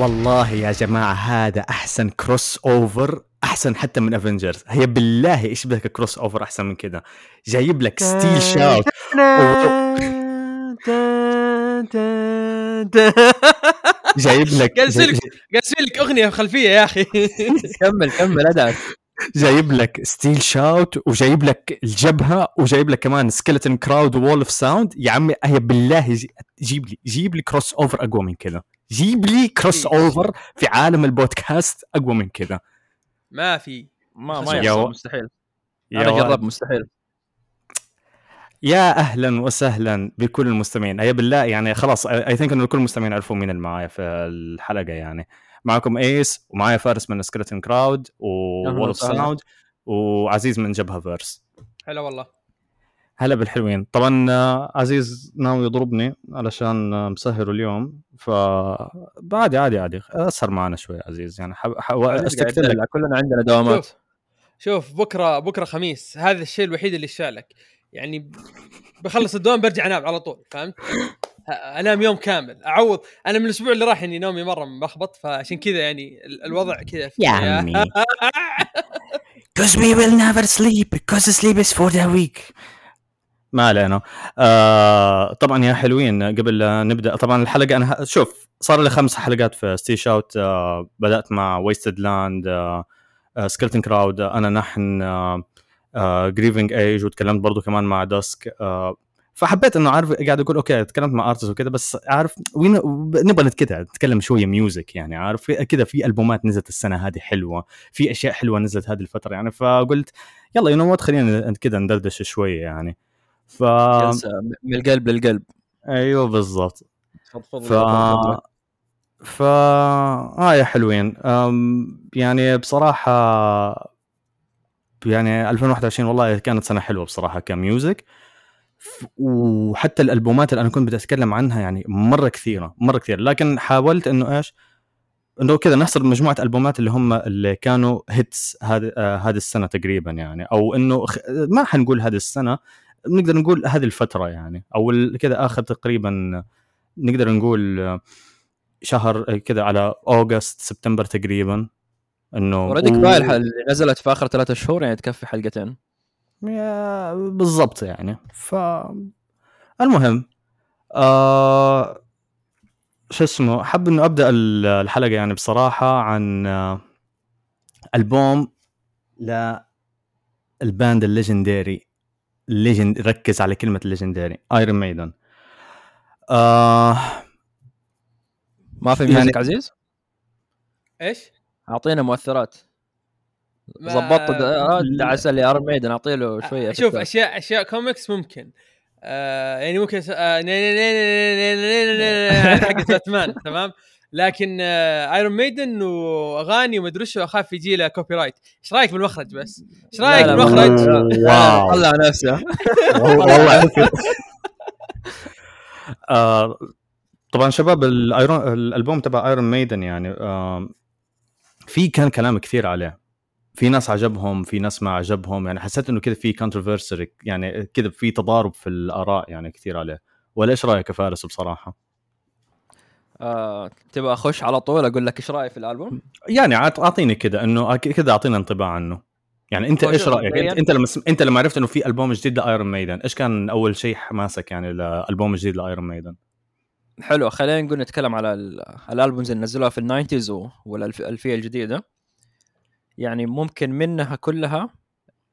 والله يا جماعة هذا أحسن crossover أحسن حتى من Avengers هي بالله إيش بدك crossover أحسن من كذا جايب لك ستيل شاوت جايب لك يصير لك أغنية خلفية يا أخي. كمل كمل ادعك جايب لك ستيل شاوت وجايب لك الجبهة وجايب لك كمان Skeleton Crowd Wall of Sound يا عمي هي بالله جي- جيب لي جيب لي crossover أقوى من كذا جيب لي crossover في عالم البودكاست أقوى من كذا. ما في. ما ما يحصل و- مستحيل. يا أنا. جرب مستحيل. يا أهلا وسهلا بكل المستمعين. هي بالله يعني خلاص I think إنه كل المستمعين عرفوا مين اللي معايا في الحلقة يعني. معكم ايس ومعايا فارس من Skeleton Crowd أهلاً Wall of وسهلاً. Sound وعزيز من جبهة فيرس هلا والله. هلا بالحلوين. طبعا آه، عزيز ناوي يضربني علشان آه، مسهر اليوم ف عادي عادي عادي. أسهر معنا شوي عزيز. يعني حب... حب... أستكتب لك. كلنا عندنا دوامات. شوف شوف بكرة بكرة خميس. هذا الشيء الوحيد اللي شالك. يعني بخلص الدوام برجع أنام على طول فهمت؟ أنام يوم كامل. أعوض. أنا من الأسبوع اللي راح إني نومي مرة ملخبط فعشان كذا يعني ال- الوضع كذا يا عمي. Because we will never sleep. Because sleep is for the weak. ما علينا. آه طبعا يا حلوين قبل لا نبدأ طبعا الحلقة أنا شوف صار لي خمس حلقات في ستي شاوت آه بدأت مع Wasted Land آه آه Skeleton Crowd آه أنا نحن آه آه Grieving Age وتكلمت برضو كمان مع Dusk آه فحبيت إنه عارف قاعد أقول أوكي تكلمت مع artist وكذا بس عارف وين نبغى نتكلم نتكلم شوية music يعني عارف كذا في ألبومات نزلت السنة هذه حلوة في أشياء حلوة نزلت هذه الفترة يعني فقلت يلا you know خلينا كذا ندردش شوية يعني. ف من القلب للقلب. أيوه بالضبط. ف. ف آه يا حلوين. أم... يعني بصراحة يعني 2021 والله كانت سنة حلوة بصراحة ك music. ف- وحتى الألبومات اللي أنا كنت بدي اتكلم عنها يعني مرة كثيرة مرة كثير لكن حاولت إنه إيش إنه كذا نحصر مجموعة ألبومات اللي هم اللي كانوا هيتس هذه آه هذه السنة تقريبا يعني. أو إنه خ... ما حنقول هذه السنة نقدر نقول هذه الفترة يعني أو كذا آخر تقريبا نقدر نقول شهر كذا على أوغست سبتمبر تقريبا إنه أوريدي و- كفايه اللي نزلت في آخر ثلاثة شهور يعني تكفي حلقتين. بالضبط يعني. ف المهم آه شو اسمه حاب إنه أبدأ ال- الحلقة يعني بصراحة عن آه، ألبوم لل band ال legendary. legend ركز على كلمه legendary Iron Maiden آه ما في music يعني... عزيز؟ إيش؟ اعطينا مؤثرات ما... ظبطت لا... عسل يا Iron Maiden اعطي له شوية شوف اشياء اشياء كوميكس ممكن آه يعني ممكن حق باتمان تمام لكن آه Iron Maiden وأغاني ومدري إيش أخاف يجي له copyright إيش رأيك بالمخرج بس؟ إيش رأيك لا، لا، بالمخرج؟ wow طلع نفسه. والله. آه، طبعا شباب ال Iron الألبوم تبع Iron Maiden يعني آه، في كان كلام كثير عليه. في ناس عجبهم في ناس ما عجبهم. يعني حسيت إنه كذا في controversy يعني كذا في تضارب في الآراء يعني كثير عليه. ولا إيش رأيك يا فارس بصراحة؟ آه، تبغى أخش على طول أقول لك إيش رأيي في الألبوم؟ يعني عط- أعطيني كذا إنه كذا أعطينا انطباع عنه يعني أنت إيش رأيك انت, أنت لما. أنت لما عرفت إنه في ألبوم جديد ل Iron Maiden إيش كان أول شيء حماسك يعني لألبوم جديد ل Iron Maiden حلو خلينا نقول نتكلم على ال- ال albums اللي نزلوها في ال nineties والالفيه الجديدة يعني ممكن منها كلها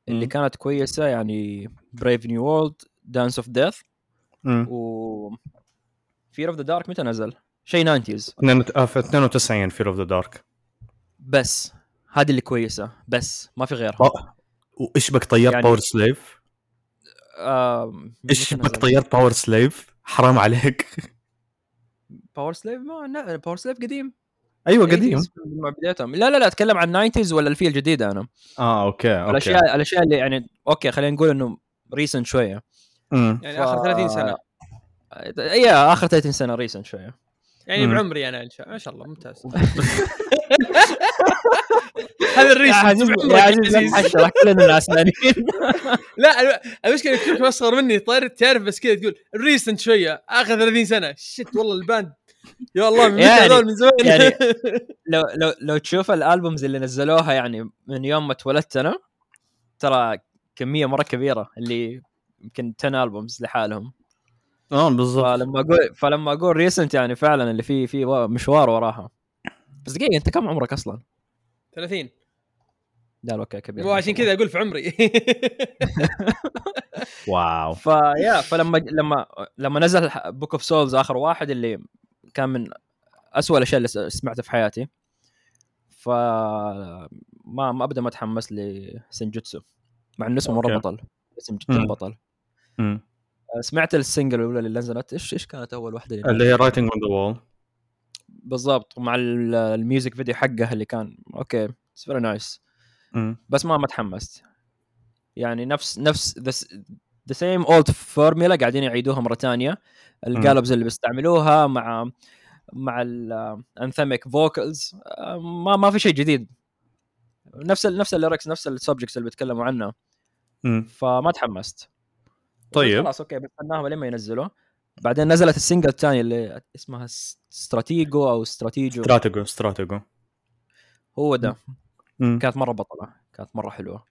اللي مم. كانت كويسة يعني Brave New World Dance of Death و Fear of the Dark متى نزل؟ شيء 90s في 92 Fear of the Dark بس. هذه اللي كويسة. بس. ما في غيرها. وإيش بك طيرت يعني- Powerslave؟ آه إيش بك طيرت Powerslave؟ حرام عليك. Powerslave ما Powerslave قديم. أيوه قديم. 80s مع بدايتهم. لا لا لا أتكلم عن 90s ولا الفيه الجديدة أنا. آه أوكي أوكي. الاشياء الأشياء اللي يعني أوكي خلينا نقول إنه recent شوية. امم يعني آخر 30 سنة. اي آخر 30 سنة recent شوية. يعني مم. بعمري أنا إن شاء ما شاء الله ممتاز. هذا الريس. يا عزيز يا عزيز لا تحشر احكي لنا العسلانين لا المشكلة كلكم اصغر مني طير تعرف بس كذا تقول recent شوية آخر 30 سنة. shit والله ال band. يا الله من يعني- هذول؟ من زمان. يعني لو لو لو تشوف ال albums اللي نزلوها يعني من يوم ما اتولدت أنا ترى كمية مرة كبيرة اللي يمكن 10 albums لحالهم. آه بالضبط فلما أقول فلما أقول recent يعني فعلا اللي في في مشوار وراها بس دقيقة أنت كم عمرك أصلا؟ 30 لا أوكي كبير مو عشان كذا أقول في عمري wow فيا فلما لما لما نزل Book of Souls آخر واحد اللي كان من أسوأ الأشياء اللي سمعتها في حياتي ف ما ما ابدا ما أتحمس ل Senjutsu مع إنه اسمه مره. بطل اسم جدا مم. بطل. سمعت ال single الأولى اللي نزلت. إيش إيش كانت أول واحدة اللي اللي هي Writing on the Wall بالضبط ال- ال music video حقه اللي كان أوكي it's very nice بس ما ما تحمست يعني نفس نفس the same old formula قاعدين يعيدوها مرة ثانية ال gallops اللي بيستعملوها مع مع ال anthemic vocals ما ما في شيء جديد. نفس ال نفس ال lyrics نفس ال subjects اللي بيتكلموا عنها فما تحمست. طيب. خلاص أوكي بستناهم لما ينزلوا. بعدين نزلت ال single الثاني اللي اسمها Stratego أو Stratego Stratego Stratego هو ده. مم. كانت مرة بطلة. كانت مرة حلوة.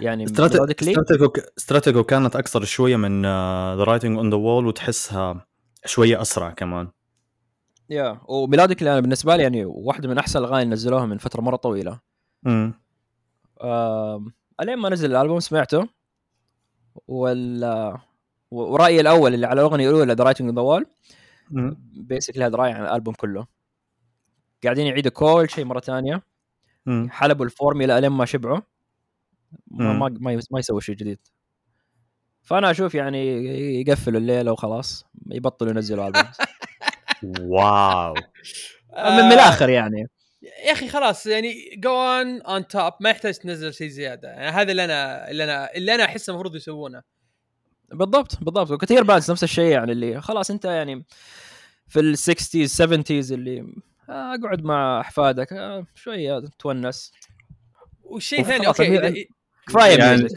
يعني استراتيجو استراتيجو كانت أكثر شوية من The Writing on the Wall وتحسها شوية أسرع كمان. yeah و melodically أنا بالنسبة لي يعني واحدة من أحسن الأغاني اللي نزلوها من فترة مرة طويلة. امم آم، ألين ما نزل الألبوم سمعته. وال ورأيي الأول اللي على الأغنية الأولى The Writing the Wall basically هذا رأيي عن الألبوم كله. قاعدين يعيدوا كل شيء مرة ثانية. حلبوا الفورميلا إلين ما شبعوا. ما. ما ما, يس- ما يسوي شيء جديد. فأنا أشوف يعني يقفلوا الليلة وخلاص. يبطلوا ينزلوا البوم wow. من, من الآخر يعني. يا أخي خلاص يعني go on top ما يحتاج تنزل شيء زيادة. يعني هذا اللي أنا اللي أنا اللي أنا احس المفروض يسوونه. بالضبط بالضبط. وكثير bands نفس الشيء يعني اللي خلاص أنت يعني في ال 60s 70s اللي آه، أقعد مع أحفادك آه، شوية تونس. وخلاص ثاني أوكي إذا- كفاية يعني-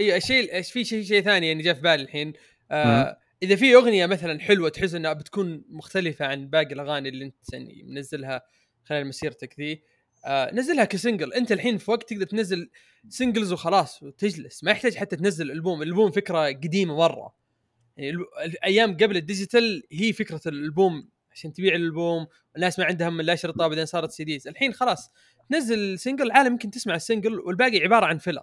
أيوه الشيء في شيء شيء ثاني يعني جاء في بالي الحين؟ آه إذا في أغنية مثلا حلوة تحس إنها بتكون مختلفة عن باقي الأغاني اللي أنت يعني منزلها خلال مسيرتك ذي. آه نزلها ك single. أنت الحين في وقت تقدر تنزل singles وخلاص وتجلس. ما يحتاج حتى تنزل ألبوم. الألبوم فكرة قديمة مرة. يعني ال- الأيام قبل ال digital هي فكرة الألبوم. عشان تبيع الألبوم الناس ما عندها هم لا شرطة بعدين صارت CDs الحين خلاص تنزل single العالم يمكن تسمع ال single والباقي عبارة عن filler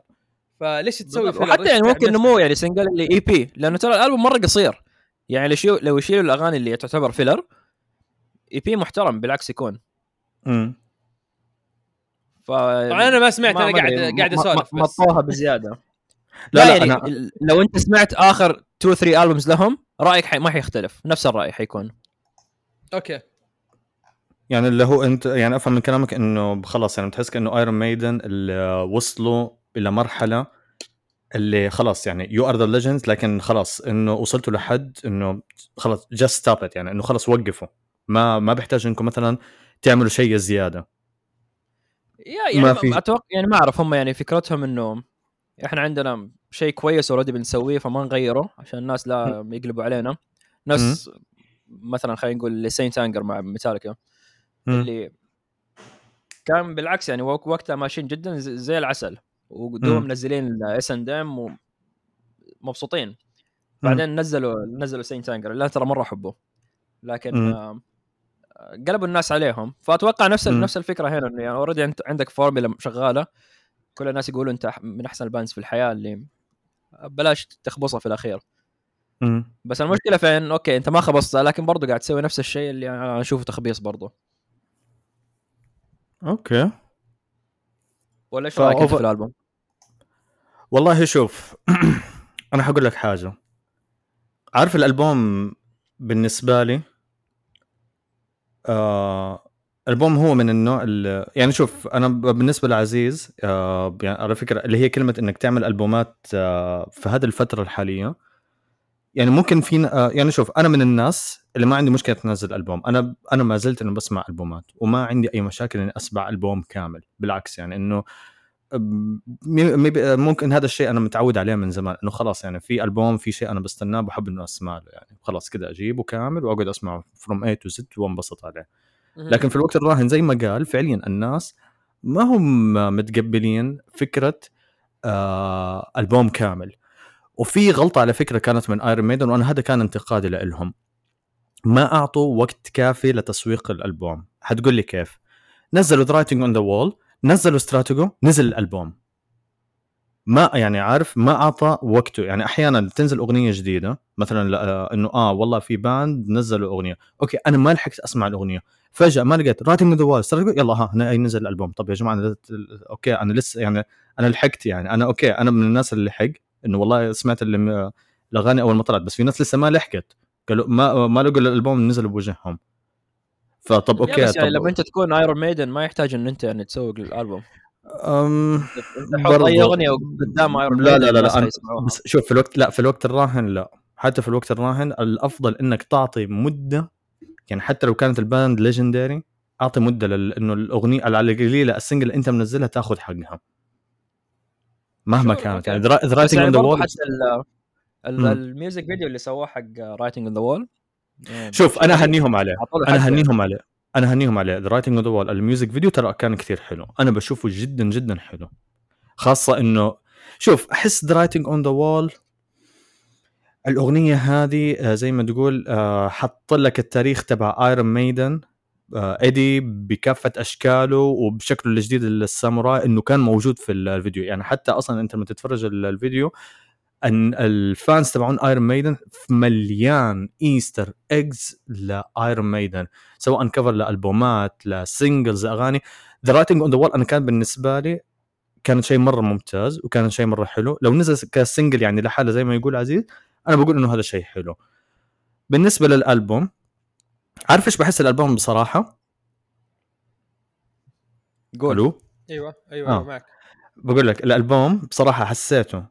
فليش تسوي filler ليش يعني ممكن؟ نمو يعني سنجل اللي EP لأنه ترى الألبوم مرة قصير. يعني لو يشيلوا الأغاني اللي تعتبر filler EP محترم بالعكس يكون. امم ف طبعا أنا ما سمعت أنا قاعد قاعد أسولف بس. مطوها بزيادة. لا لا, لا يعني أنا لو أنت سمعت آخر 2 3 albums لهم رأيك حي... ما حيختلف نفس الرأي حيكون. أوكي. يعني اللي هو أنت يعني أفهم من كلامك إنه خلاص يعني بتحس كأنه Iron Maiden اللي وصلوا إلى مرحلة اللي خلاص يعني you are the legends لكن خلاص إنه وصلتوا لحد إنه خلاص just stop يعني إنه خلاص وقفوا. ما ما بيحتاج إنكم مثلا تعملوا شيء زيادة. yeah يعني ما في- أتوقع يعني ما أعرف هم يعني فكرتهم انه إحنا عندنا شيء كويس already بنسويه فما نغيره عشان الناس لا يقلبوا علينا. نفس مثلا خلينا نقول St. Anger مع ميتاليكا. اللي كان بالعكس يعني وق- وقتها ماشيين جدا زي العسل ودوم. منزلين S&M ومبسوطين بعدين نزلوا نزلوا St. Anger اللي أنا ترى مرة أحبه لكن مم. قلبوا الناس عليهم. فأتوقع نفس مم. نفس الفكرة هنا إنه يعني already انت عندك فورمولا شغالة. كل الناس يقولوا أنت من أحسن ال bands في الحياة اللي بلاش تخبصها في الأخير. مم. بس المشكلة في ان أوكي أنت ما خبصتها لكن برضو قاعد تسوي نفس الشيء اللي أنا أشوفه تخبيص برضو. أوكي. ولا إيش رأيك في الألبوم؟ والله شوف أنا حقول لك حاجة. عارف الألبوم بالنسبة لي؟ آه الالبوم هو من النوع ال- يعني شوف أنا بالنسبة لعزيز آه يعني على فكرة اللي هي كلمة إنك تعمل ألبومات آه في هذه الفترة الحالية يعني ممكن في آه يعني شوف أنا من الناس اللي ما عندي مشكلة تنزل ألبوم. أنا أنا ما زلت إنه بسمع ألبومات وما عندي أي مشاكل إني أسمع ألبوم كامل بالعكس يعني إنه ممكن هذا الشيء أنا متعود عليه من زمان إنه خلاص يعني في ألبوم في شيء أنا بستناه بحب إنه أسمع له يعني. خلاص كذا اجيبه كامل وأقعد أسمعه from A to Z وانبسط عليه. لكن في الوقت الراهن زي ما قال فعليا الناس ما هم متقبلين فكرة آه ألبوم كامل. وفي غلطة على فكرة كانت من Iron Maiden وأنا هذا كان انتقادي لهم ما أعطوا وقت كافي لتسويق الألبوم. حتقول لي كيف؟ نزلوا The Writing on the Wall نزلوا Stratego نزل الألبوم. ما يعني عارف ما أعطى وقته. يعني أحيانا تنزل أغنية جديدة مثلا آه، إنه آه والله في band نزلوا أغنية. أوكي أنا ما لحقت أسمع الأغنية. فجأة ما لقيت Writing the Wall يلا ها نزل الألبوم. طب يا جماعة أنا أوكي أنا لسه يعني أنا لحقت يعني. أنا أوكي أنا من الناس اللي لحق إنه والله سمعت الأغاني أول ما طلعت بس في ناس لسه ما لحقت. قالوا ما ما لقوا الألبوم نزل بوجههم. فطب أوكي بس يعني طب لما أنت تكون Iron Maiden ما يحتاج إن أنت يعني تسوق للألبوم. أم تحط أي أغنية قدام Iron لا لا لا, لا بس شوف في الوقت لا في الوقت الراهن لا. حتى في الوقت الراهن الأفضل إنك تعطي مدة يعني حتى لو كانت ال band legendary أعطي مدة لأنه الأغنية على القليلة ال single اللي أنت منزلها تأخذ حقها. مهما كانت. يعني Writing on the Wall حتى ال music فيديو اللي سووه حق Writing on the Wall شوف أنا أهنيهم عليه. أنا أهنيهم عليه. أنا أهنيهم عليه. The Writing on the Wall ال music video ترى كان كثير حلو. أنا بشوفه جدا جدا حلو. خاصة إنه شوف أحس The Writing on the Wall الأغنية هذه آه، زي ما تقول آه، حط لك التاريخ تبع Iron Maiden Eddie بكافة أشكاله وبشكله الجديد الساموراي إنه كان موجود في الفيديو. يعني حتى أصلا أنت لما تتفرج الفيديو أن ال fans تبعون Iron Maiden مليان Easter eggs ل Iron Maiden سواء cover لألبومات ل singles اغاني The Writing on the Wall أنا كان بالنسبة لي كان شيء مرة ممتاز وكان شيء مرة حلو. لو نزل ك single يعني لحالة زي ما يقول عزيز أنا بقول إنه هذا شيء حلو. بالنسبة للألبوم عارف إيش بحس الألبوم بصراحة؟ قول. أيوه أيوه, أيوة آه. معك. بقول لك الألبوم بصراحة حسيته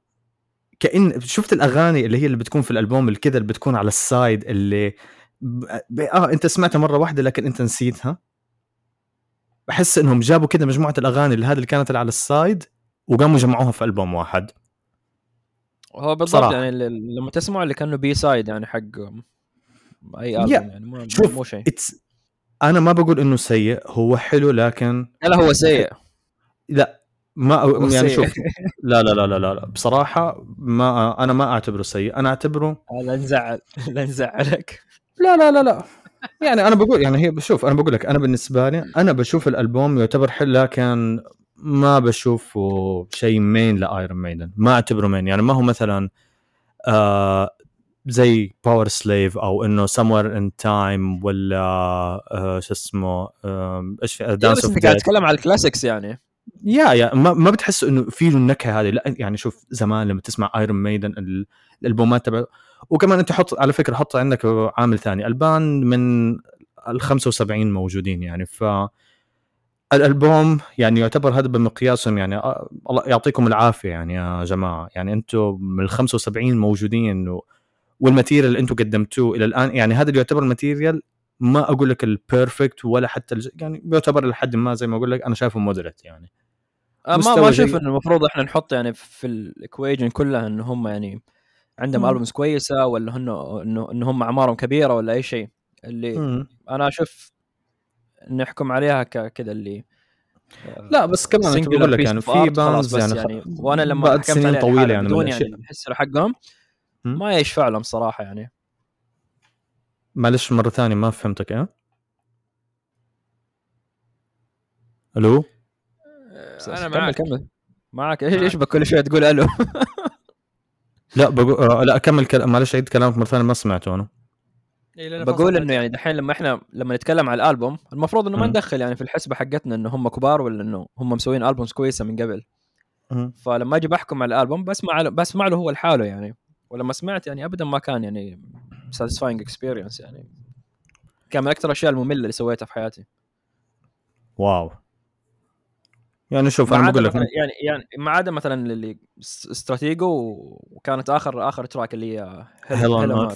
كان شفت الأغاني اللي هي اللي بتكون في الألبوم اللي كذا اللي بتكون على ال side اللي ب... آه أنت سمعتها مرة واحدة لكن أنت نسيتها. بحس إنهم جابوا كذا مجموعة الأغاني اللي هذه اللي كانت اللي على ال side وقاموا جمعوها في ألبوم واحد. هو بالضبط صراحة. يعني لما تسمع اللي كانه B-side يعني حق أي ألبوم يعني مو شوف مو شيء. أنا ما بقول إنه سيء هو حلو لكن لا هو سيء. لا ما يعني شوف لا لا لا لا لا بصراحة ما أنا ما أعتبره سيء. أنا أعتبره لا نزعل لا نزعلك. لا لا لا لا. يعني أنا بقول يعني هي بشوف أنا بقول لك أنا بالنسبة لي أنا بشوف الألبوم يعتبر حلو لكن ما بشوفه شيء مين لايرون ميدن ما أعتبره مين يعني ما هو مثلا آه زي Powerslave أو إنه Somewhere in Time ولا آه شو اسمه إيش في Dance of قاعد تتكلم على ال classics يعني. yeah yeah ما, ما بتحس إنه في النكهة هذه لا يعني شوف زمان لما تسمع Iron Maiden الألبومات تبع وكمان أنت حط على فكرة حط عندك عامل ثاني ال band من ال 75 موجودين يعني ف الألبوم يعني يعتبر هذا بمقياسهم يعني آه، الله يعطيكم العافية يعني يا جماعة يعني أنتم من ال 75 موجودين وال material اللي أنتم قدمتوه إلى الآن يعني هذا اللي يعتبر ال material ما أقول لك ال perfect ولا حتى. يعني بيعتبر لحد ما زي ما أقول لك أنا شايفه moderate يعني ما ما أشوف إنه المفروض إحنا نحط يعني في ال equation كلها إنه هم يعني عندهم albums كويسة ولا انه إنه هم أعمارهم كبيرة ولا أي شيء. اللي مم. أنا أشوف نحكم عليها كذا اللي لا بس كمان بقول لك يعني في bands يعني, يعني وأنا لما حكمت عليها طويلة يعني بدون يعني الحس حقهم ما يشفع لهم صراحة يعني. معلش مرة ثانية ما فهمتك إيه ألو؟ أنا معك كمل كمل. معك. إيش إيش كل شوية تقول ألو. لا بقول آه، لا اكمل كلام معلش عيد كلامك مرة ثانية ما سمعته أنا. إيه بقول إنه يعني دحين لما إحنا لما نتكلم على الألبوم المفروض إنه ما ندخل يعني في الحسبة حقتنا إنه هم كبار ولا إنه هم مسوين ألبومز كويسة من قبل. فلما أجي بحكم على الألبوم بسمع بسمع له هو لحاله يعني. ولما سمعت يعني ابدا ما كان يعني satisfying experience يعني. كان من أكثر الأشياء المملة اللي سويتها في حياتي. واو. يعني شوف أنا بقول لك يعني يعني ما عدا مثلا اللي Stratego وكانت آخر آخر track اللي هي Hell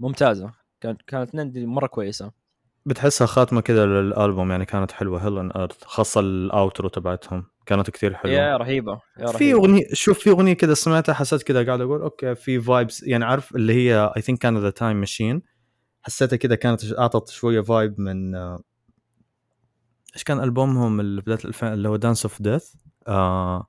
ممتازة. كانت كانت اثنين مرة كويسة. بتحسها خاتمة كذا للألبوم يعني كانت حلوة Hell on Earth خاصة ال outro تبعتهم. كانت كثير حلوة. yeah رهيبة yeah في رهيبة. أغنية شوف في أغنية كذا سمعتها حسيت كذا قاعد أقول okay في vibes يعني عارف اللي هي I think كان The Time Machine حسيتها كذا كانت أعطت شوية vibe من إيش كان ألبومهم اللي بدايه 2000 اللي هو Dance of Death آه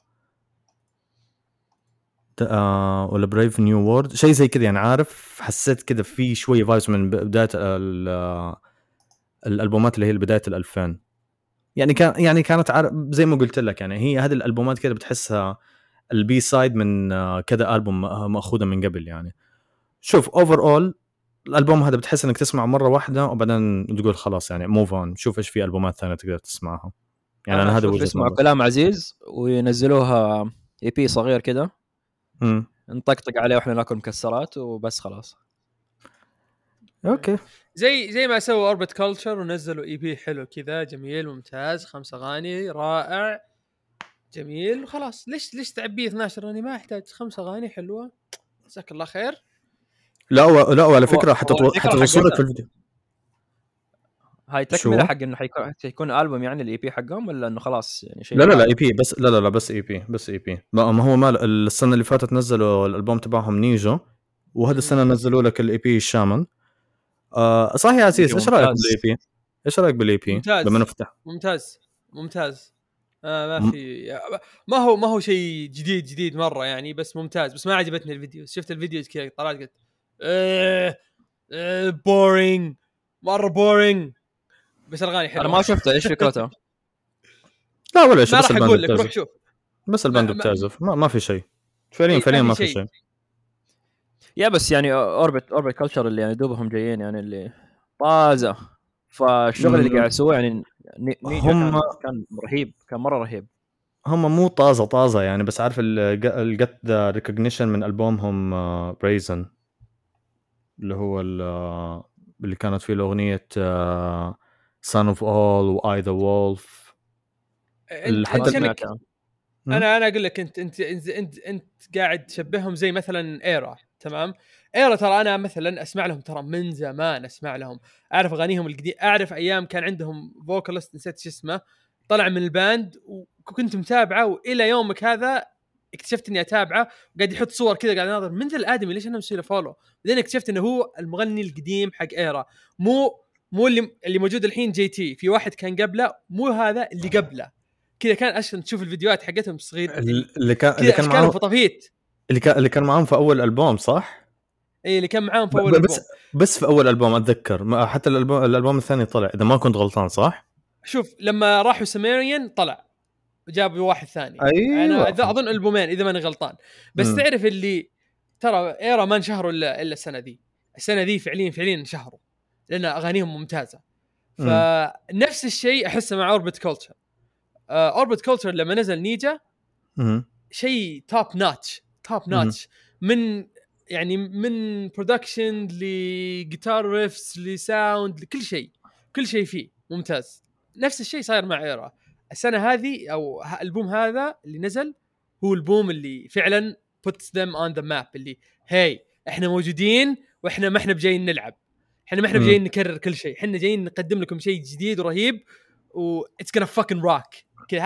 ولا Brave New World شيء زي كذا يعني عارف حسيت كذا في شوية vibes من بداية آه، الألبومات اللي هي بداية ال 2000 يعني كان يعني كانت عارف زي ما قلت لك يعني هي هذه الألبومات كذا بتحسها ال B-side من آه، كذا ألبوم مأخوذة من قبل يعني. شوف overall الألبوم هذا بتحس إنك تسمعه مرة واحدة وبعدين تقول خلاص يعني move on شوف إيش في ألبومات ثانية تقدر تسمعها. يعني أنا هذا شوف وجهة نظري. كلام عزيز وينزلوها EP صغير كده. نطقطق عليه وإحنا ناكل مكسرات وبس خلاص. okay. زي زي ما سووا Orbit Culture ونزلوا EP حلو كذا جميل ممتاز خمس أغاني رائع جميل وخلاص ليش ليش تعبيه 12 اغنيه ما يحتاج. خمس أغاني حلوة. جزاك الله خير. لا و... لا وعلى فكره هو- حتى هو الفكرة حتى لك حقتها. في الفيديو هاي؟ تكملة حق إنه حيكون حيكون البوم يعني ال EP حقهم ولا إنه خلاص يعني شيء لا لا لا EP بس لا لا لا بس EP بس EP ما هو ما السنة اللي فاتت نزلوا الألبوم تبعهم Nija وهذا السنة نزلوا لك ال EP ال Shaman آه صح يا عزيز إيش رأيك. بال EP؟ إيش رأيك بال EP؟ ممتاز. بما نفتح ممتاز ممتاز آه ما في ما هو ما هو شيء جديد جديد مرة يعني بس ممتاز بس ما عجبتني الفيديو شفت الفيديو كذا طلعت قلت boring مرة boring بس الاغاني حلوة أنا ما شفته. إيش فكرته؟ لا ولا شيء بس راح ال band أقول لك روح بتعزف. شوف. بس ال band ما- بتعزف. ما, ما في شيء. فعليا إيه، ما فعليا في ما في شيء. yeah بس يعني Orbit Orbit Culture اللي يعني دوبهم جايين يعني اللي طازة. فالشغل اللي. قاعد يسووه يعني هم- كان, كان رهيب. كان مرة رهيب. هم مو طازه طازة يعني بس عارف ال get the recognition من ألبومهم Rasen اللي هو ال- اللي كانت فيه الأغنية Sun of All و I, the Wolf حتى. أنا أنا أقول لك إنت إنت إنت إنت, إنت قاعد تشبههم زي مثلا Erra تمام؟ Erra ترى أنا مثلا أسمع لهم ترى من زمان أسمع لهم. أعرف أغانيهم القديم أعرف أيام كان عندهم vocalist نسيت شو اسمه طلع من ال band وكنت متابعه والى يومك هذا اكتشفت إني أتابعه وقاعد يحط صور كذا قاعد أناظر من ذا الآدمي ليش أنا مسوي له follow بعدين اكتشفت إنه هو المغني القديم حق Erra مو مو اللي اللي موجود الحين JT في واحد كان قبله مو هذا اللي قبله. كذا كان أصلا تشوف الفيديوهات حقتهم صغير اللي كان اللي كان معاهم فطافيت اللي كان اللي كان معاهم في أول ألبوم صح؟ اي اللي كان معاهم في أول بس ألبوم. بس في أول ألبوم أتذكر. حتى الألبوم الألبوم الثاني طلع إذا ما كنت غلطان صح؟ شوف لما راحوا Sumerian طلع. جابوا واحد ثاني. أيوه. أنا أظن ألبومين إذا ماني غلطان. بس مم. تعرف اللي ترى Erra ما انشهروا إلا إلا السنة ذي. السنة ذي فعليا فعليا انشهروا. لأن أغانيهم ممتازة. مم. فنفس الشيء أحسه مع Orbit Culture Orbit Culture لما نزل Nija. شيء top notch top notch من يعني من production ل guitar riffs ل sound لكل شيء. كل شيء فيه ممتاز. نفس الشيء صاير مع Erra. السنة هذه أو ألبوم هذا اللي نزل هو ألبوم اللي فعلا puts them on the map اللي هي إحنا موجودين وإحنا ما إحنا بجايين نلعب. إحنا ما إحنا. بجايين نكرر كل شيء. إحنا جايين نقدم لكم شيء جديد ورهيب و it's gonna fucking rock.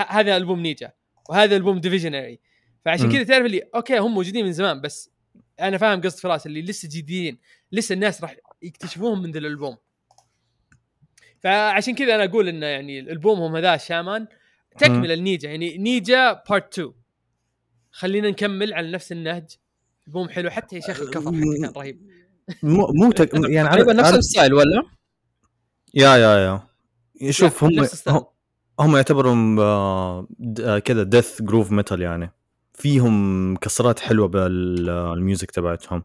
هذا ألبوم Nija وهذا ألبوم Divisionary فعشان. كذا تعرف اللي okay هم موجودين من زمان بس أنا فاهم قصد فراس اللي لسه جديدين لسه الناس راح يكتشفوهم من ذا الألبوم. فعشان كذا أنا أقول إنه يعني ألبومهم هذا Shaman تكملة ال Nija يعني Nija part 2 خلينا نكمل على نفس النهج. ألبوم حلو حتى يا شيخ ال cover حقه كان رهيب. مو مو تك... يعني عارف تقريبا نفس عارف- ال style ولا؟ yeah yeah yeah. شوف هم. هم- يعتبروا آه، آه، كذا death groove metal يعني. فيهم كسرات حلوة بال music تبعتهم.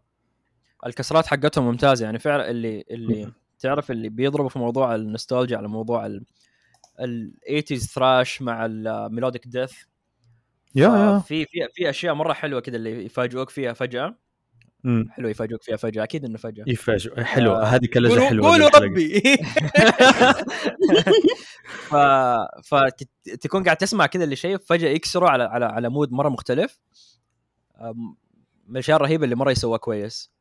الكسرات حقتهم ممتازة يعني فعلا اللي اللي تعرف اللي بيضربوا في موضوع النوستالجيا على موضوع ال ال 80s thrash مع ال melodic death yeah yeah. في في في أشياء مرة حلوة كذا اللي يفاجئوك فيها فجأة. مم. حلو يفاجئوك فيها فجأة أكيد إنه فجأة. يفاجئ حلو آه، هذه كلجه حلوة قولوا. ربي. ف فتكون قاعد تسمع كذا اللي شيء فجأة يكسروا على على على مود مرة مختلف. من الأشياء الرهيبة اللي مرة يسووها كويس.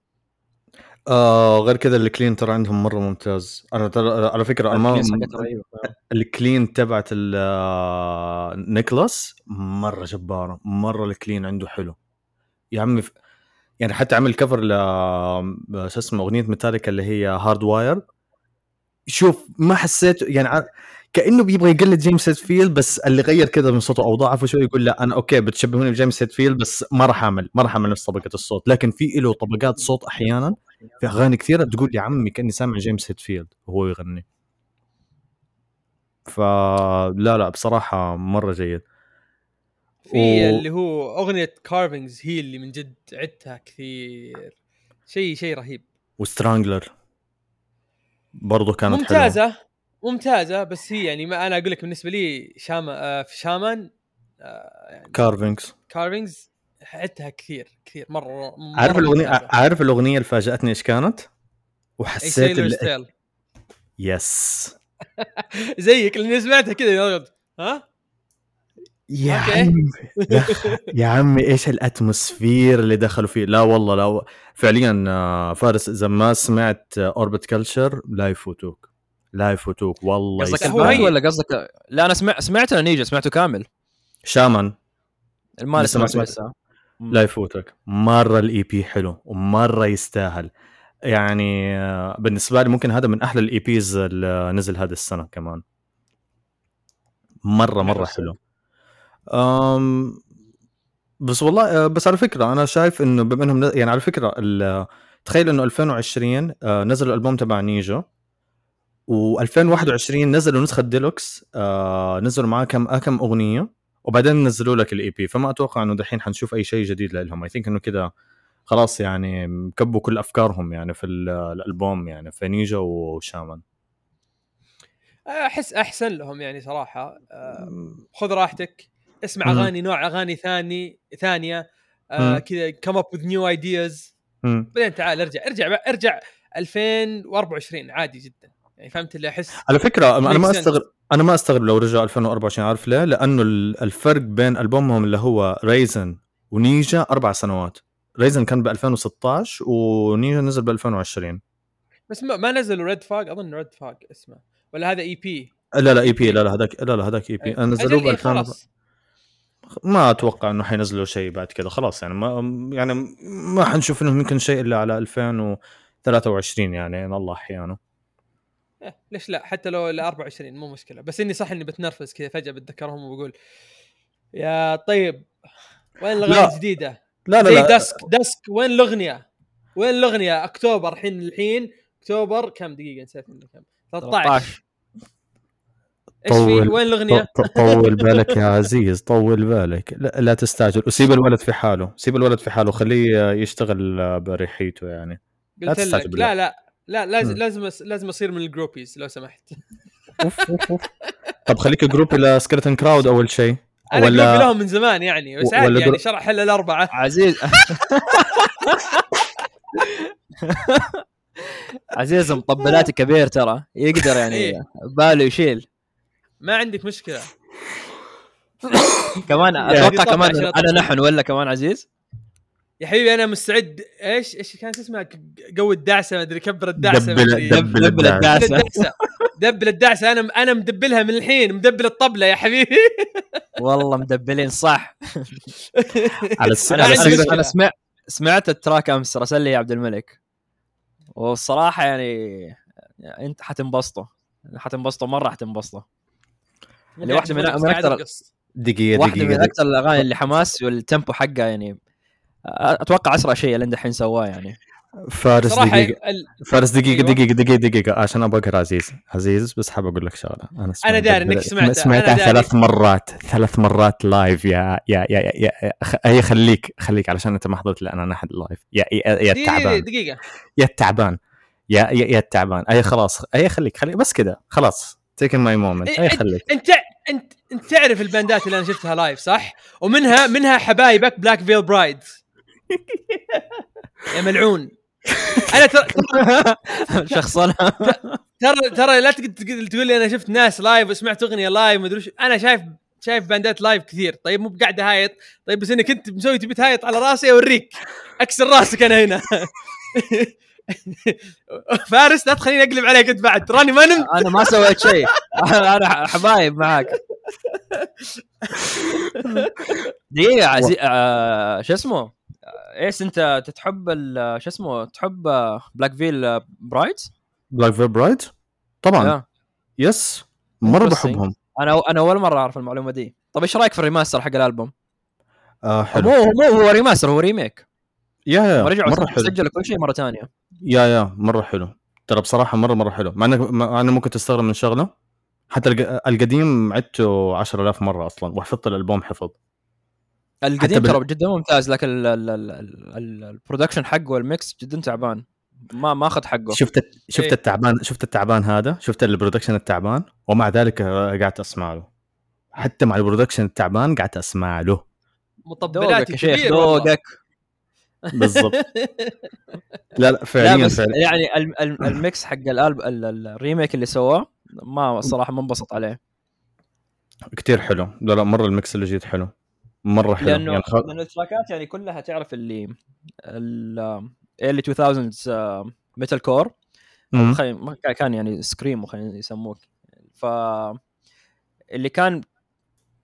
آه غير كذا ال clean ترى عندهم مرة ممتاز. أنا ترى على فكرة أنا ما ال clean تبعت آه، نيكلاس مرة جبارة مرة ال clean عنده حلو. يا عمي يعني حتى عمل cover ل شو اسمه أغنية ميتاليكا اللي هي Hardwired شوف ما حسيت يعني كأنه بيبغى يقلد جيمس هيدفيلد بس اللي غير كذا من صوته أو ضعفه شوي يقول لا أنا أوكي بتشبهوني بجيمس هيدفيلد بس ما راح أعمل ما راح أعمل نفس طبقة الصوت. لكن في له طبقات صوت أحيانا في أغاني كثيرة تقول يا عمي كأني سامع جيمس هيدفيلد وهو يغني. فلا لا بصراحة مرة جيد. في و... اللي هو أغنية كارفنجز هي اللي من جد عدتها كثير. شيء شيء رهيب. وسترانجلر برضو كانت ممتازة. حلوة. ممتازة بس هي يعني ما أنا أقول لك بالنسبة لي شاما آه في شامان آه يعني كارفينجز كارفينجز عدتها كثير كثير مرة, مرة عارف الأغنية عارف الأغنية اللي فاجأتني إيش كانت؟ وحسيت اللي... يس زيك لأني سمعتها كذا ها؟ يا عمي يا عمي إيش الأتموسفير اللي دخلوا فيه؟ لا والله لا فعليا آه، فارس إذا ما سمعت اوربت كلتشر لا يفوتوك. لا يفوتوك والله قصدك الباي ولا قصدك لا أنا سمع سمعت نيجا سمعته كامل. شامان. المال سمعته لا يفوتك. مرة الاي بي حلو ومرة يستاهل. يعني آه، بالنسبة لي ممكن هذا من أحلى ال EPs اللي نزل هذه السنة كمان. مرة مرة حلو. أم بس والله آه، بس على فكرة أنا شايف إنه بما إنهم يعني على فكرة تخيل إنه 2020 آه، نزلوا الألبوم تبع نيجو. و2021 نزلوا نسخة ديلوكس آه نزلوا معاه كم كم أغنية وبعدين نزلوا لك ال EP فما أتوقع إنه دحين حنشوف أي شيء جديد لهم I think إنه كذا خلاص يعني كبوا كل أفكارهم يعني في الألبوم يعني في نيجا وشامان. أحس أحسن لهم يعني صراحة. آه خذ راحتك اسمع أغاني نوع أغاني ثاني ثانية. آه كذا come up with new ideas بعدين تعال ارجع ارجع ارجع 2024 عادي جدا. يعني فهمت اللي أحس على فكرة أنا ما أستغرب أنا ما أستغرب لو رجع 2024 عارف ليه؟ لأنه الفرق بين ألبومهم اللي هو Rasen ونيجا أربع سنوات. Rasen كان ب 2016 ونيجا نزل ب 2020 بس ما نزلوا Redfog أظن Redfog اسمه. ولا هذا اي بي لا لا اي بي لا لا هذاك لا لا هذاك EP نزلوه ب 2000 ما أتوقع إنه حينزلوا شيء بعد كذا خلاص يعني ما يعني ما حنشوف إنه يمكن شيء إلا على 2023 يعني الله احيانه إيه ليش لا؟ حتى لو ال 24 مو مشكلة. بس إني صح إني بتنرفز كذا فجأة بتذكرهم وبقول يا طيب وين الأغاني الجديدة؟ لا لا لا. دسك دسك وين الأغنية؟ وين الأغنية؟ أكتوبر الحين الحين أكتوبر كم دقيقة؟ نسيت كم. 13 إيش في وين الأغنية؟ طول بالك يا عزيز طول بالك. لا, لا تستعجل. وسيب الولد في حاله سيب الولد في حاله خليه يشتغل بريحيته يعني. لا تستعجل لا لا. لا لازم لازم لازم أصير من الجروبيز لو سمحت. أوف أوف أوف. طب خليك جروبي لسكرتن كراود أول شيء. أنا ولا جروبي لهم من زمان يعني بس عادي يعني شرح إلا الأربعة. عزيز. عزيز مطبلاتي كبير ترى. يقدر يعني إيه. باله يشيل. ما عندك مشكلة. كمان أتوقع كمان أنا نحن ولا كمان عزيز؟ يا حبيبي أنا مستعد. إيش إيش كانت اسمها؟ قوي الدعسة ما أدري كبر الدعسة double, double, double الدعسة. double الدعسة. أنا أنا مدبلها من الحين مدبل الطبلة يا حبيبي. والله مدبلين صح. على السنة أنا سمعت سمعت ال track أمس رسل لي عبد الملك. والصراحة يعني أنت حتنبسطوا حتنبسطوا مرة حتنبسطوا اللي واحدة من, من أكثر دقيقة واحدة من أكثر الأغاني اللي حماس وال tempo حقها يعني أتوقع أسرع شيء اللي الحين سواه يعني. فارس دقيقة ال... فارس دقيقة أيوة. دقيقة دقيقة دقيقة. عشان أبغى أقرأ عزيز. عزيز بس حاب أقول لك شغلة. أنا أنا داري إنك سمعتها سمعتها ثلاث مرات. ثلاث مرات live يا يا يا, يا, يا هي خليك خليك علشان أنت ما حضرت لأن أنا أحد live يا يا, يا التعبان. دقيقة. يا التعبان. يا يا, يا التعبان. أي خلاص. أي خليك خليك. بس كذا. خلاص. taking my moment أي خليك. انت انت أنت تعرف ال band ات اللي أنا شفتها live صح؟ ومنها منها حبايبك Black Veil Brides يا ملعون. أنا ترى شخصنا ترى ترى لا تقول لي أنا شفت ناس live وسمعت أغنية live ما أدري أنا شايف شايف band ات live كثير. طيب مو بقاعد أهايط. طيب بس إنك أنت مسوي تبي تهايط على راسي أوريك. أكسر راسك أنا هنا. فارس لا تخليني أقلب عليك أنت بعد. تراني ما نمت. أنا ما سويت شيء. أنا حبايب معاك. دقيقة عزي... آه... شو اسمه؟ إيش أنت تحب ال... شو اسمه تحب بلاك فيل برايت؟ بلاك فيل برايت؟ طبعا. Yeah. Yes مرة. بحبهم. أنا أنا أول مرة أعرف المعلومة دي. طيب إيش رأيك في ال remaster حق الألبوم؟ آه مو حلو. مو هو remaster هو remake yeah yeah رجعوا مرة حلو. سجلوا كل شيء مرة ثانية. yeah yeah مرة حلو. ترى بصراحة مرة مرة حلو. مع إنك مع انه ممكن تستغرب من شغلة. حتى الق- القديم عدته 10000 مرة أصلا وحفظت الألبوم حفظ. القديم بال- ترى جدا ممتاز لكن ال- ال- ال- ال- ال- ال production حقه وال mix جدا تعبان. ما ما أخذ حقه. شفت شفت إيه. التعبان شفت التعبان هذا؟ شفت ال production التعبان؟ ومع ذلك قعدت أسمع له. حتى مع ال production التعبان قعدت أسمع له. مطبلاتي يا شيخ. ذوقك بالضبط. لا لا لا فعليا بس فعليا. يعني ال- ال- الميكس حق الالب ال- ال- الريميك اللي سواه ما الصراحه ما انبسط عليه. كثير حلو. لا لا مرة الميكس اللي جيت حلو. مرة حلو. لأنه يعني خ... لأنه التراكات يعني كلها تعرف اللي ال اللي 2000 ميتال كور كان- يعني سكريم خلينا يسموك ف اللي كان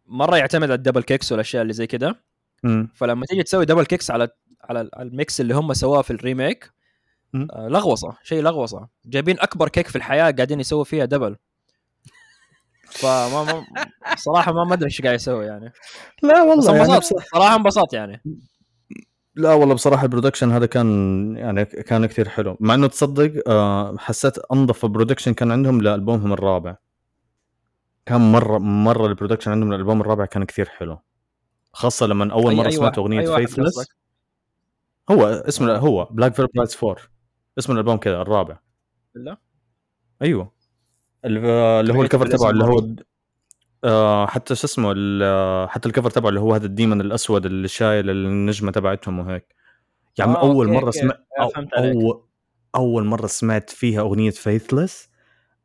مرة يعتمد على ال double kicks والأشياء اللي زي كده. مم. فلما تيجي تسوي double kicks على على ال mix اللي هم سواه في ال remake. آه، لغوصة شيء لغوصة. جايبين أكبر kick في الحياة قاعدين يسووا فيها double فما ما صراحة ما ما أدري إيش قاعد يسوي يعني. لا بس والله يعني انبسطت بص... صراحة انبسطت يعني. لا والله بصراحة ال production هذا كان يعني كان كثير حلو. مع إنه تصدق آه حسيت أنظف production كان عندهم لألبومهم الرابع. كان مره مرة ال production عندهم للالبوم الرابع كان كثير حلو. خاصة لما أول مرة أي سمعت واحد- اغنيه أي واحد Faithless؟ هو اسمه هو Black Veil Brides 4 اسم الألبوم كذا الرابع. لا. أيوه. اللي هو ال cover تبعه اللي هو. آه حتى شو اسمه ال- حتى ال cover تبعه اللي هو هذا ال demon الأسود اللي شايل النجمة تبعتهم وهيك يا عم آه، أول okay، مرة okay. سمعت آه، فهمت عليك. اول أول مرة سمعت فيها أغنية Faithless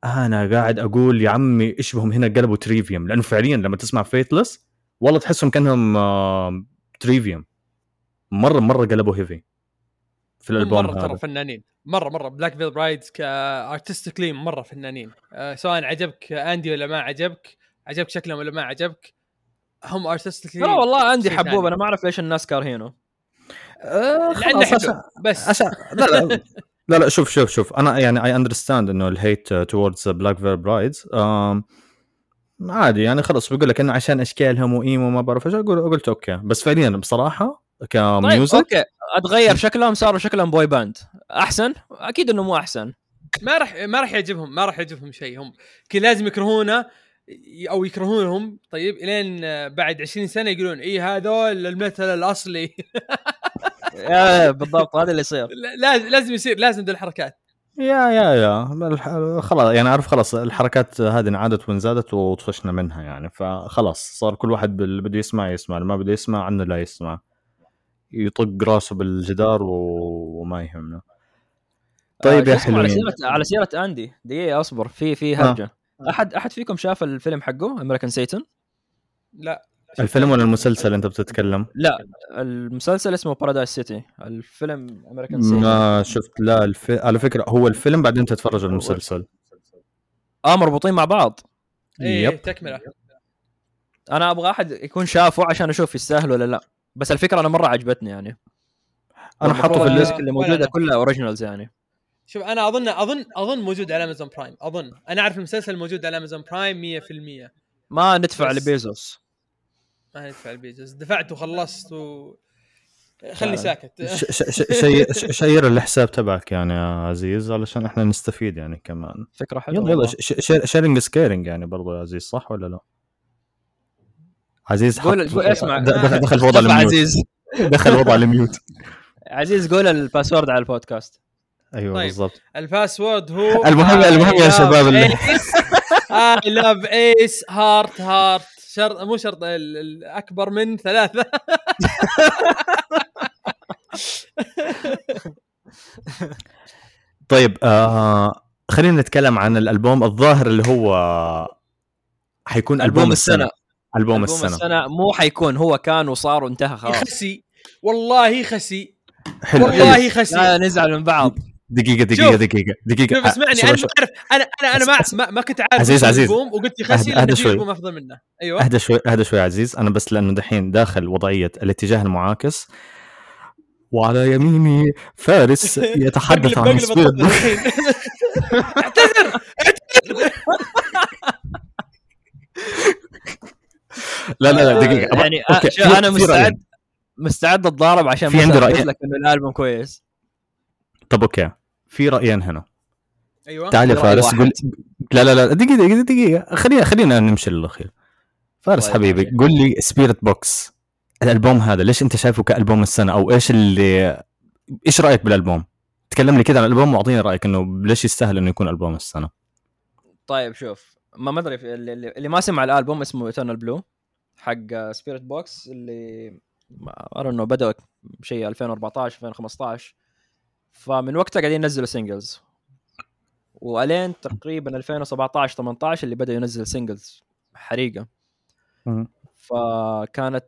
أنا قاعد أقول يا عمي إيش بهم هنا قلبوا Trivium لأنه فعليا لما تسمع Faithless والله تحسهم كأنهم آه Trivium مرة مرة قلبوا heavy في الألبوم مرة ترى فنانين. مرة مرة. Black Veil Brides ك artistically مرة فنانين. آه سواء عجبك أندي ولا ما عجبك عجبك شكلهم ولا ما عجبك هم artistically لا والله شيء حبوب. أنا ما أعرف ليش الناس كارهينه. آه خلاص بس. عشان لا لا لا. لا شوف شوف شوف. أنا يعني I understand إنه ال hate towards Black Veil Brides عادي يعني خلص بقول لك إنه عشان أشكالهم و emo ما بعرف إيش أقول قلت okay. بس فعليا بصراحة طيب ك music okay. أتغير شكلهم صاروا شكلهم boy band أحسن؟ أكيد إنه مو أحسن. ما راح ما راح يعجبهم ما راح يعجبهم شيء. هم كي لازم يكرهونه أو يكرهونهم. طيب إلين آه، بعد 20 سنة يقولون اي هذول ال metal الأصلي. بالضبط هذا اللي يصير. لازم لازم يصير لازم ذي الحركات. يا يا يا. خلاص يعني عارف خلاص الحركات هذه انعادت وانزادت وطفشنا منها يعني. فخلاص صار كل واحد اللي بده يسمع يسمع اللي ما بده يسمع عنه لا يسمع. يطق راسه بالجدار و- وما يهمنا. طيب آه، يا اسمه، على حلوين سيرة على سيرة أندي دقيقة أصبر في في هرجة. أحد أحد فيكم شاف الفيلم حقه امريكان سيتن لا. الفيلم ولا المسلسل أنت بتتكلم؟ لا المسلسل اسمه Paradise City الفيلم American Satan ما شفت لا الف... على فكرة هو الفيلم بعدين تتفرج على المسلسل. آه مربوطين مع بعض. إيه yep. تكملة. أنا أبغى أحد يكون شافه عشان أشوف يستاهل ولا لا. بس الفكرة أنا مرة عجبتني يعني أنا حاطه في ال list اللي موجودة أنا. كلها originals يعني شوف أنا أظن أظن أظن موجود على Amazon Prime أظن أنا أعرف المسلسل موجود على Amazon Prime 100% ما ندفع بس- لبيزوس ما ندفع لبيزوس دفعت وخلصت و خلي. ساكت ش... ش... ش... شي... ش- share الحساب تبعك يعني يا عزيز علشان إحنا نستفيد يعني كمان فكرة حلوة يلا يلا. sharing is caring يعني برضو يا عزيز صح ولا لا؟ عزيز قول حط- اسمع. دخل دخل في وضع ال mute. عزيز. دخل وضع الميوت. عزيز قول ال password على البودكاست. أيوه طيب. بالضبط. الباسورد هو المهم- المهم يا شباب اللي- اي لاف ايس هارت هارت شرط مو شرط ال- ال- أكبر من ثلاثة. طيب آه خلينا نتكلم عن الألبوم الظاهر اللي هو حيكون ألبوم, ألبوم السنة. السنة. ألبوم ألبوم السنة, السنة مو حيكون هو كان وصار وانتهى خلاص. خسي. والله خسي. حلو حلو. والله خسي. لا نزعل من بعض. دقيقة دقيقة دقيقة دقيقة. شوف اسمعني أنا ما أعرف أنا أنا أنا ما ما, ما كنت عارف عزيز- عزيز. ألبوم وقلت لأن أهدى في شوي. البوم أفضل منه. أيوه. أهدى شوي أهدى شوي عزيز. أنا بس لأنه دحين داخل وضعية الاتجاه المعاكس. وعلى يميني فارس يتحدث عن الحين. اعتذر. لا لا لا دقيقة يعني okay، okay. أنا مستعد رأيين. مستعد أتضارب عشان في عندي رأيين. لك إنه الألبوم كويس طب okay في رأيين هنا أيوه تعال يا رأي فارس. قول لا لا لا دقيقة دقيقة دقيقة خلينا خلينا نمشي للأخير فارس طيب، حبيبي okay. قول لي Spiritbox الألبوم هذا ليش أنت شايفه كألبوم السنة أو إيش اللي إيش رأيك بالألبوم؟ تكلم لي كده عن الألبوم وأعطيني رأيك إنه ليش يستاهل إنه يكون ألبوم السنة؟ طيب شوف ما ما أدري اللي اللي ما سمع الألبوم اسمه Eternal Blue حق Spiritbox اللي ما انه بدأ شيء 2014 2015 فمن وقتها قاعدين ينزلوا singles وألين تقريبا 2017 18 اللي بدأ ينزل singles حريقة. فكانت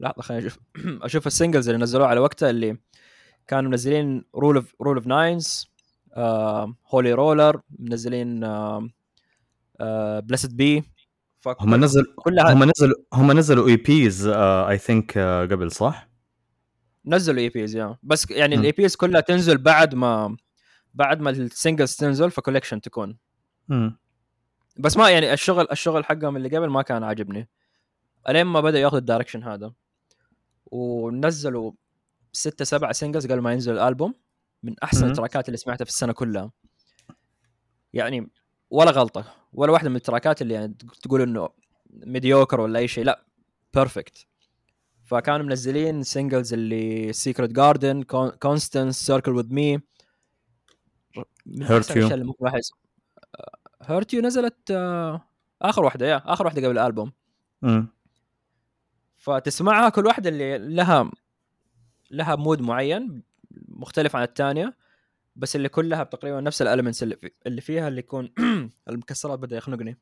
لحظة خليني أشوف. أشوف ال singles اللي نزلوها على وقتها اللي كانوا منزلين Rule of Rule of Nines Holy Roller منزلين Blessed Be هم نزل كلها هم نزلوا هم نزلوا EPs I think قبل صح؟ نزلوا EPs yeah بس يعني. ال EPs كلها تنزل بعد ما بعد ما ال singles تنزل ف collection تكون مم. بس ما يعني الشغل الشغل حقهم اللي قبل ما كان عاجبني الين ما بدأ ياخذ ال direction هذا ونزلوا ستة سبعة singles قبل ما ينزل الألبوم من أحسن. ال tracks اللي سمعتها في السنة كلها يعني ولا غلطة ولا واحدة من ال tracks اللي يعني تقول إنه mediocre ولا أي شيء لا perfect فكانوا منزلين singles اللي Secret Garden Constance Circle With Me Hurt You. Hurt You نزلت آه، آخر واحدة يا آخر واحدة قبل الألبوم. فتسمعها كل واحدة اللي لها لها مود معين مختلف عن الثانية بس اللي كلها تقريبا نفس الالمنتس اللي, في اللي فيها اللي يكون المكسرات بدأ يخنقني.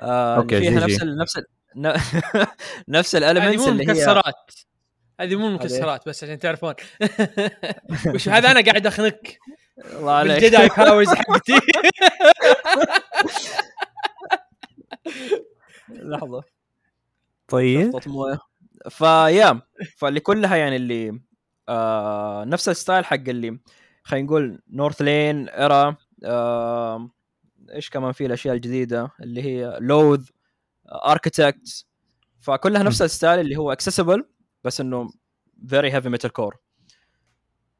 آه اللي فيها جي. نفس نفس ال نفس هذه الالمنتس مو اللي هي مكسرات. هذه مو مكسرات بس عشان تعرفون. وش هذا أنا قاعد أخنق؟ الله عليك. بالجداي باورز حقتي. لحظة. طيب. فيا فاللي كلها يعني اللي آه نفس ال style حق اللي خلينا نقول Northlane era آه إيش كمان في الأشياء الجديدة؟ اللي هي لوذ اركتكت فكلها نفس ال style اللي هو accessible بس إنه very heavy metalcore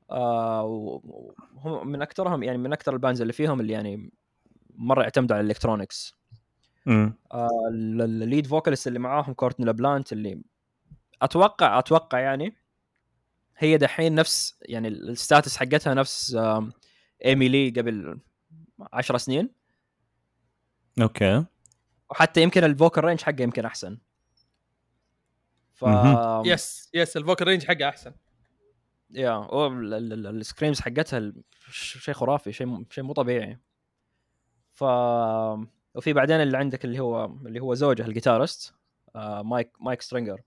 وهم من اكثرهم يعني من أكثر ال bands اللي فيهم اللي يعني مرة يعتمدوا على ال electronics. آه، ال lead vocalist اللي معاهم Courtney LaPlante اللي أتوقع أتوقع يعني هي دحين نفس يعني ال- status حقتها نفس آم، Amy Lee قبل 10 سنين. Okay. وحتى يمكن ال vocal range حقه يمكن أحسن. ف. Yes Yes ال vocal range حقه أحسن. Yeah ال screams حقتها شيء خرافي شيء شيء مو طبيعي. ف وفي بعدين اللي عندك اللي هو اللي هو زوجها ال guitarist آه Mike Mike Stringer.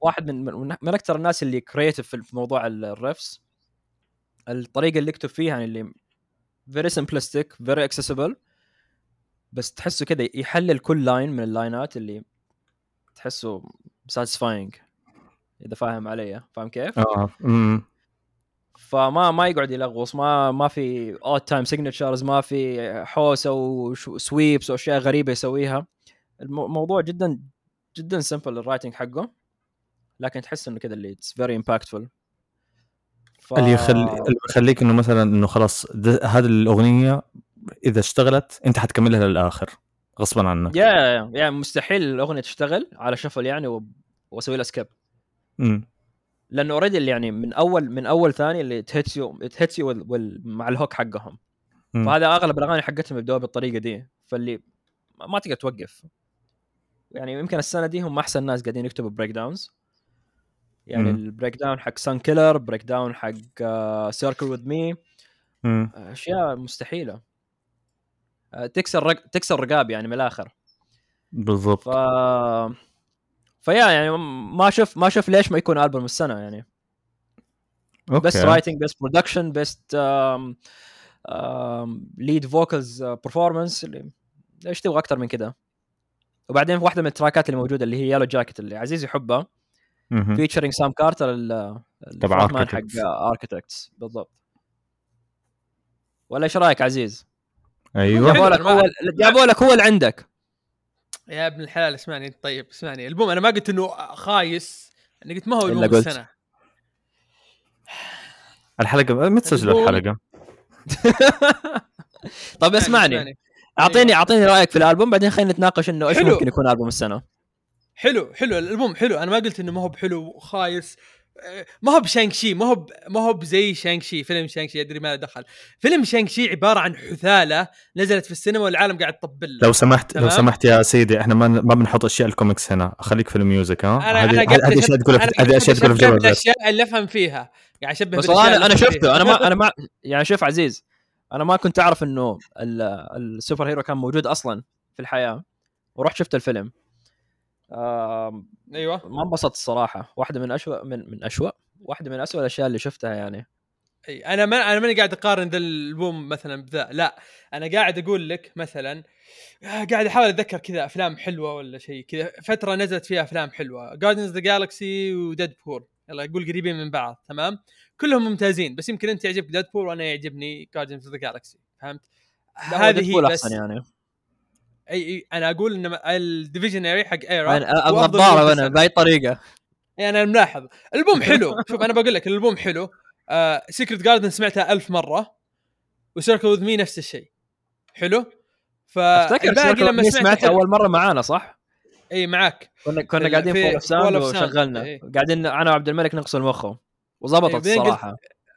واحد من من, من أكثر الناس اللي creative في موضوع ال- riffs الطريقة اللي يكتب فيها يعني اللي very simplistic very accessible بس تحسه كذا يحلل كل line من اللاينات اللي تحسه satisfying إذا فاهم علي فاهم كيف؟ آه. فما ما يقعد يلغوص ما ما في odd time signatures ما في حوسة و sweeps وأشياء غريبة يسويها المو- الموضوع جدا جدا simple ال writing حقه لكن تحس إنه كذا اللي it's very impactful ف... اللي يخلي اللي يخليك إنه مثلا إنه خلاص هذه الأغنية إذا اشتغلت أنت حتكملها للآخر غصبا عنك. yeah yeah yeah مستحيل الأغنية تشتغل على shuffle يعني و... وأسوي لها skip. لأنه already يعني من اول من أول ثاني اللي ت hits you ت hits you مع ال hook حقهم. مم. فهذا أغلب الأغاني حقتهم يبدأوا بالطريقة دي. فاللي ما تقدر توقف. يعني يمكن السنة دي هم أحسن ناس قاعدين يكتبوا breakdowns يعني. ال breakdown حق Sun Killer breakdown حق Circle With Me. أشياء مستحيلة. آه، تكسر رق... تكسر رقاب يعني من الآخر. بالضبط. ف ف yeah يعني ما أشوف ما أشوف ليش ما يكون ألبوم السنة يعني. best okay. writing best production best lead vocals performance إيش تبغى أكثر من كده؟ وبعدين واحدة من ال tracks اللي موجودة اللي هي Yellowjacket اللي عزيز يحبها. featuring Sam Carter تبع حق Architects. اركتكتس بالضبط ولا إيش رأيك عزيز؟ أيوه جابوا لك أنا ما- هو جابوا لك هو اللي عندك يا ابن الحلال اسمعني طيب اسمعني البوم أنا ما قلت إنه خايس أنا قلت ما هو البوم قلت. السنة الحلقة متى البوم- الحلقة؟ طب اسمعني. اعطيني أعطيني رأيك في الألبوم بعدين خلينا نتناقش إنه إيش. ممكن يكون ألبوم السنة حلو حلو. الالبوم حلو. أنا ما قلت إنه ما هو بحلو خايس. آه، ما هو بشانك شي ما هو. ما هو بزي شانك شي. فيلم شانك شي أدري ما له دخل. فيلم شانك شي عبارة عن حثالة نزلت في السينما والعالم قاعد تطبل. لو سمحت لو. سمحت يا سيدي إحنا ما ما بنحط أشياء الكوميكس هنا. خليك في الميوزك ها؟ أنا هذه أشياء تقولها في- هذه أشياء تقولها في البث. بالاشياء اللي أفهم فيها. قاعد أشبه بس أنا أنا شفته. أنا ما أنا ما يعني شوف عزيز أنا ما كنت أعرف إنه ال- ال superhero كان موجود أصلا في الحياة ورحت شفت الفيلم. آم، أيوه. ما انبسطت الصراحة. واحدة من أشوأ من من أشوأ واحدة من أسوأ الأشياء اللي شفتها يعني. أي أنا ما أنا ماني قاعد أقارن ذا البوم مثلا بذا لا. أنا قاعد أقول لك مثلا آه، قاعد أحاول أتذكر كذا أفلام حلوة ولا شيء كذا. فترة نزلت فيها أفلام حلوة. Guardians the Galaxy و Deadpool يلا أقول قريبين من بعض. تمام؟ كلهم ممتازين. بس يمكن أنت يعجبك Deadpool وأنا يعجبني Guardians the Galaxy فهمت؟ هذه هي بس يعني. اي اي أنا أقول ان الديفيجنري حق ايرا هو أفضل النظاره أنا. بأي طريقة. يعني أنا ملاحظ. البوم حلو. شوف أنا بقول لك البوم حلو. آه سيكرت جاردن سمعتها ألف مرة. وسيركل وذ مي نفس الشيء. حلو؟ أفتكر فالباقي لما لما سمعت سمعتها أول مرة معانا صح؟ اي معاك. كنا كنا قاعدين فوق Sound. وشغلنا. إيه. قاعدين أنا وعبد الملك نغسل مخه وظبطت إيه، الصراحة.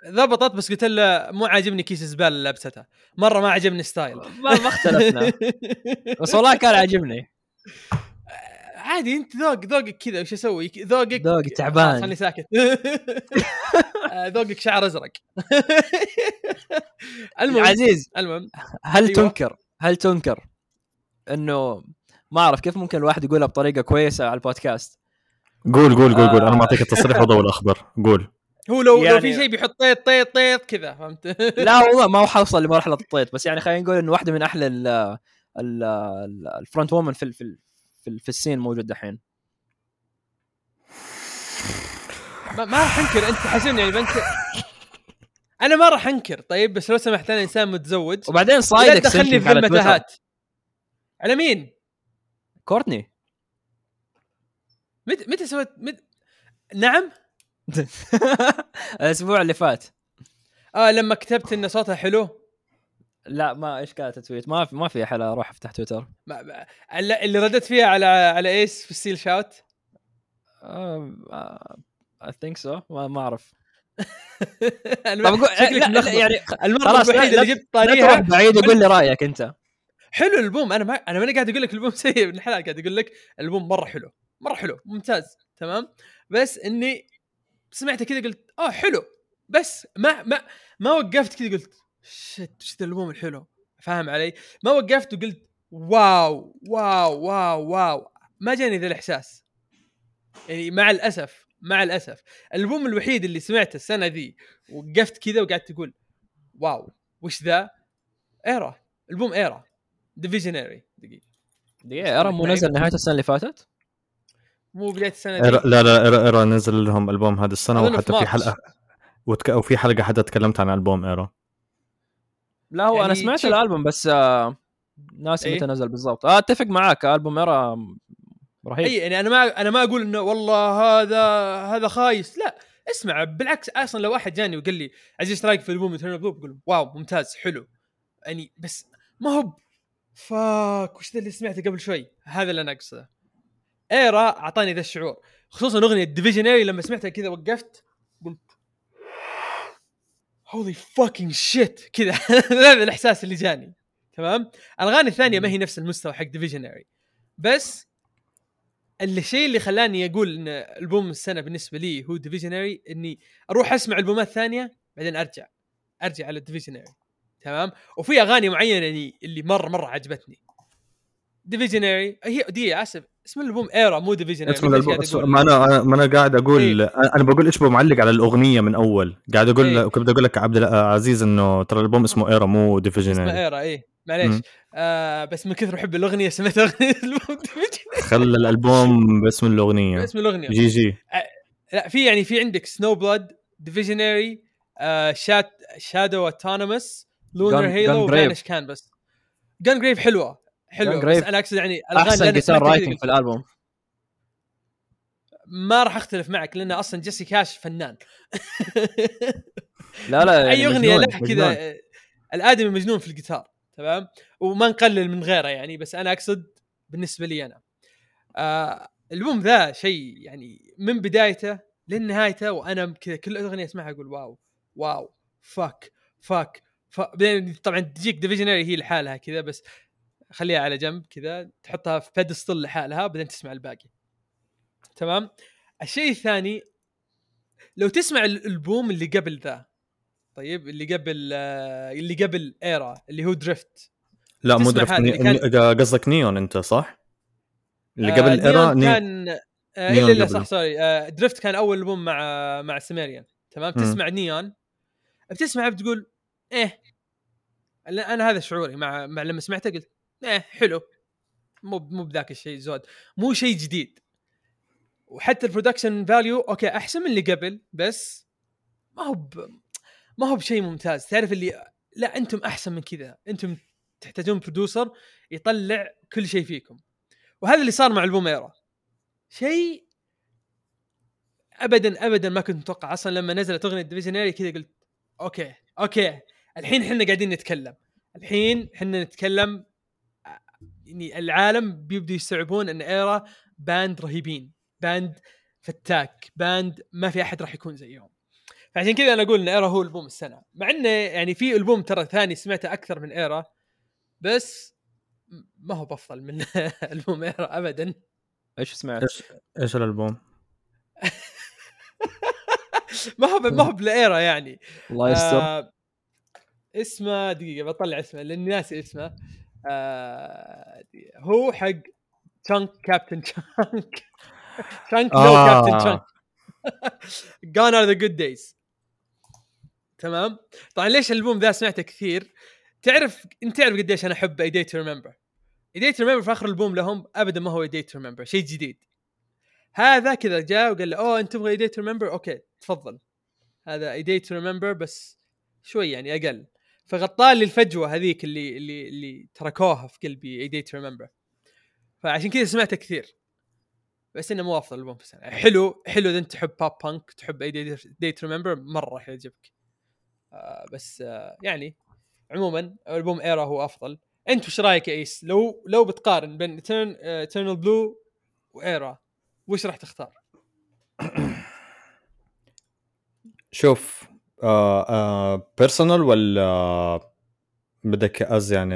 ضبطت بس قلت له مو عاجبني كيس الزباله اللي لابستها مرة ما عجبني style. ما ما اختلفنا. بس والله كان عاجبني. عادي انت ذوق ذوقك كذا وش أسوي؟ ذوقك خلاص تعبان. خليني ساكت. آه، ذوقك شعر أزرق. المهم عزيز المهم. هل أيوة. تنكر هل تنكر إنه ما أعرف كيف ممكن الواحد يقولها بطريقة كويسة على البودكاست؟ قول قول قول قول. آه. أنا ما أعطيك التصريح وضوء الاخضر قول. هو لو لو يعني- في شيء بيحط طيط طيط طيط كذا فهمت لا والله ما هو حوصل لمرحلة الطيط بس يعني خلينا نقول انه واحدة من أحلى ال ال ال- الفرونت وومن في في في, في السين موجود دحين ما, ما راح أنكر أنت حاسبني يعني بنكر أنا ما راح أنكر طيب بس لو سمحت أنا إنسان متزوج وبعدين صايدك تدخلني سنتك في. المتاهات على مين؟ كورتني متى متى سويت مت... نعم؟ الأسبوع اللي فات. آه لما كتبت إن صوتها حلو. لا ما إيش كانت التويت؟ ما في ما في حلا أروح افتح تويتر. ما... ما... اللي ردت فيها على على ايس في السيل شاوت اي ثينك سو ما ما أعرف. طب شكلك لا-. يعني المرة الوحيدة اللي جبت طاريها. بعيد وقول لي رأيك أنت. حلو البوم أنا ما أنا ماني قاعد أقول لك البوم سيء. من الحلال قاعد أقول لك البوم مرة حلو. مرة حلو. ممتاز. تمام؟ بس إني سمعته كذا قلت آه حلو. بس ما ما ما وقفت كذا قلت shit إيش ذا الألبوم الحلو. فاهم علي؟ ما وقفت وقلت wow wow wow wow. ما جاني ذا الإحساس. يعني مع الأسف مع الأسف. الألبوم الوحيد اللي سمعته السنة ذي وقفت كذا وقعدت تقول wow وش ذا؟ Erra ألبوم Erra Divisionary دقيقة. دقيقة Erra مو نزل نهاية السنة اللي فاتت؟ مو بداية السنة دي. لا لا Erra, Erra نزل لهم ألبوم هذه السنة في وحتى في مارس. حلقة وتك... وفي حلقة حتى تكلمت عن ألبوم Erra. لا هو أنا يعني سمعت شوف. الألبوم بس آه ناسي إيه؟ متى نزل بالضبط. آه أتفق معاك ألبوم Erra رهيب. أي يعني أنا ما أنا ما أقول إنه والله هذا هذا خايس. لا اسمع بالعكس أصلا لو واحد جاني وقال لي عزيز رأيك في ألبوم Eternal Blue بقول wow ممتاز حلو. يعني بس ما هو fuck وش ذا اللي سمعته قبل شوي؟ هذا اللي أنا أقصده. Erra أعطاني ذا الشعور. خصوصا أغنية Divisionary لما سمعتها كذا وقفت قلت holy fucking shit كذا. هذا الإحساس اللي جاني. تمام؟ الأغاني الثانية ما هي نفس المستوى حق Divisionary بس الشيء اللي خلاني أقول إن ألبوم السنة بالنسبة لي هو Divisionary إني أروح أسمع ألبومات ثانية بعدين أرجع. أرجع على ال Divisionary تمام؟ وفي أغاني معينة اللي مره مرة عجبتني. Divisionary هي دي آسف. اسم الألبوم Erra مو Division اسم الألبوم ما أنا ما أنا قاعد أقول إيه؟ أنا بقول إيش معلق على الأغنية من أول. قاعد أقول إيه؟ كنت أقول لك عبد العزيز إنه ترى الألبوم اسمه Erra مو Division اسمه Erra اي معليش. آه بس من كثر حب الأغنية سمعت أغنية خلى الألبوم باسم الأغنية. باسم الأغنية. GG. آه لا في يعني في عندك Snowblood Divisionary آه شات Shadow Autonomous Lunar Halo و Vanish Canvas Gungrave حلوة. حلوة بس أنا أقصد يعني أحسن guitar writing في الألبوم. ما راح أختلف معك لأن أصلا Jesse Cash فنان. لا لا يعني أي أغنية له كذا الآدمي مجنون في الجيتار تمام؟ وما نقلل من غيره يعني بس أنا أقصد بالنسبة لي أنا. آه البوم ذا شيء يعني من بدايته لنهايته وأنا كذا كل أغنية أسمعها أقول wow wow fuck fuck بعدين طبعا تجيك Divisionary هي لحالها كذا بس خليها على جنب كذا تحطها في pedestal لحالها بعدين تسمع الباقي. تمام؟ الشيء الثاني لو تسمع الالبوم اللي قبل ذا طيب اللي قبل آه، اللي قبل Erra اللي هو Drift لا مو Drift كان... قصدك نيون أنت صح؟ اللي قبل آه Erra Neon كان آه الا لا صح sorry آه Drift كان أول ألبوم مع مع Sumerian تمام؟ تسمع نيون بتسمع بتقول إيه أنا هذا شعوري مع, مع لما سمعته قلت إيه حلو. مو مو بذاك الشيء زود. مو شيء جديد. وحتى ال production value okay أحسن من اللي قبل بس ما هو ب... ما هو بشيء ممتاز. تعرف اللي لا أنتم أحسن من كذا. أنتم تحتاجون producer يطلع كل شيء فيكم. وهذا اللي صار مع البوم Erra شيء ابدا ابدا ما كنت متوقع. أصلا لما نزلت أغنية Divisionary كذا قلت okay okay الحين إحنا قاعدين نتكلم. الحين إحنا نتكلم يعني العالم بيبدوا يستوعبون إن Erra band رهيبين band فتاك band ما في أحد راح يكون زيهم. فعشان كذا أنا أقول إن Erra هو ألبوم السنة. مع انه يعني في ألبوم ترى ثاني سمعته أكثر من Erra بس ما هو بأفضل من ألبوم Erra ابدا. إيش سمعت؟ إيش إيش الألبوم؟ ما هو ما هو بال Erra يعني. الله يستر. آه اسمه دقيقة بطلع اسمه لأني ناسي اسمه. آه هو حق Chunk Captain Chunk Chunk No Captain Chunk Gone Are the Good Days تمام؟ طبعا ليش الألبوم ذا سمعته كثير؟ تعرف أنت تعرف قديش أنا أحب A Day to Remember A Day to Remember في آخر البوم لهم ابدا ما هو A Day to Remember شيء جديد. هذا كذا جاء وقال له أوه أنت تبغى A Day to Remember okay تفضل. هذا A Day to Remember بس شوي يعني أقل. فغطى لي الفجوه هذيك اللي اللي اللي تركوها في قلبي A Day to Remember فعشان كذا سمعته كثير. بس إنه مو أفضل ألبوم في السنة. حلو حلو إذا أنت تحب pop punk تحب A Day to Remember مرة راح يعجبك. آه بس آه يعني عموما ألبوم Erra هو أفضل. أنت وش رأيك يا إيس؟ لو لو بتقارن بين Eternal Blue و ERRA وش راح تختار؟ شوف personal ولا بدك as يعني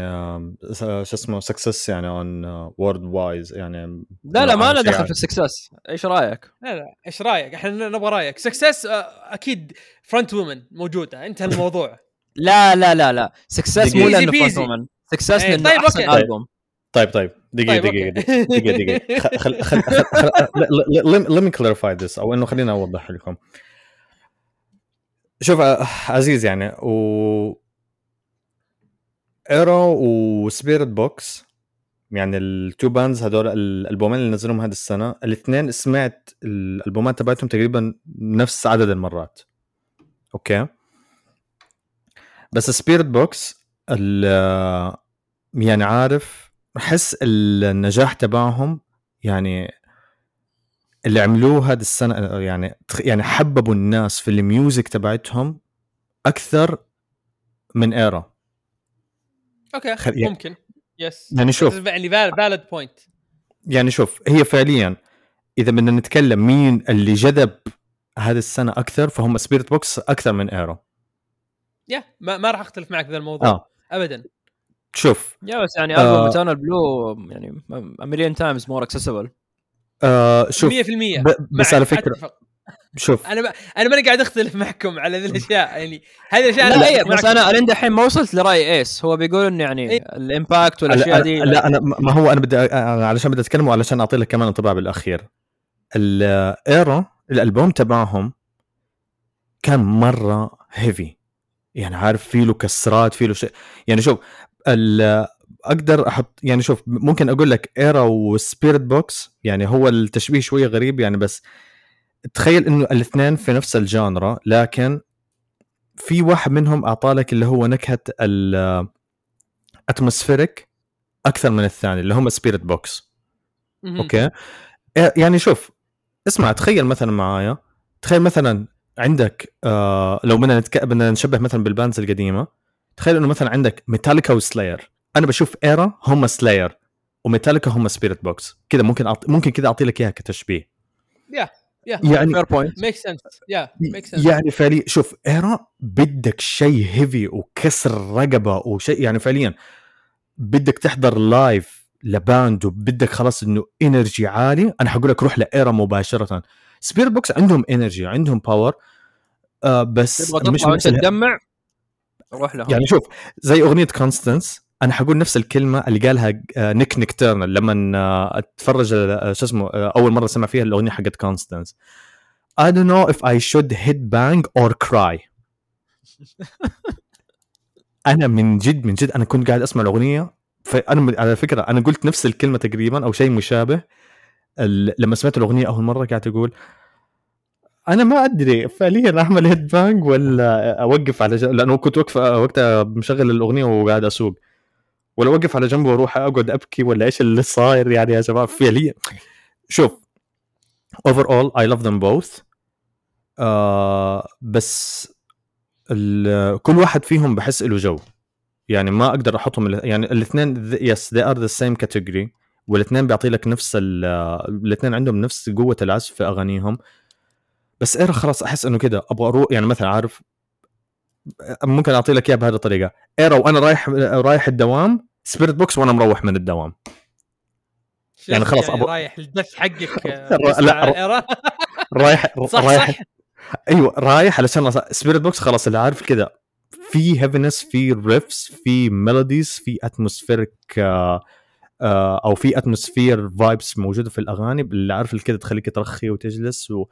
شو اسمه success يعني on award wise يعني لا لا ما له دخل في ال success إيش رايك؟ لا لا إيش رايك؟ إحنا نبغى رايك success أكيد front woman موجوده انت الموضوع لا لا لا لا success مو لأنه front woman success لأنه طيب احسن البوم طيب طيب دقيقة طيب دقيقة دقيقة دقيقة خل خل خل let me clarify this أو انه خلينا اوضح لكم شوف عزيز يعني و ERRA و Spiritbox يعني ال two bands هدول الألبومين اللي نزلهم هذه السنة الاثنين سمعت الألبومات تبعتهم تقريبا نفس عدد المرات. okay؟ بس Spiritbox يعني عارف أحس النجاح تبعهم يعني اللي عملوه هذه السنة يعني يعني حببوا الناس في ال music تبعتهم أكثر من ERRA. okay خل... يعني ممكن. yes يعني شوف. يعني valid point يعني شوف هي فعليا إذا بدنا نتكلم مين اللي جذب هذه السنة أكثر فهم Spiritbox أكثر من ERRA yeah ما, ما راح أختلف معك بهذا الموضوع. آه. ابدا. شوف. yeah بس يعني ألبوم آه. Blue يعني مليون times more accessible آه شوف 100% ب... بس على فكرة شوف. أنا ما أنا ماني قاعد أختلف معكم على ذي الأشياء يعني هذه الأشياء لا إيه أتفق بس. أنا لين دحين ما وصلت لرأي إيس. هو بيقول إنه يعني إيه. ال impact لا, والأشياء دي لا أنا ما هو أنا بدي علشان بدي أتكلم وعلشان أعطي لك كمان انطباع بالأخير. ال ERRA الألبوم تبعهم كان مرة heavy يعني عارف في له كسرات في له شيء. يعني شوف ال- أقدر أحط يعني شوف ممكن أقول لك ERRA و Spiritbox يعني هو التشبيه شوية غريب يعني بس تخيل إنه الاثنين في نفس ال genre لكن في واحد منهم اعطى لك اللي هو نكهة ال atmospheric أكثر من الثاني اللي هم Spiritbox. okay؟ إيه، يعني شوف اسمع تخيل مثلا معايا تخيل مثلا عندك آه لو بدنا نتك... بدنا نشبه مثلا بال bands القديمة تخيل إنه مثلا عندك Metallica و Slayer أنا بشوف ERRA هم Slayer و Metallica هم Spiritbox كذا ممكن أعط... ممكن كذا أعطي لك إياها كتشبيه. يا يا يعني fair point make sense yeah make sense يعني فعليا شوف ERRA بدك شيء heavy وكسر رقبة وشيء يعني فعليا بدك تحضر live ل band وبدك خلاص إنه energy عالي أنا حقول لك روح ل ERRA مباشرة. Spiritbox عندهم energy عندهم power آه بس ال- تدمع؟ روح لهم. يعني شوف زي أغنية Constance أنا حقول نفس الكلمة اللي قالها آه، Nik Nocturnal لما آه، أتفرج آه، شو اسمه أول مرة سمع فيها الأغنية حقت Constance I don't know if I should headbang or cry. أنا من جد من جد أنا كنت قاعد أسمع الأغنية فانا على فكرة أنا قلت نفس الكلمة تقريبا أو شيء مشابه لما سمعت الأغنية أول مرة قاعد أقول أنا ما أدري فعليا أعمل headbang ولا أوقف على جنب لأنه كنت وقف وقتها مشغل الأغنية وقاعد أسوق. ولا أوقف على جنب وأروح أقعد أبكي ولا إيش اللي صاير يعني يا شباب فعليا. شوف overall I love them both بس كل واحد فيهم بحس له جو. يعني ما أقدر أحطهم يعني الاثنين yes they are the same category والاثنين بيعطي لك نفس ال- الاثنين عندهم نفس قوة العزف في أغانيهم. بس ERRA خلاص أحس إنه كده. أبغى أروح يعني مثلا عارف ممكن أعطي لك إياها بهذه الطريقة. ERRA وأنا رايح رايح الدوام. Spiritbox وأنا مروح من الدوام. يعني خلاص أبو- رايح الدث حقك آه، لا،. رايح صح رايح صح. أيوه رايح علشان Spiritbox خلاص اللي عارف كذا في heaviness في riffs في melodies في atmospheric أو في atmosphere vibes موجودة في الأغاني. اللي عارف كذا تخليك ترخي وتجلس و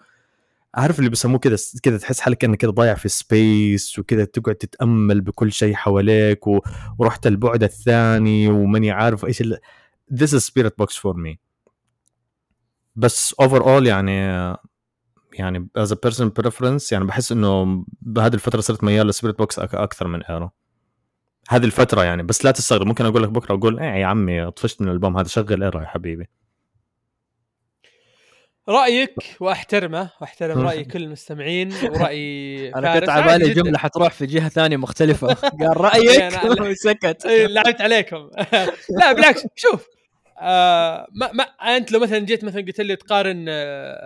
عارف اللي بيسموه كذا كذا تحس حالك كأنك كذا ضايع في space وكذا تقعد تتأمل بكل شيء حواليك. ورحت البعد الثاني وماني عارف إيش ال... This is Spiritbox for me بس overall يعني يعني as a person preference يعني بحس إنه بهذه الفترة صرت ميال ل Spiritbox أكثر من ERRA هذه الفترة يعني بس لا تستغرب ممكن أقول لك بكرة أقول إيه يا عمي طفشت من الألبوم هذا شغل ERRA يا حبيبي رأيك وأحترمه وأحترم. رأي كل المستمعين ورأي أنا كنت على بالي. جملة حتروح في جهة ثانية مختلفة قال رأيك وسكت لعبت عليكم لا بالعكس شوف آه ما ما أنت لو مثلا جيت مثلا قلت لي تقارن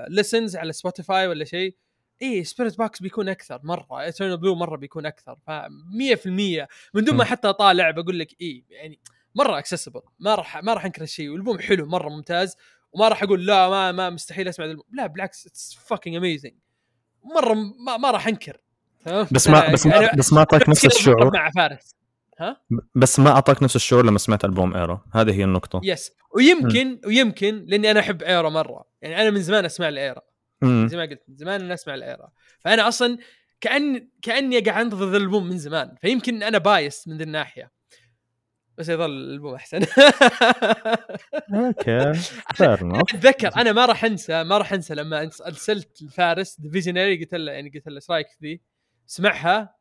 listens على Spotify ولا شيء اي Spiritbox بيكون أكثر مرة Eternal Blue مرة بيكون أكثر ف 100% من دون ما. حتى أطالع بقول لك اي يعني مرة accessible ما راح ما راح أنكر الشيء والألبوم حلو مرة ممتاز وما راح أقول لا ما ما مستحيل أسمع الألبوم. لا بالعكس it's fucking amazing مرة ما, ما راح أنكر. تمام؟ بس ما بس ما أنا- بس ما اعطاك نفس الشعور. مع فارس. ها؟ بس ما أعطاك نفس الشعور لما سمعت ألبوم ERRA هذه هي النقطة. yes ويمكن ويمكن لأني أنا أحب ERRA مرة. يعني أنا من زمان أسمع ال ERRA مم. زي ما قلت من زمان أنا أسمع ال ERRA فأنا أصلا كأن كأني قاعد أنتظر ذا الألبوم من زمان. فيمكن أنا biased من ذي الناحية. بس يظل الألبوم أحسن okay أتذكر أنا ما راح أنسى ما راح أنسى لما أرسلت لفارس ديفيجنري قلت له يعني قلت له إيش رأيك ذي؟ سمعها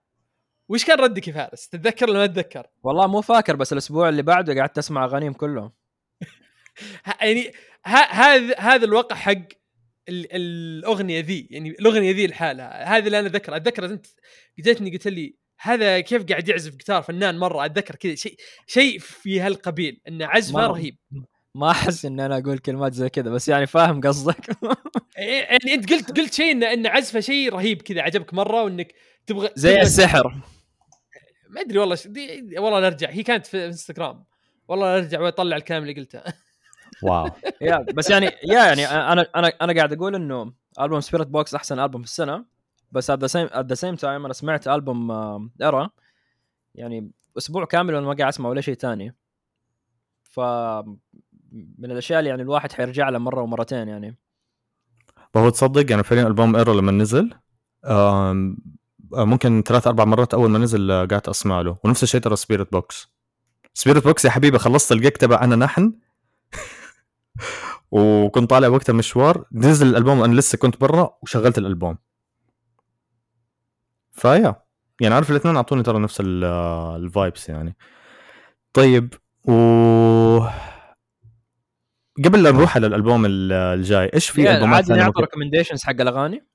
وش كان ردك يا فارس؟ تتذكر ولا ما تتذكر؟ والله مو فاكر بس الأسبوع اللي بعده قعدت أسمع أغانيهم كلهم ه- يعني ه- هذا هذا الواقع حق ال- الأغنية ذي يعني الأغنية ذي لحالها هذا اللي أنا اتذكر اتذكر انت جيتني قلت لي هذا كيف قاعد يعزف جيتار فنان مرة أتذكر كذا شيء شيء في هالقبيل إنه عزفه. رهيب. ما أحس إن أنا أقول كلمات زي كذا بس يعني فاهم قصدك. يعني أنت قلت قلت شيء انه انه عزفه شيء رهيب كذا عجبك مرة وإنك تبغى زي تبغى- السحر. ما أدري والله ش- دي والله نرجع هي كانت في إنستغرام. والله نرجع وأطلع الكلام اللي قلته. wow. yeah بس يعني yeah يعني أنا أنا أنا قاعد أقول إنه ألبوم Spiritbox أحسن ألبوم في السنة. بس at the same time أنا سمعت ألبوم ERRA يعني أسبوع كامل وأنا ما قاعد أسمع ولا شيء ثاني ف من الأشياء اللي يعني الواحد حيرجع لها مرة ومرتين يعني. وهو تصدق يعني فعليا ألبوم ERRA لما نزل آه، ممكن ثلاث أربع مرات أول ما نزل آه، قعدت أسمع له. ونفس الشيء ترى Spiritbox Spiritbox يا حبيبي خلصت الجيك تبع أنا نحن. وكنت طالع وقتها مشوار نزل الألبوم أنا لسه كنت برا وشغلت الألبوم. ف yeah. يعني عارف الاثنين أعطوني ترى نفس ال vibes يعني. طيب و قبل لا نروح على الألبوم ال- الجاي إيش في ألبومات عادي ثانية نعطي ممكن؟ recommendations حق الأغاني.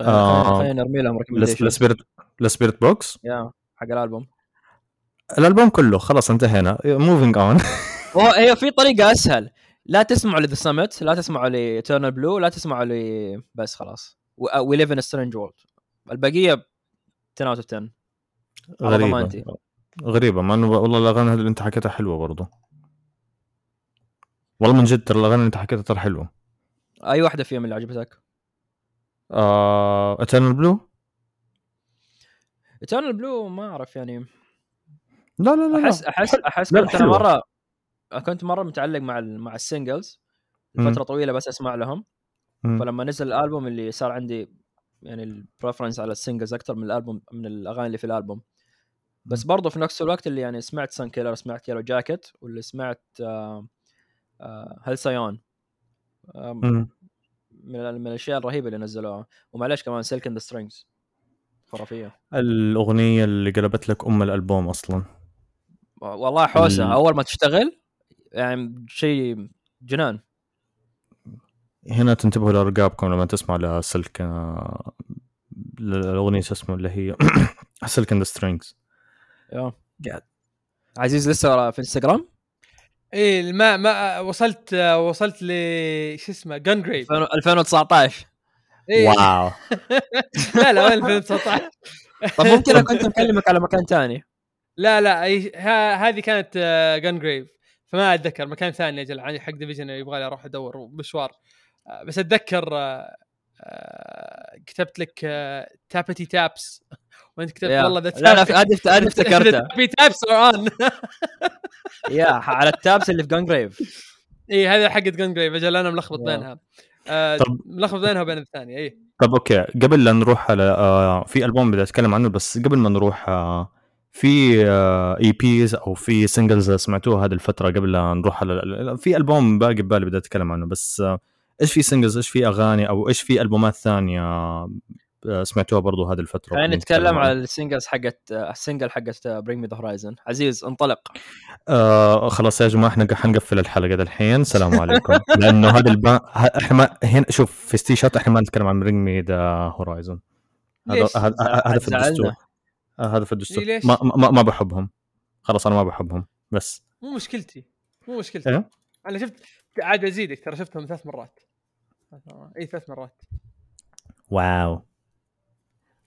آه. آه. خلينا نرمي لهم ريكومنديشنز ل Spiritbox yeah حق الألبوم. الألبوم كله خلاص انتهينا. moving on هو هي في طريقة أسهل. لا تسمعوا ل The Summit لا تسمعوا ل Eternal Blue لا تسمعوا ل بس خلاص. We Live in a Strange World البقية 10 out of 10 على غريبة. غريبة مع إنه والله الأغاني هذه اللي أنت حكيتها حلوة برضه والله من جد ترى الأغاني اللي أنت حكيتها ترى حلوة. أي واحدة فيهم اللي عجبتك؟ آه... Eternal Blue Eternal Blue ما أعرف يعني. لا لا لا أحس أحس أحس لا، كنت أنا. مرة كنت مرة متعلق مع ال- مع مم. فتره طويلة بس أسمع لهم. مم. فلما نزل الألبوم اللي صار عندي يعني ال preference على ال singles أكثر من الألبوم من الأغاني اللي في الألبوم. بس برضه في نفس الوقت اللي يعني سمعت Sun Killer سمعت Yellowjacket واللي سمعت آه آه Halcyon آه مم. من, ال- من الأشياء الرهيبة اللي نزلوها. ومعلش كمان Silk in the Strings خرافية. الأغنية اللي قلبت لك أم الألبوم أصلا. والله حوسه ال- أول ما تشتغل يعني شيء جنان. هنا تنتبهوا لارقابكم لما تسمعوا ل Silk آه، الاغنيه شو اسمه اللي هي Silk in the Strings yeah. قاعد. عزيز لسه في انستغرام إيه ما ما وصلت وصلت ل شو اسمه Gungrave 2019 إيه. wow. لا لا وين 2019 طب ممكن أنا كنت مكلمك على مكان ثاني. لا لا هذه كانت Gungrave فما أتذكر مكان ثاني أجل عندي حق Divisionary يبغى لي أروح ادور مشوار. آه، بس أتذكر آه، آه، كتبت لك tappy taps. وأنت كتبت. والله لا لا هذه هذه افتكرتها. tappy taps on yeah على ال taps اللي في Gungrave اي هذه حقت Gungrave أجل أنا ملخبط. بينها. آه، طب- ملخبط بينها وبين الثانية. اي طب okay قبل لا نروح على آه في ألبوم بدي أتكلم عنه بس قبل ما نروح آه في EPs أو في سingles سمعتوها هذه الفترة قبل لا نروح على في ألبوم باقي ببالي بدي أتكلم عنه بس آه إيش في سingles إيش في أغاني؟ أو إيش في ألبومات ثانية؟ آه سمعتوها برضو هذه الفترة بدنا نتكلم. على ال singles حقت ال single حقت Bring Me The Horizon عزيز انطلق. آه خلاص يا جماعة إحنا حنقفل الحلقة الحين السلام عليكم. لأنه هذا الب... إحنا ما هنا شوف في ستي شوت إحنا ما نتكلم عن Bring Me The Horizon هذا في. الدستور. هذا في الدستور. إيه،؟ ما, ما ما بحبهم. خلاص أنا ما بحبهم. بس. مو مشكلتي. مو مشكلتي. إيه؟ أنا شفت عاد أزيدك ترى شفتهم ثلاث مرات. إي ثلاث مرات. wow.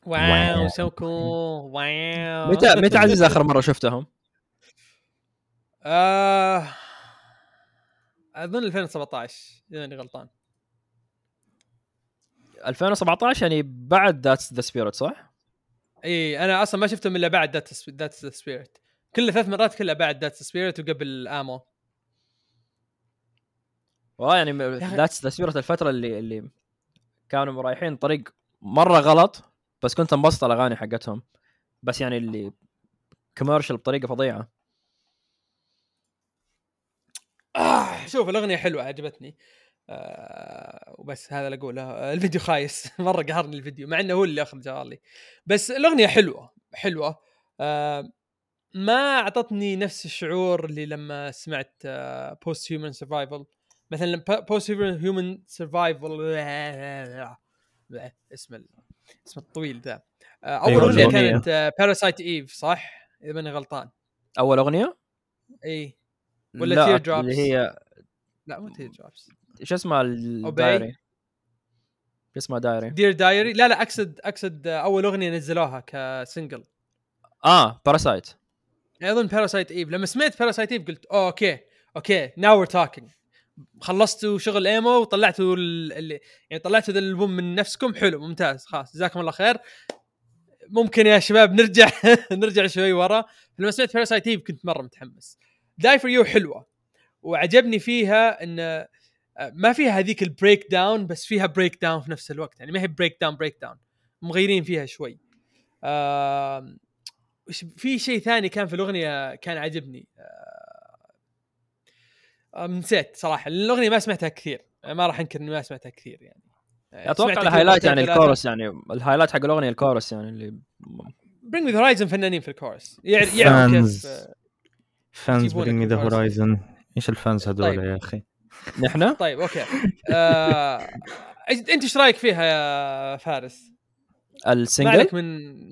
wow. so cool wow. متى متى عزيز آخر مرة شفتهم؟ آه أظن 2017 إذا ماني غلطان. 2017 يعني بعد That's the Spirit صح؟ إي أنا أصلا ما شفتهم إلا بعد That's That's the Spirit كل ثلاث مرات كلها بعد That's the Spirit وقبل amo والله يعني. That's the Spirit الفترة اللي اللي كانوا رايحين طريق مرة غلط بس كنت انبسط الأغاني حقتهم. بس يعني اللي commercial بطريقة فظيعة. آه شوف الأغنية حلوة عجبتني. آه وبس هذا اللي أقوله. آه، الفيديو خايس. مرة قهرني الفيديو مع إنه هو اللي اخذ جوالي. بس الأغنية حلوة حلوة. آه ما أعطتني نفس الشعور اللي لما سمعت Post Human Survival مثلا Post Human Survival اسم اسم الطويل ذا آه أول أيوة، أغنية. كانت Parasite Eve صح؟ إذا ماني غلطان أول أغنية؟ اي ولا لا، Teardrops. اللي هي لا مو Teardrops إيش اسمها الـ Diary؟ إيش اسمها Diary؟ Dear Diary لا لا أقصد أقصد أول أغنية نزلوها ك single آه باراسايت أظن Parasite Eve لما سمعت Parasite Eve قلت okay okay now we're talking خلصتوا شغل emo وطلعتوا اللي يعني طلعتوا ذا الالبوم من نفسكم حلو ممتاز خلاص جزاكم الله خير. ممكن يا شباب نرجع نرجع شوي ورا. لما سمعت Parasite Eve كنت مرة متحمس. داي فور يو حلوة. وعجبني فيها إن ما فيها هذيك الـ breakdown بس فيها breakdown في نفس الوقت يعني ما هي breakdown breakdown مغيرين فيها شوي. آه في شيء ثاني كان في الأغنية كان عجبني آه نسيت صراحة. الأغنية ما سمعتها كثير. ما راح أنكر إني ما سمعتها كثير يعني. أتوقع الهايلايت يعني الكورس يعني الهايلايت حق الأغنية الكورس يعني اللي برينج مي ذا هورايزن فنانين في الكورس. يعرفوا كيف فانز برينج مي ذا هورايزن إيش الفانز هذول طيب. يا أخي؟ نحن؟ طيب أوكي. آه... أنت إيش رأيك فيها يا فارس؟ السنجل مالك من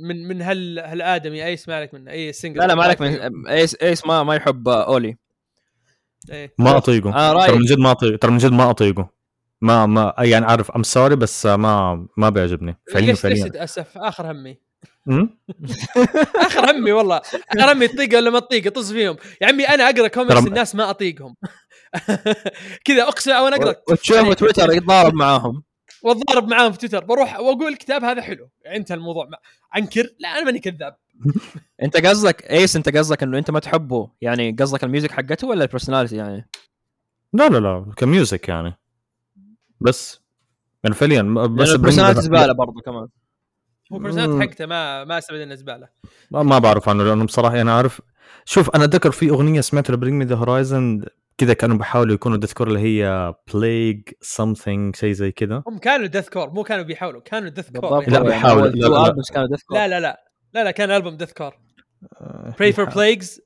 من من هال هالآدمي. ايس مالك من أي سنجل لا لا مالك من ايس ايس ما ما يحب أولي. إيه. ما أطيقه. آه ترى من جد ما اطيقه ترى من جد ما أطيقه. ما ما يعني عارف I'm sorry بس ما ما بيعجبني. فعليا فعليا. ليش تتاسف آخر همي. آخر همي والله. آخر همي تطيقه ولا ما تطيقه طز فيهم. يا عمي أنا أقرأ كوميكس الناس ما أطيقهم. كذا أقسم أو أنا أقرأ. وتشوف تويتر يتضارب معاهم. وأتضارب معاهم في تويتر بروح وأقول الكتاب هذا حلو. انتهى الموضوع. أنكر؟ لا أنا ماني كذاب. انت قصدك ايس انت قصدك انه انت ما تحبه؟ يعني قصدك الـ music حقته ولا الـ personality يعني؟ لا لا لا ك music يعني. بس يعني فعليا بس الـ personality زبالة برضه كمان. هو الـ personality حقته ما ما استبعد انه زبالة. ما بعرف عنه لأنه بصراحة أنا عارف شوف أنا أتذكر في أغنية سمعتها ل Bring Me The Horizon كذا كانوا بيحاولوا يكونوا deathcore اللي هي plague something شيء زي كذا. هم كانوا deathcore مو كانوا بيحاولوا كانوا deathcore لا بيحاولوا لا لا, لا لا لا لا. كان album deathcore Pray for Plagues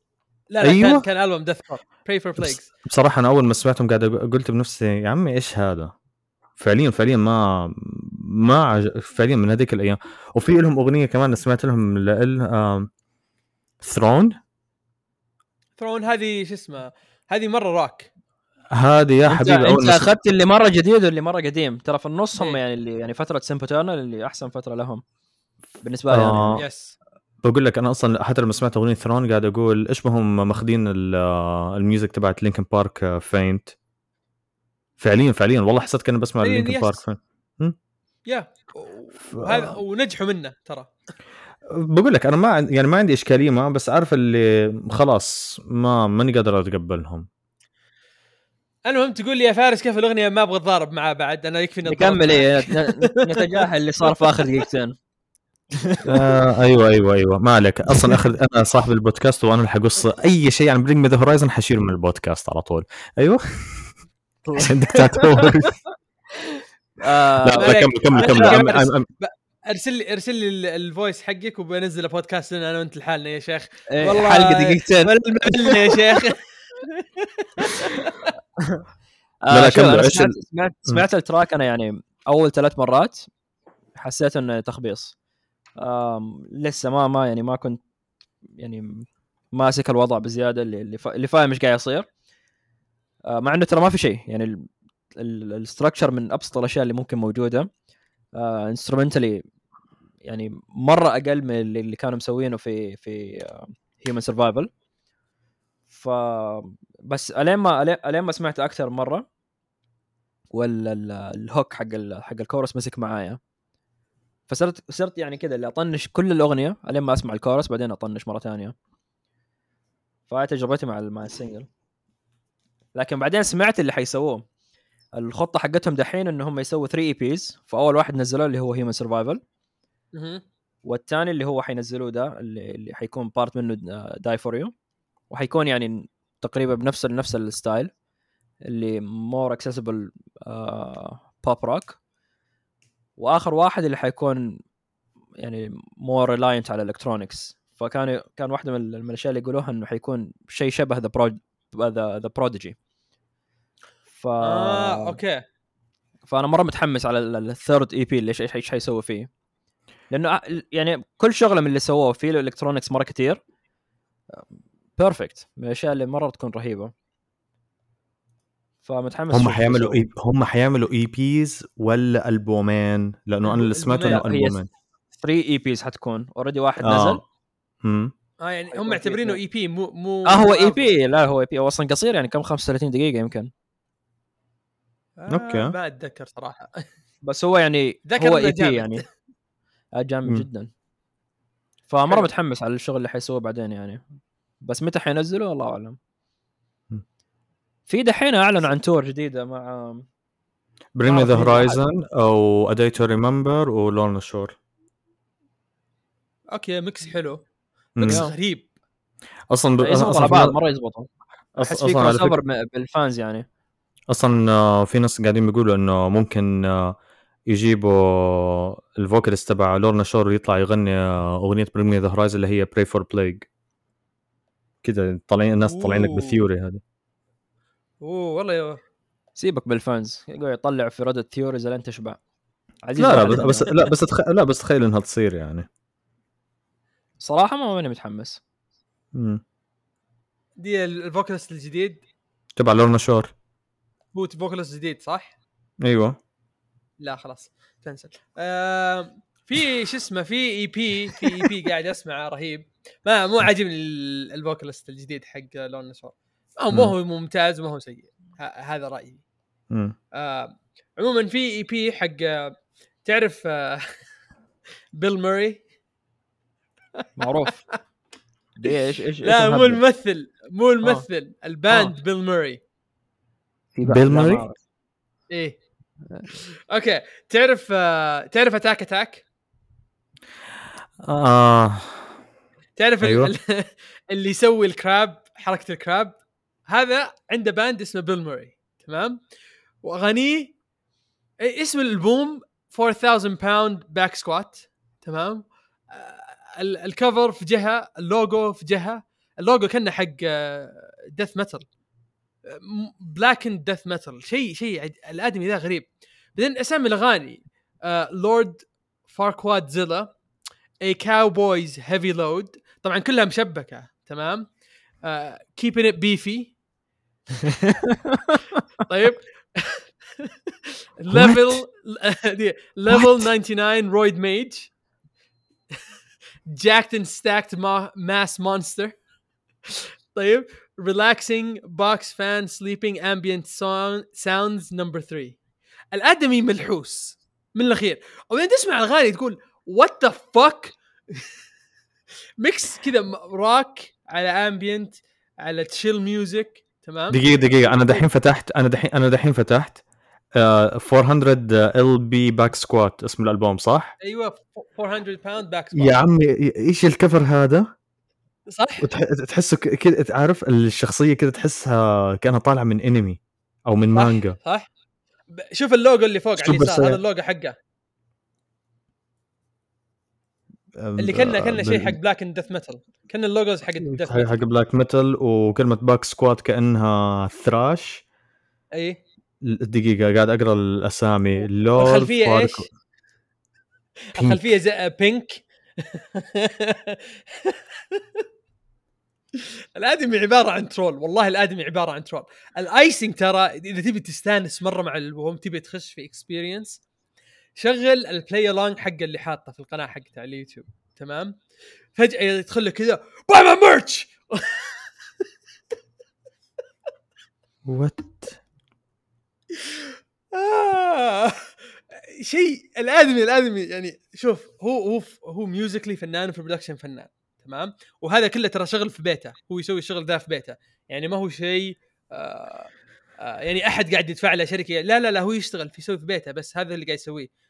لا لا أيوة؟ كان كان album deathcore Pray for Plagues بصراحة أنا أول ما سمعتهم قاعد قلت بنفسي يا عمي إيش هذا؟ فعليا فعليا ما ما عج... فعليا من هذيك الأيام. وفي لهم أغنية كمان سمعت لهم ل الـ Throne Throne هذه شو اسمه هذه مرة راك. هذه يا حبيبي أنت أخذت اللي مرة جديد واللي مرة قديم. ترى في النص هم إيه. يعني اللي يعني فترة Sempiternal اللي أحسن فترة لهم. بالنسبة لي آه. يعني yes بقول لك أنا أصلا حتى لما سمعت أغنية Throne قاعد أقول إيش بهم ماخذين الـ music تبعت Linkin Park فينت فعليا فعليا والله حسيت كاني بسمع Linkin Park. فينت يا وهذا ونجحوا منه ترى. بقول لك أنا ما يعني ما عندي إشكالية معه بس عارف اللي خلاص ما ماني قادر أتقبلهم. المهم تقول لي يا فارس كيف الأغنية ما أبغى اتضارب معاه بعد أنا يكفي نكمل إيه نتجاهل اللي صار في آخر دقيقتين. آه أيوه أيوه أيوه. ما عليك. أصلا اخر أنا صاحب البودكاست وأنا اللي حقص أي شيء عن Bring The Horizon حشيل من البودكاست على طول. أيوه. عشان دكتاتور لا كمل كمل كمل ارسل لي أرسل لي الـ voice حقك وبنزل بودكاست لنا أنا وأنت لحالنا يا شيخ. إيه، والله حلقة دقيقتين. ولا يا شيخ. لا لا آه، كمل سمعت, سمعت, سمعت الـ track أنا يعني أول ثلاث مرات حسيت إنه تخبيص. لسه ما ما يعني ما كنت يعني ماسك الوضع بزيادة اللي اللي فاهم إيش قاعد يصير. آه، مع إنه ترى ما في شيء. يعني الـ structure من أبسط الأشياء اللي ممكن موجودة. instrumentally آه، يعني مرة أقل من اللي كانوا مسوينه في في Human Survival ف بس ألين ما الين ما سمعت أكثر مرة ولا الـ hook حق حق الكورس مسك معايا. فصرت صرت يعني كذا اللي أطنش كل الأغنية الين ما أسمع الكورس بعدين أطنش مرة ثانية. فهاي تجربتي مع مع الـ single لكن بعدين سمعت اللي حيسووه. الخطة حقتهم دحين انهم يسووا 3 EPs فأول واحد نزلوه اللي هو Human Survival والثاني اللي هو حينزلوه ده اللي, اللي حيكون part منه داي فور يو وحيكون يعني تقريبا بنفس نفس ال style اللي more accessible pop rock وآخر واحد اللي حيكون يعني more reliant على الـ electronics فكان كان واحدة من الأشياء اللي يقولوها إنه حيكون شيء شبه The Pro The The Prodigy ف آه okay. فأنا مرة متحمس على الـ third EP اللي إيش إيش حيسوي فيه. لأنه يعني كل شغلة من اللي سووه فيه الـ electronics مرة كثير perfect من الأشياء اللي مرة تكون رهيبة. فمتحمس هم حيعملوا إي... هم حيعملوا EPs ولا albumين لأنه أنا اللي سمعته انه albumين 3 EPs حتكون. already واحد آه. نزل. امم آه يعني هم معتبرينه EP مو مو آه هو EP لا هو EP هو أصلا قصير يعني كم؟ 35 دقيقة يمكن. آه ما أتذكر صراحة. بس هو يعني ذكر هو EP يعني. آه، جامد مم. جدا. فمرة. متحمس على الشغل اللي حيسووه بعدين يعني. بس متى حينزلوا؟ الله أعلم. في دحين اعلنوا عن tour جديدة مع آه، The Horizon أو A Day To Remember و Lorna Shore okay mix حلو. mix مم. غريب. أصلا ب... يزبطوا أصلا على بعض. مرة يزبطوا أحس أصلا في crossover بال fans يعني. أصلا آه، في ناس قاعدين بيقولوا إنه ممكن آه، يجيبوا ال vocalist تبع Lorna Shore يطلع يغني آه، أغنية Bring Me The Horizon اللي هي Pray For Plagues كذا طالعين الناس طالعين لك. بال theory هذه. أوه والله يا سيبك بال fans يقعد يطلع في ردة theories لين تشبع عزيز لا لا بس. بس لا بس تخ... لا بس تخيل إنها تصير يعني. صراحة ما ماني متحمس. مم. دي ال vocalist الجديد. تبع Lorna Shore. هو vocalist جديد صح؟ أيوه. لا خلاص cancel آه في شو اسمه في EP في EP قاعد أسمعه رهيب. ما مو عاجبني ال- ال vocalist الجديد حق Lorna Shore ما. هو ممتاز وما هو سيء. ه- هذا رأيي. آه عموما في EP حق آه، تعرف آه Bilmuri معروف. دي إيش إيش لا مو؟ الممثل مو الممثل ال band Bilmuri في بيل ما موري؟ إيه. okay. تعرف آه تعرف Attack Attack آه. تعرف. أيوة. اللي يسوي ال crab حركة ال crab هذا عنده band اسمه Bilmuri تمام؟ وأغانيه إيه، اسم الألبوم 4000 pound back squat تمام؟ آه، ال- ال cover في جهة اللوجو في جهة اللوجو كأنه حق death metal black and death metal شيء شيء الآدمي ذا غريب. بعدين أسامي الأغاني Lord Farquaadzilla a cowboy's heavy load طبعا كلها مشبكة تمام؟ keepin' it beefy طيب. level level 99 roid mage jacked and stacked mass monster طيب. Relaxing box fan sleeping ambient song sounds number 3 الأدمي ملحوس. من الأخير. وبعدين تسمع الاغاني تقول what the fuck mix كذا روك على ambient على chill music تمام دقيقة دقيقة أنا دحين فتحت أنا دحين أنا دحين فتحت آه 400 LB back squat اسم الألبوم صح؟ أيوه 400 pound back يا عمي إيش ال cover هذا؟ صح تحسه ك- كده عارف الشخصية كده تحسها كأنها طالعة من انمي أو من صح. مانجا صح ب- شوف اللوجو اللي فوق على اليسار هذا. اللوجو حقه أم، اللي كنا آه، كنا شيء بال- حق black and death metal كنا ال logos حق ال death metal حق black metal وكلمة back squat كأنها thrash أي. دقيقة قاعد أقرأ الأسامي. لورد الخلفية إيش؟ Farqua- الخلفية زي pink الأدمي عبارة عن troll والله الأدمي عبارة عن troll الايسنج ترى إذا تبي تستانس مرة مع الالبوم تبي تخش في experience شغل ال play along حق اللي حاطه في القناة حقته على اليوتيوب. تمام؟ فجأة يدخل لك كذا buy my merch what. شيء الادمي الادمي يعني شوف هو هو هو musically فنان وفي ال production فنان. تمام؟ وهذا كله ترى شغل في بيته. هو يسوي الشغل ذا في بيته. يعني ما هو شيء آه آه يعني أحد قاعد يدفع له شركة. لا لا لا هو يشتغل في يسوي في بيته بس هذا اللي قاعد يسويه.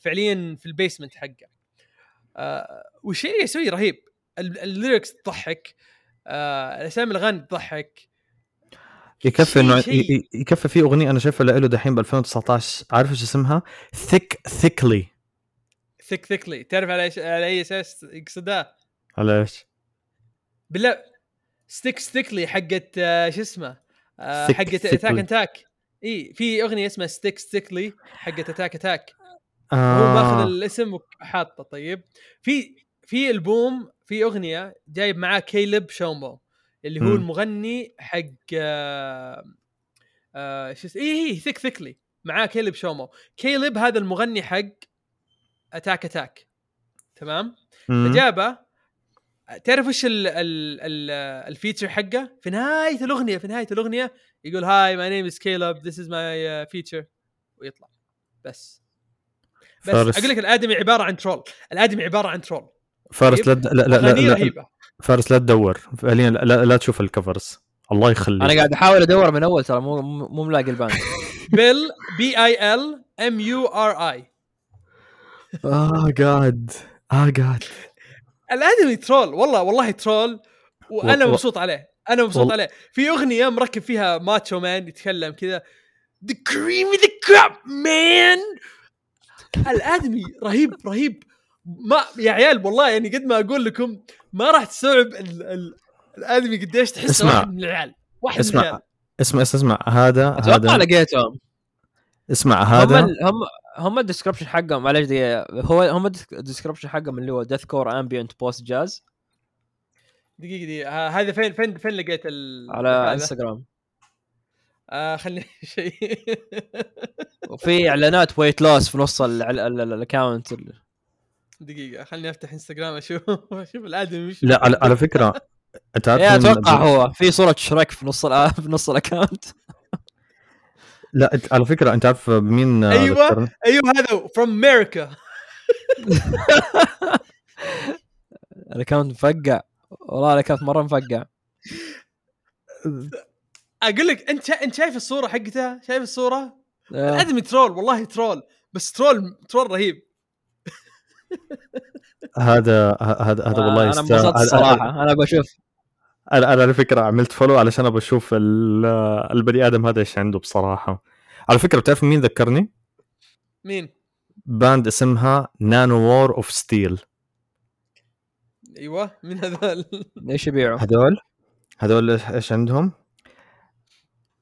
فعليا في ال basement حقه. آه والشيء اللي يسويه رهيب ال- ال lyrics تضحك آه الأسامي الاغاني تضحك. يكفي إنه يكفي في أغنية أنا شايفها له دحين ب 2019 عارف إيش اسمها؟ thicc thiccly thicc thiccly تعرف على إيش على أي أساس يقصدها؟ على إيش؟ بالله Stick Stickly حقت آه، شو اسمه؟ آه، حقت. Attack Attack اي في أغنية اسمها Stick Stickly حقت Attack Attack هو آه. ماخذ الاسم وحاطه طيب؟ في في ألبوم في أغنية جايب معاه Caleb Shomo اللي هو مم. المغني حق آه آه شو اسمه اي اي thicc thiccly معاه Caleb Shomo Caleb هذا المغني حق Attack Attack تمام. فجابه. تعرف وش ال ال ال ال feature حقه؟ في نهاية الأغنية في نهاية الأغنية يقول hi my name is Caleb this is my feature ويطلع. بس. بس فارس. أقول لك الآدمي عبارة عن troll الآدمي عبارة عن troll فارس لا لا لا, لا, لا, فارس لا تدور. فعليا لا, لا, لا تشوف ال covers الله يخليك. أنا قاعد أحاول أدور من أول ترى مو مو ملاقي ال band Bil B I L M U R I. آه جاد آه جاد الآدمي troll والله والله troll وأنا مبسوط عليه. أنا مبسوط عليه. في أغنية مركب فيها Macho Man يتكلم كذا. The cream of the crop man! الادمي رهيب رهيب. ما يا عيال والله يعني قد ما أقول لكم ما راح تستوعب ال... ال... الادمي قديش تحس اسمع. واحد من العيال. واحد اسمع. من العيال. اسمع اسمع, اسمع. هذا أتوقع هذا. لقيتهم. اسمع هم هذا. ال- هم هم ال description حقهم معلش دقيقة. هو هم ال description حقهم اللي هو deathcore ambient post jazz دقيقة. دقيقه هذا فين فين فين لقيت ال على هذا؟ انستغرام آه خليني شيء. وفي إعلانات weight loss في نص ال account دقيقة خليني أفتح انستغرام أشوف أشوف الأدمي وش لا على, على فكرة أنت عارف أتوقع هو. في صورة شريك في نص الآ- في نص ال account لا على فكرة أنت عارف مين أيوة. ذكرني؟ أيوه هذا from أمريكا ال account مفقع والله ال account مرة مفقع. أقول لك أنت أنت شايف الصورة حقتها شايف الصورة؟ آه. الادمي troll والله troll بس troll troll رهيب. هذا ه- هذا هذا والله أنا يستاهل. انبسطت أنا- الصراحه أنا بشوف. أنا أنا على فكرة عملت follow علشان ابى أشوف ال- البني آدم هذا إيش عنده بصراحة. على فكرة بتعرف مين ذكرني؟ مين؟ band اسمها Nanowar of Steel أيوه مين هذول؟ إيش يبيعوا؟ هذول؟ هذول إيش- إيش عندهم؟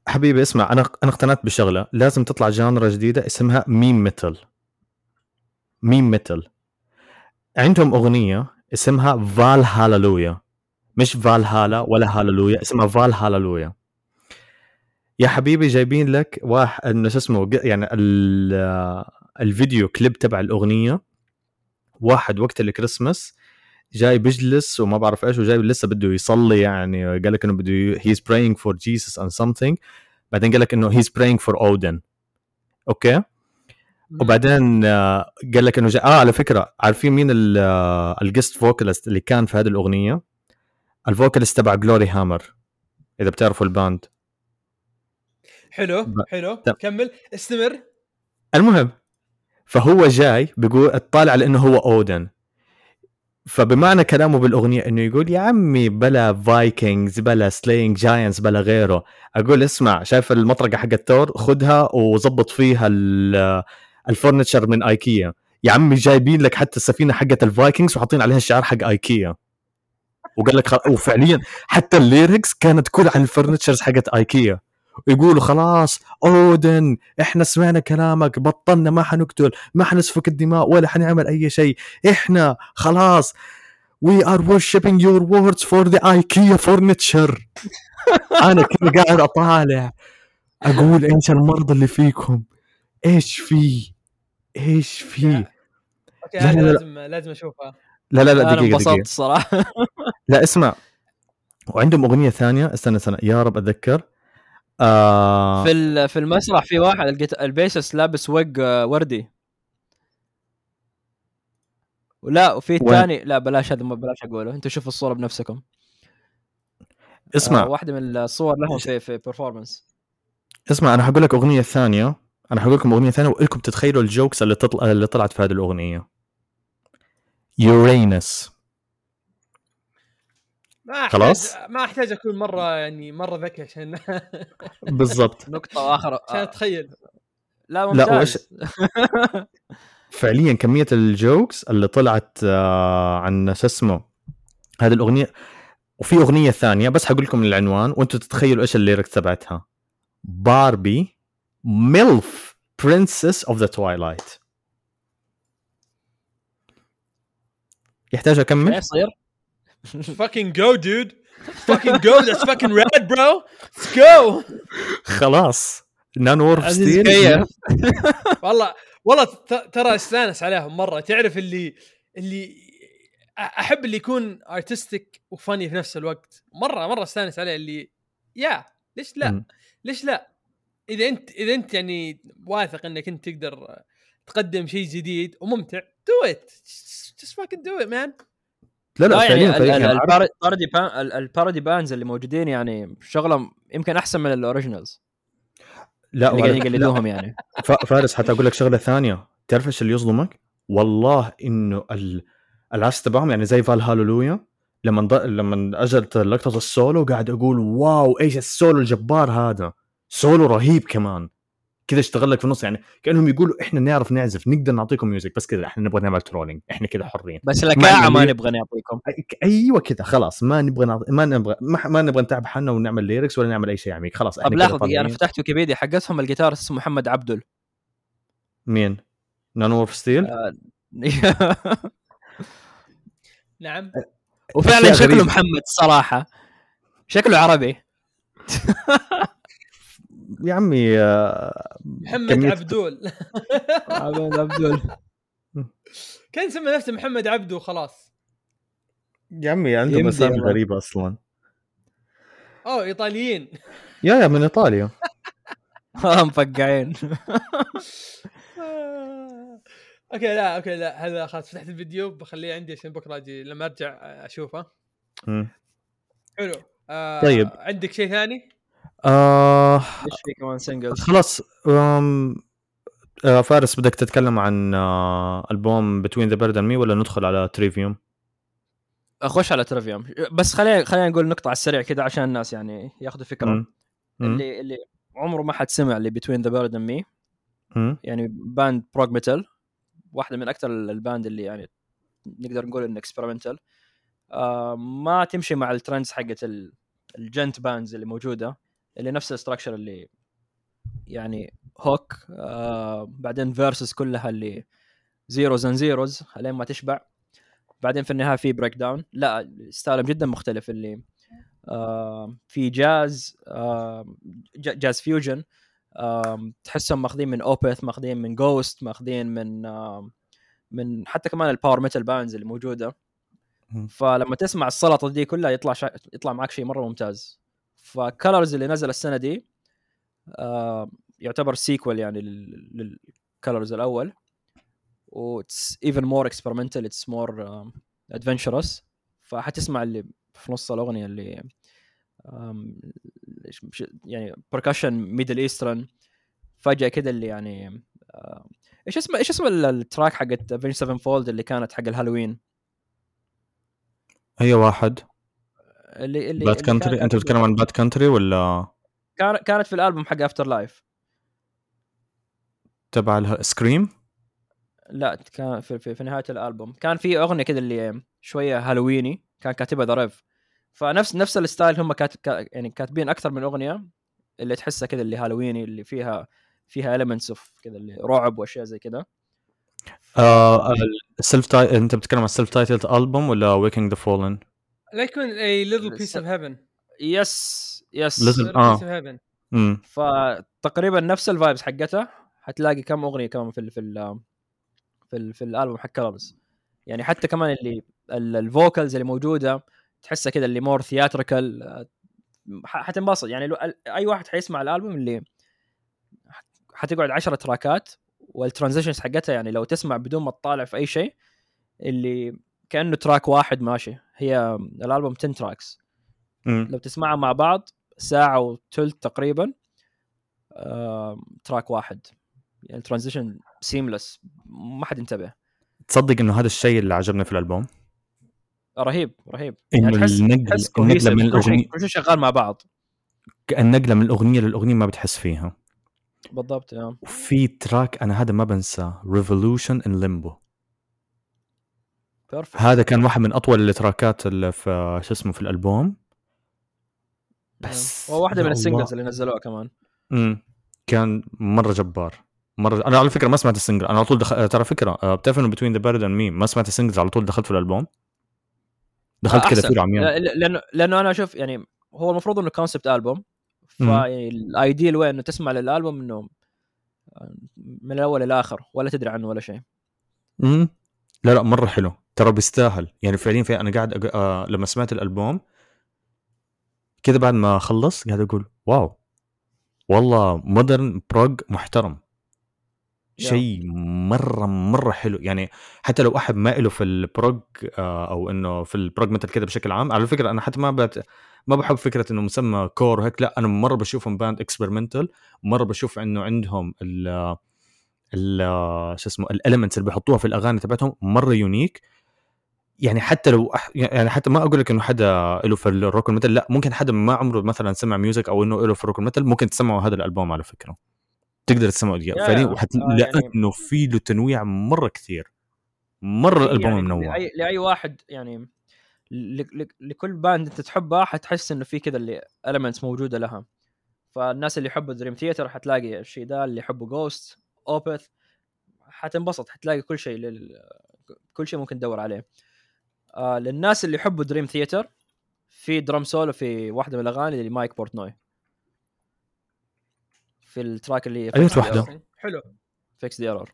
حبيبي اسمع أنا أنا اقتنعت بشغلة لازم تطلع genre جديدة اسمها meme metal meme metal عندهم أغنية اسمها Valhalleluja. مش فال هالا ولا هاللويا اسمها Valhalleluja. يا حبيبي جايبين لك واحد إنه شو اسمه يعني ال- ال video clip تبع الأغنية. واحد وقت الكريسماس جاي بيجلس وما بعرف إيش وجاي لسه بده يصلي يعني قال لك إنه بده he's praying for Jesus and something. بعدين قال لك إنه he's praying for Odin okay؟ وبعدين آه، قال لك إنه جا... آه على فكرة عارفين مين ال guest vocalist اللي كان في هذه الأغنية؟ ال vocalist تبع Gloryhammer إذا بتعرفوا ال band حلو حلو تم. كمل استمر. المهم فهو جاي بيقول اطلع على انه هو اودن فبمعنى كلامه بالأغنية إنه يقول يا عمي بلا Vikings بلا slaying giants بلا غيره. أقول اسمع شايف المطرقة حقت ثور خدها وظبط فيها ال- ال furniture من ايكيا يا عمي جايبين لك حتى السفينة حقت ال Vikings وحاطين عليها الشعار حق ايكيا وقال لك خل... وفعليا حتى ال lyrics كانت كل عن ال furnitures حقت ايكيا ويقولوا خلاص أودن إحنا سمعنا كلامك بطلنا ما حنقتل ما حنسفك الدماء ولا حنعمل أي شيء. إحنا خلاص we are worshipping your words for the IKEA furniture. أنا كذا قاعد أطالع أقول إيش المرض اللي فيكم؟ إيش في؟ إيش في؟ okay لا، لا، لا. لازم لازم اشوفها لا لا لا أنا دقيقة انبسطت دقيقة. الصراحه لا اسمع. وعندهم أغنية ثانية استنى استنى. يا رب أتذكر. آه. في في المسرح في واحد ال guit- ال bassist لابس وج آه، وردي. ولا وفي؟ الثاني لا بلاش هذا بلاش أقوله. أنتم شوفوا الصورة بنفسكم. اسمع. آه واحدة من الصور لهم في في performance اسمع أنا حقول لك أغنية ثانية. أنا حقول لكم أغنية ثانية وإلكم تتخيلوا ال jokes اللي تطلع اللي طلعت في هذه الأغنية. يورينس ما احتاج خلاص؟ ما أحتاج أكون مرة يعني مرة ذكي عشان بالضبط. نقطة واخر عشان آه. أتخيل. لا لا، ممتاز. فعليا كمية ال jokes اللي طلعت آه، عن شو اسمه هذه الأغنية. وفي أغنية ثانية بس حقول لكم العنوان وأنتم تتخيلوا إيش ال lyrics تبعتها. Barbie MILF Princess of the Twilight يحتاج أكمل؟ إيش يصير؟ Fucking go dude. Fucking go. That's fucking rad bro. Let's go. خلاص. Nanowar of Steel. والله والله ت- ترى استانس عليهم مرة. تعرف اللي اللي أحب اللي يكون artistic و funny في نفس الوقت. مرة مرة استانس عليه اللي يا ليش لا. ليش لا؟ إذا أنت إذا أنت يعني واثق إنك أنت تقدر تقدم شيء جديد وممتع do it just fucking do it man. لا لا لا يعني فعليا يعني ال parody ban- ال parody bands اللي موجودين يعني شغلهم يمكن أحسن من ال originals لا اللي يقلدوهم يعني. فارس حتى أقول لك شغلة ثانية. تعرف إيش اللي يصدمك؟ والله إنه ال- العزف تبعهم يعني زي Valhalleluja لما ض... لما اجت لقطة السولو قاعد أقول wow إيش السولو الجبار هذا؟ سولو رهيب كمان. كذا اشتغل لك في النص يعني كأنهم يقولوا إحنا نعرف نعزف نقدر نعطيكم music بس كذا إحنا نبغى نعمل trolling إحنا كذا حرين بس لكاعه ما اللي- نبغى نعطيكم أيوه كذا خلاص ما نبغى نعط... ما نبغى ما, ما نبغى نتعب حالنا ونعمل lyrics ولا نعمل أي شيء عميق خلاص طب لحظة أنا. فتحت ويكيبيديا حقتهم الجيتار اسمه محمد عبدل مين؟ Nanowar of Steel؟ نعم وفعلا شكله. محمد صراحة شكله عربي يا عمي آه، محمد عبدول محمد عبدل كان سمى نفسه محمد عبدو خلاص يا عمي عندهم اسامي. غريبه أصلا أوه إيطاليين يا يا من إيطاليا آه، مفقعين okay لا okay لا هذا خلاص فتحت الفيديو بخليه عندي عشان بكرة أجي لما أرجع أشوفه. حلو آه طيب. عندك شيء ثاني؟ آه إيش في كمان singles خلاص آه فارس بدك تتكلم عن آه ألبوم Between the Buried and Me ولا ندخل على تريفيوم اخش على تريفيوم بس خلينا خلينا نقول نقطة على السريع كذا عشان الناس يعني ياخذوا فكرة. مم. اللي اللي عمره ما حد سمع اللي Between the Buried and Me. يعني band prog metal واحدة من أكثر ال bands اللي يعني نقدر نقول إنه experimental آه ما تمشي مع ال trends حقت ال- ال djent bands اللي موجودة. اللي نفس ال structure اللي يعني hook آه بعدين verses كلها اللي zeros and zeros لين ما تشبع. بعدين في النهاية في breakdown لا style هم جدا مختلف اللي آه في جاز آه jazz fusion آم، تحسهم ماخذين من Opeth ماخذين من Ghost ماخذين من آم، من حتى كمان ال power metal bands اللي موجودة. فلما تسمع السلطة دي كلها يطلع شا... يطلع معك شيء مرة ممتاز. ف Colors اللي نزل السنة دي آم، يعتبر sequel يعني لل Colors الأول. و even more experimental it's more um, adventurous. فحتسمع اللي في نص الأغنية اللي um, يعني percussion Middle Eastern فجأة كده اللي يعني آه، إيش اسمه إيش اسم ال- ال track حقت Avenged Sevenfold اللي كانت حق الهالوين؟ اي واحد. اللي اللي Bat Country كانت أنت بتتكلم عن Bat Country ولا؟ كان- كانت في الألبوم حق Afterlife تبع Scream لا كان في, في, في نهاية الألبوم. كان في أغنية كده اللي شوية هالويني كان كاتبها The Rev فنفس نفس ال style هم كات كا- يعني كاتبين أكثر من أغنية اللي تحسها كده اللي هالويني اللي فيها فيها elements of كذا اللي رعب وأشياء زي كذا آه ال self-ti... أنت بتتكلم عن ال self-titled album ولا Waking the Fallen لا يكون a little piece of heaven. يس يس آه. piece of heaven. امم فتقريبا نفس ال vibes حقتها حتلاقي كم أغنية كمان في ال في ال في, ال في الألبوم حق Colors يعني حتى كمان اللي ال- ال vocals اللي موجودة تحسها كده اللي more theatrical حتنبسط. يعني لو ال- أي واحد حيسمع الألبوم اللي حتقعد 10 track ات وال transitions حقتها يعني لو تسمع بدون ما تطالع في أي شيء اللي كأنه track واحد ماشي. هي الألبوم 10 tracks لو تسمعها مع بعض ساعة وثلث تقريبا آم، track واحد. يعني transition seamless ما حد انتبه تصدق إنه هذا الشيء اللي عجبني في الألبوم؟ رهيب رهيب. إنه تحس النقل تحس النقلة من الاغنيه كل شيء شغال مع بعض. النقلة من الأغنية للأغنية ما بتحس فيها. بالضبط يا وفي track أنا هذا ما بنساه Revolution in Limbo perfect هذا كان واحد من أطول ال track ات اللي في شو اسمه في الألبوم. بس هو واحدة من. ال singles اللي نزلوها كمان. امم كان مرة جبار. مرة أنا على فكرة ما سمعت ال single. أنا على طول دخل... ترى فكرة آه، بتعرف إنه Between the Buried and Me ما سمعت ال singles على طول دخلت في الألبوم؟ دخلت كذا. فيه عميان لا- لا- لأنه لأنه أنا أشوف يعني هو المفروض إنه concept album فال ideal وين؟ إنه تسمع للألبوم إنه من الأول للاخر ولا تدري عنه ولا شيء. امم لا لا مرة حلو. ترى بيستاهل. يعني فعليا في أنا قاعد أق... آه لما سمعت الألبوم كذا بعد ما خلص قاعد أقول wow. والله modern prog محترم. شيء مرة مرة حلو. يعني حتى لو أحد ما له في ال prog آه، أو إنه في ال prog metal كده بشكل عام على فكرة أنا حتى ما بت... ما بحب فكرة إنه مسمى core وهيك. لا أنا مرة بشوفهم band experimental مرة بشوف إنه عندهم ال ال شو اسمه ال elements اللي بيحطوها في الأغاني تبعتهم مرة unique يعني حتى لو أح... يعني حتى ما أقول لك إنه حدا له في ال rock ال metal لا ممكن حدا ما عمره مثلا سمع music أو إنه له في ال rock ال metal ممكن تسمعوا هذا الألبوم على فكرة. تقدر تسمعه دقيقة فعليا وحت... آه لأنه يعني... في له تنويع مرة كثير. مرة الألبوم يعني منوع. لأي لأي واحد يعني ل... ل... لكل band أنت تحبها حتحس إنه في كذا اللي elements موجودة لها. فالناس اللي يحبوا Dream Theater حتلاقي الشيء ده اللي يحبوا Ghost Opeth حتنبسط حتلاقي كل شيء لل... كل شيء ممكن تدور عليه. آه للناس اللي يحبوا Dream Theater في drum solo في واحدة من الأغاني ل Mike Portnoy. في ال track اللي أيوه واحدة. حلو. Fix the Error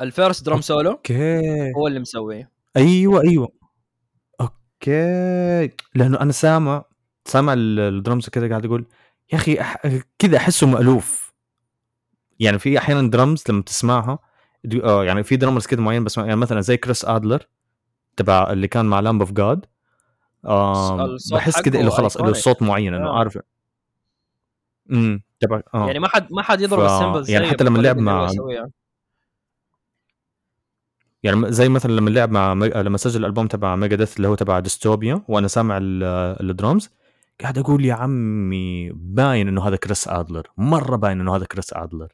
ال first drum solo okay. هو اللي مسويه. أيوه أيوه. okay. لأنه أنا سامع سامع الدرمز كذا قاعد أقول يا أخي أح... كذا أحسه مألوف. يعني في أحيانا درمز لما تسمعها آه يعني في درمز كذا معين بس يعني مثلا زي Chris Adler تبع اللي كان مع Lamb of God بحس كذا له خلاص له صوت معين إنه آه. عارف. امم تبع آه. يعني ما حد ما حد يضرب ف... ال cymbals يعني حتى لما لعب مع يعني زي مثلا لما لعب مع لما سجل الالبوم تبع Megadeth اللي هو تبع ديستوبيا وأنا سامع الدرامز قاعد أقول يا عمي باين إنه هذا Chris Adler مرة باين إنه هذا كريس ادلر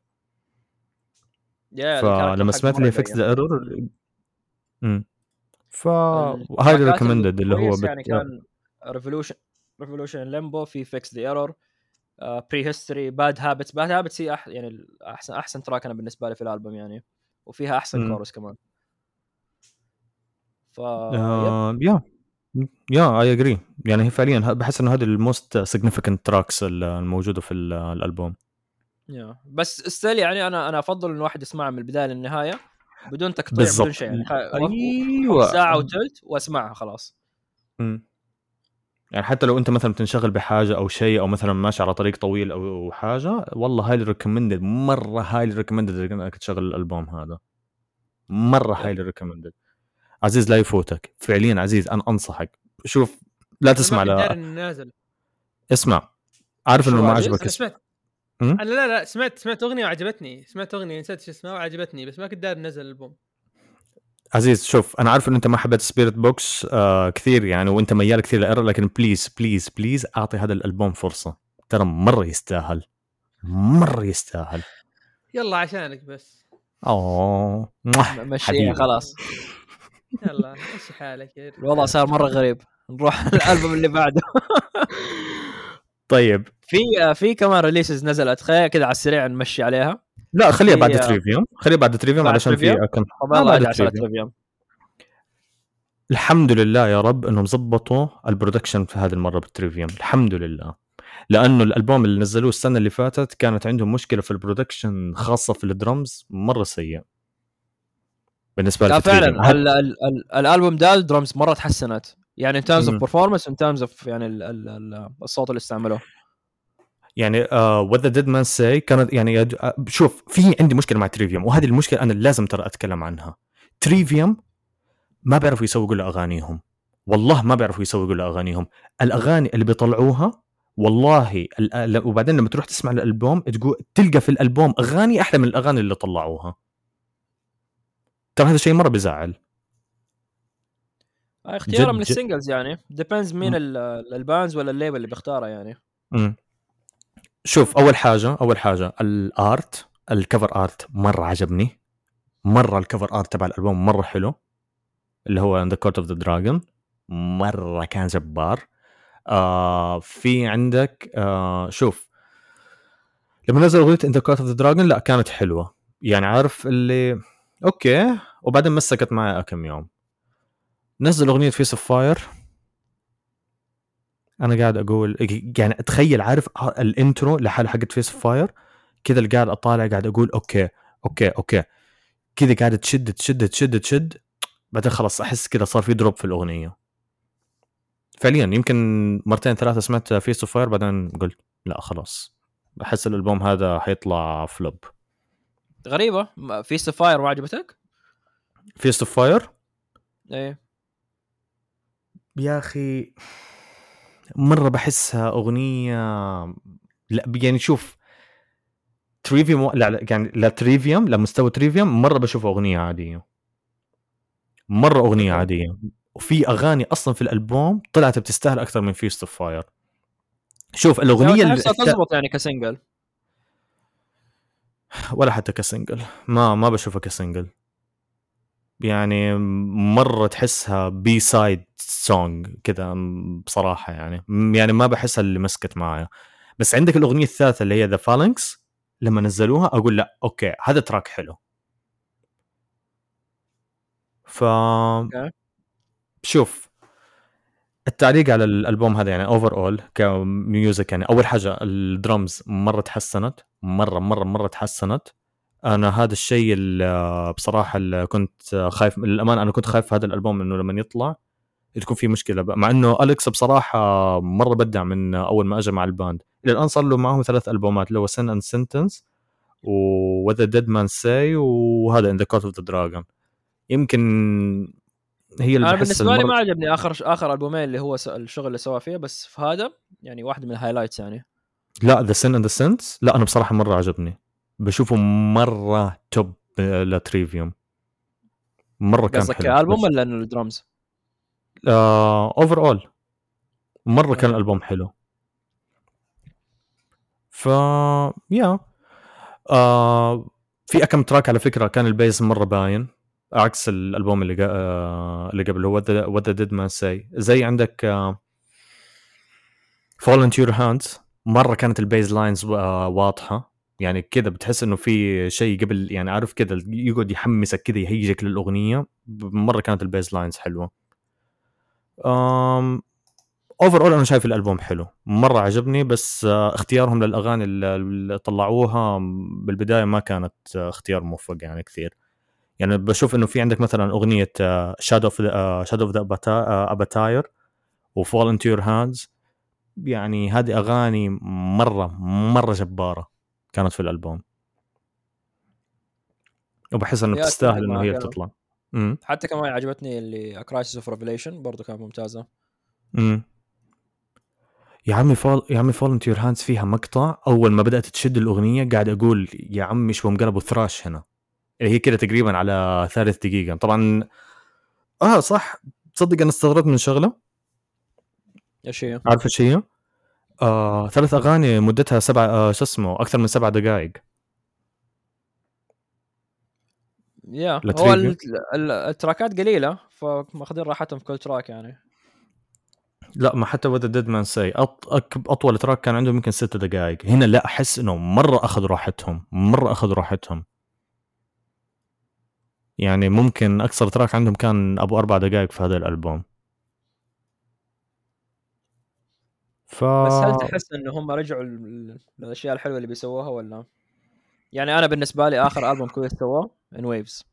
فلما سمعت Fix the Error ف هاي ريكومندد اللي هو يعني كان ريفولوشن ريفولوشن ليمبو في فيكس ذا ايرور بري هيستوري باد هابتس باد هابتس هي أح يعني أحسن أحسن تراك أنا بالنسبة لي في الألبوم يعني. وفيها أحسن كورس كمان. ف يا يا اي اجري يعني هي فعليا بحس إنه هذه الموست سيجنفكنت تراكس الموجودة في الألبوم. يا بس ستيل يعني أنا أنا أفضل إن الواحد يسمعها من البداية للنهاية. بدون تقطيع بالزبط. بدون شيء يعني أيوه. ساعة وثلث وأسمعها خلاص. امم يعني حتى لو أنت مثلا بتنشغل بحاجة أو شيء أو مثلا ماشي على طريق طويل أو حاجة والله highly recommended مرة highly recommended انك تشغل الألبوم هذا. مرة highly recommended عزيز لا يفوتك. فعليا عزيز أنا أنصحك. شوف لا تسمع لا نازل. اسمع. عارف إنه ما عجبك؟ سمعت أنا لا لا سمعت سمعت أغنية وعجبتني سمعت أغنية نسيت شو اسمها وعجبتني بس ما كنت داري نزل الألبوم. عزيز شوف أنا عارف إن أنت ما حبيت سبيريت بوكس آه كثير يعني وأنت ميال كثير ل Error لكن please please please أعطي هذا الألبوم فرصة. ترى مرة يستاهل مرة يستاهل. يلا عشانك بس. أوه مشيها خلاص. يلا مشي حالك الوضع صار مرة غريب. نروح الألبوم اللي بعده. طيب. في في كمان releases نزلت. خلينا كذا على السريع نمشي عليها. لا خليها بعد تريفيوم خليها بعد تريفيوم علشان في كم بعد تريفيوم الحمد لله يا رب إنهم ظبطوا ال production في هذه المرة بالتريفيوم الحمد لله. لأنه الألبوم اللي نزلوه السنة اللي فاتت كانت عندهم مشكلة في ال production خاصة في الدرمز مرة سيء بالنسبة لا فعلا. ال ال ال الألبوم ده الدرمز مرة تحسنت. يعني in terms of performance in terms of يعني ال ال الصوت اللي استعملوه يعني What the Dead Men Say كانت يعني uh, شوف في عندي مشكلة مع تريفيوم وهذه المشكلة أنا لازم ترى أتكلم عنها. تريفيوم ما بيعرفوا يسوقوا لاغانيهم والله ما بيعرفوا يسوقوا لاغانيهم الأغاني اللي بيطلعوها والله وبعدين لما تروح تسمع الألبوم تقول تلقى في الألبوم أغاني أحلى من الأغاني اللي طلعوها. ترى هذا شيء مرة بزعل اختياره من ال singles يعني. depends مين ال bands ولا ال label اللي بيختاره يعني. شوف أول حاجة أول حاجة ال art ال cover art مرة عجبني. مرة ال cover art تبع الألبوم مرة حلو اللي هو The Court of the Dragon مرة كان جبار. آه في عندك آه شوف لما نزل أغنية The Court of the Dragon لا كانت حلوة. يعني عارف اللي okay وبعدين مسكت معي كم يوم. نزل أغنية Feast of Fire أنا قاعد أقول يعني أتخيل عارف ال intro لحال حقت Feast Fire كذا اللي قاعد أطالع قاعد أقول okay okay okay. كذا قاعد تشد تشد تشد تشد. بعدين خلاص أحس كذا صار في drop في الأغنية. فعليا يمكن مرتين ثلاثة سمعت Feast of Fire بعدين قلت لا خلاص. أحس الألبوم هذا حيطلع flop غريبة. Feast of Fire ما عجبتك؟ Feast of Fire؟ إيه. يا أخي مرة بحسها أغنية لا يعني شوف تريفيوم لا, لا يعني لا تريفيوم لمستوى تريفيوم مرة بشوفها أغنية عادية. مرة أغنية عادية. وفي أغاني أصلا في الألبوم طلعت بتستاهل أكثر من Feast of Fire شوف الأغنية اللي تزبط يعني ك single. ولا حتى ك single. ما ما بشوفها ك single. يعني مرة تحسها B-side song كذا بصراحة يعني. يعني ما بحسها اللي مسكت معايا. بس عندك الأغنية الثالثة اللي هي The Phalanx لما نزلوها أقول لا okay هذا track حلو. ف شوف التعليق على الألبوم هذا يعني overall ك music يعني أول حاجة الدرمز مرة تحسنت مرة مرة مرة تحسنت. أنا هذا الشيء اللي بصراحة اللي كنت خايف للامانه أنا كنت خايف في هذا الألبوم إنه لما يطلع تكون في مشكلة مع إنه أليكس بصراحة مرة بدع من أول ما أجى مع ال band. إلى الآن صار له معهم ثلاث ألبومات اللي هو Sin and Sentence و the Dead Men Say وهذا In the Court of the Dragon يمكن هي اللي أنا بالنسبة لي ما عجبني آخر آخر ألبومين اللي هو الشغل اللي سواه فيه بس في هذا يعني واحدة من ال highlights يعني. لا The Sin and the Sentence لا أنا بصراحة مرة عجبني. بشوفه مرة top لتريفيوم. مرة كان قصدك البوم ولا إنه ال drums؟ over uh, all مرة كان الالبوم حلو. ف يا آه في اكم track على فكرة كان ال bass مرة باين عكس الألبوم اللي جا... آه اللي قبل هو What Dead Men Say زي عندك Fall Into Your Hands مرة كانت ال bass lines آه واضحة. يعني كده بتحس إنه في شيء قبل يعني عارف كده يقعد يحمسك كده يهيجك للأغنية. مرة كانت ال bass lines حلوة. overall أنا شايف الألبوم حلو. مرة عجبني بس اختيارهم للأغاني اللي طلعوها بالبداية ما كانت اختيار موفق يعني كثير. يعني بشوف إنه في عندك مثلا أغنية Shadow of Shadow of the Abattoir و Fall Into Your Hands يعني هذه أغاني مرة مرة جبارة. كانت في الألبوم. وبحس إنه بتستاهل إنه هي بتطلع. حتى كمان عجبتني اللي Crisis of Revelation برضه كانت ممتازة. امم يا عمي Fall يا عمي Fall Into Your Hands فيها مقطع أول ما بدأت تشد الأغنية قاعد أقول يا عمي شو قلبوا thrash هنا. اللي هي كده تقريبا على ثالث دقيقة. طبعا آه صح. تصدق أنا استغربت من شغلة؟ إيش هي؟ عارف إيش هي؟ آه، ثلاث أغاني مدتها سبع آه، شو اسمه أكثر من سبع دقائق Yeah هو التراكات قليلة فماخذين راحتهم في كل track يعني. لا ما حتى What the Dead Men Say أطول track كان عندهم يمكن ست دقائق هنا لا أحس إنه مرة اخذوا راحتهم مرة اخذوا راحتهم. يعني ممكن أكثر track عندهم كان أبو أربع دقائق في هذا الألبوم. ف بس هل تحس انه هم رجعوا للاشياء الحلوة اللي بيسووها ولا؟ يعني أنا بالنسبة لي آخر ألبوم كويس سواه In Waves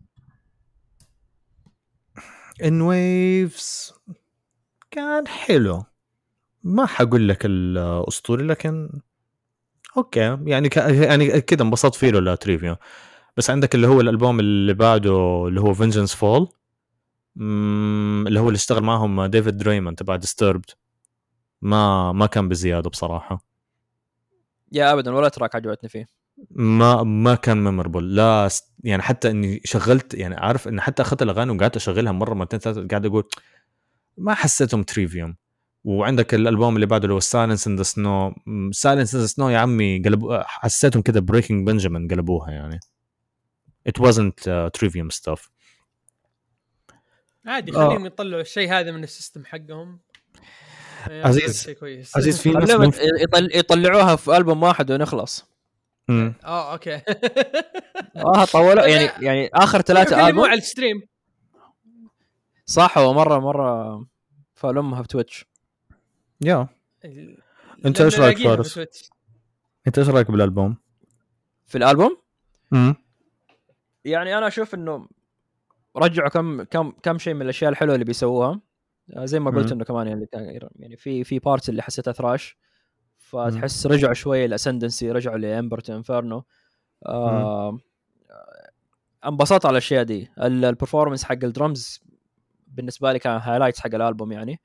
In Waves كان حلو. ما حقول لك الأسطوري لكن okay. يعني ك... يعني كذا انبسطت فيه ولا Trivium بس عندك اللي هو الألبوم اللي بعده اللي هو Vengeance Falls اللي هو اللي اشتغل معهم David Draiman تبع Disturbed ما ما كان بزيادة بصراحة. Yeah ابدا ولا track عجبتني فيه. ما ما كان memorable لا يعني حتى إني شغلت يعني عارف اني حتى أخذت الأغاني وقعدت أشغلها مرة مرتين ثلاثة قاعد أقول ما حسيتهم Trivium وعندك الألبوم اللي بعده اللي هو Silence in the Snow Silence in the Snow يا عمي قلبوا حسيتهم كذا Breaking Benjamin قلبوها يعني. It wasn't uh, Trivium stuff. عادي خليهم آه. يطلعوا الشيء هذا من ال system حقهم. عزيز عزيز في ناس يطل... يطلعوها في ألبوم واحد ونخلص. آه okay. آه طولوا. يعني يعني آخر ثلاثة البوم على ال stream. صح هو مره مرة فالامها في Twitch. يا. أنت إيش رأيك فارس؟ أنت إيش رأيك بالألبوم؟ في الألبوم؟ امم يعني أنا أشوف إنه رجعوا كم كم كم شيء من الأشياء الحلوة اللي بيسووها. زي ما قلت. إنه كمان يعني يعني في في parts اللي حسيتها thrash فتحس رجعوا شوية ل Ascendancy رجعوا ل Ember to Inferno آه انبسطت على الأشياء دي. ال- ال performance حق الدرمز بالنسبة لي كان highlights حق الألبوم يعني.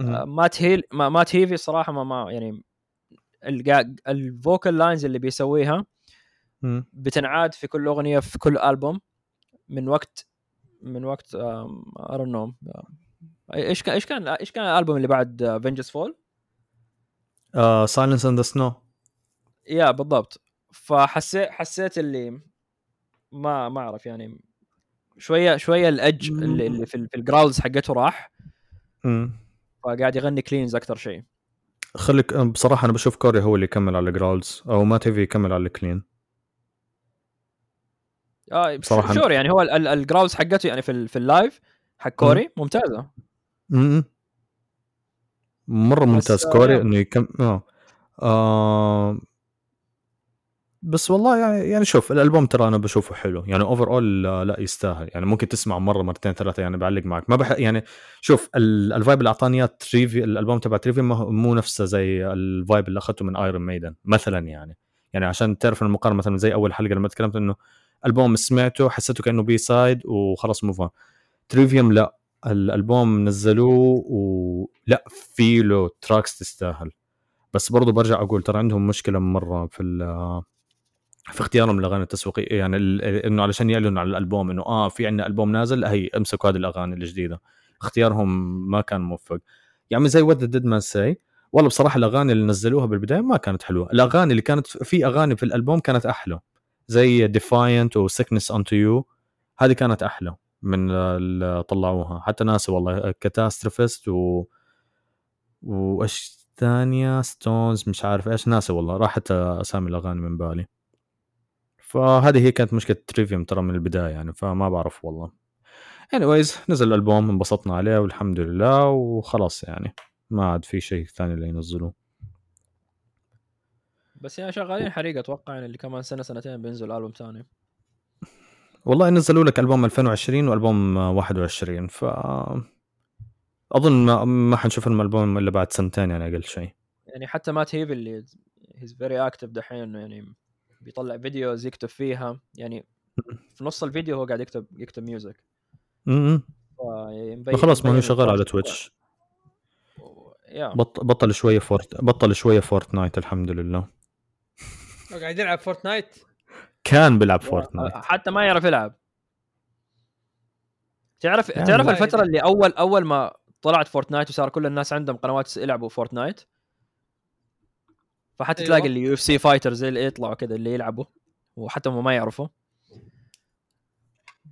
آه، Matt Heafy ما Matt Heafy صراحة ما, ما يعني ال vocal lines اللي بيسويها. بتنعاد في كل أغنية في كل ألبوم. من وقت من وقت no إيش كان إيش كان إيش كان الألبوم اللي بعد Vengeance Falls Silence in the Snow Yeah بالضبط. فحسيت حسيت اللي ما ما أعرف يعني شوية شوية ال edge اللي, اللي في, في ال growls حقته راح. فقاعد يغني cleans أكثر شيء خليك بصراحة أنا بشوف Corey هو اللي يكمل على growls أو Matt Heafy يكمل على ال clean آه بصراحة- sure يعني هو ال growls حقته يعني في في ال live حق Corey ممتازة. مرة ممتاز. آه، Corey yeah. إنه يكم آه. آه. بس والله يعني يعني شوف الألبوم ترى أنا بشوفه حلو. يعني overall لا يستاهل. يعني ممكن تسمع مرة مرتين ثلاثة يعني بعلق معك. ما بح يعني شوف ال- ال vibe اللي أعطاني إياه Trivium الألبوم تبع Trivium مو نفسه زي ال vibe اللي أخذته من Iron Maiden مثلا يعني. يعني عشان تعرف المقارنة مثلا زي أول حلقة لما تكلمت إنه ألبوم سمعته حسيته كأنه B-side وخلاص move Trivium لا. الألبوم نزلوه ولا في له tracks تستاهل. بس برضو برجع أقول ترى عندهم مشكلة مرة في في اختيارهم الاغاني التسويقية. يعني إنه علشان يعلنوا على الألبوم إنه آه في عندنا ألبوم نازل هي امسكوا هذه الأغاني الجديدة. اختيارهم ما كان موفق. يعني زي What the Dead Men Say والله بصراحة الأغاني اللي نزلوها بالبداية ما كانت حلوة. الأغاني اللي كانت في أغاني في الألبوم كانت أحلى. زي Defiant و Sickness Unto You هذه كانت أحلى. من اللي طلعوها. حتى ناسي والله Catastrophist و وإيش ثانية؟ Stones مش عارف إيش ناسي والله. راحت أسامي الأغاني من بالي. فهذه هي كانت مشكلة Trivium ترى من البداية يعني فما بعرف والله. Anyways نزل الالبوم انبسطنا عليه والحمد لله وخلاص يعني. ما عاد في شيء ثاني اللي ينزلوه بس يعني شغالين حريقه أتوقع يعني اللي كمان سنة سنتين بينزل ألبوم ثاني. والله نزلوا لك ألبوم 2020 وألبوم 21 ف أظن ما, ما حنشوف الالبوم إلا بعد سنتين يعني أقل شيء. يعني حتى Matt Heafy اللي he's very active دحين يعني بيطلع videos يكتب فيها يعني في نص الفيديو هو قاعد يكتب يكتب music امم فيمبين- خلاص ما هو شغال على. Twitch يا بط بطل شوية Fort بطل شوية Fortnite الحمد لله. قاعد يلعب Fortnite؟ كان بيلعب Fortnite. حتى ما يعرف يلعب. تعرف يعني تعرف ما الفترة. اللي اول أول ما طلعت Fortnite وصار كل الناس عندهم قنوات يلعبوا Fortnite؟ فحتى أيوة. تلاقي اللي UFC fighter زي اللي يطلعوا كذا اللي يلعبوا وحتى هم ما يعرفوا.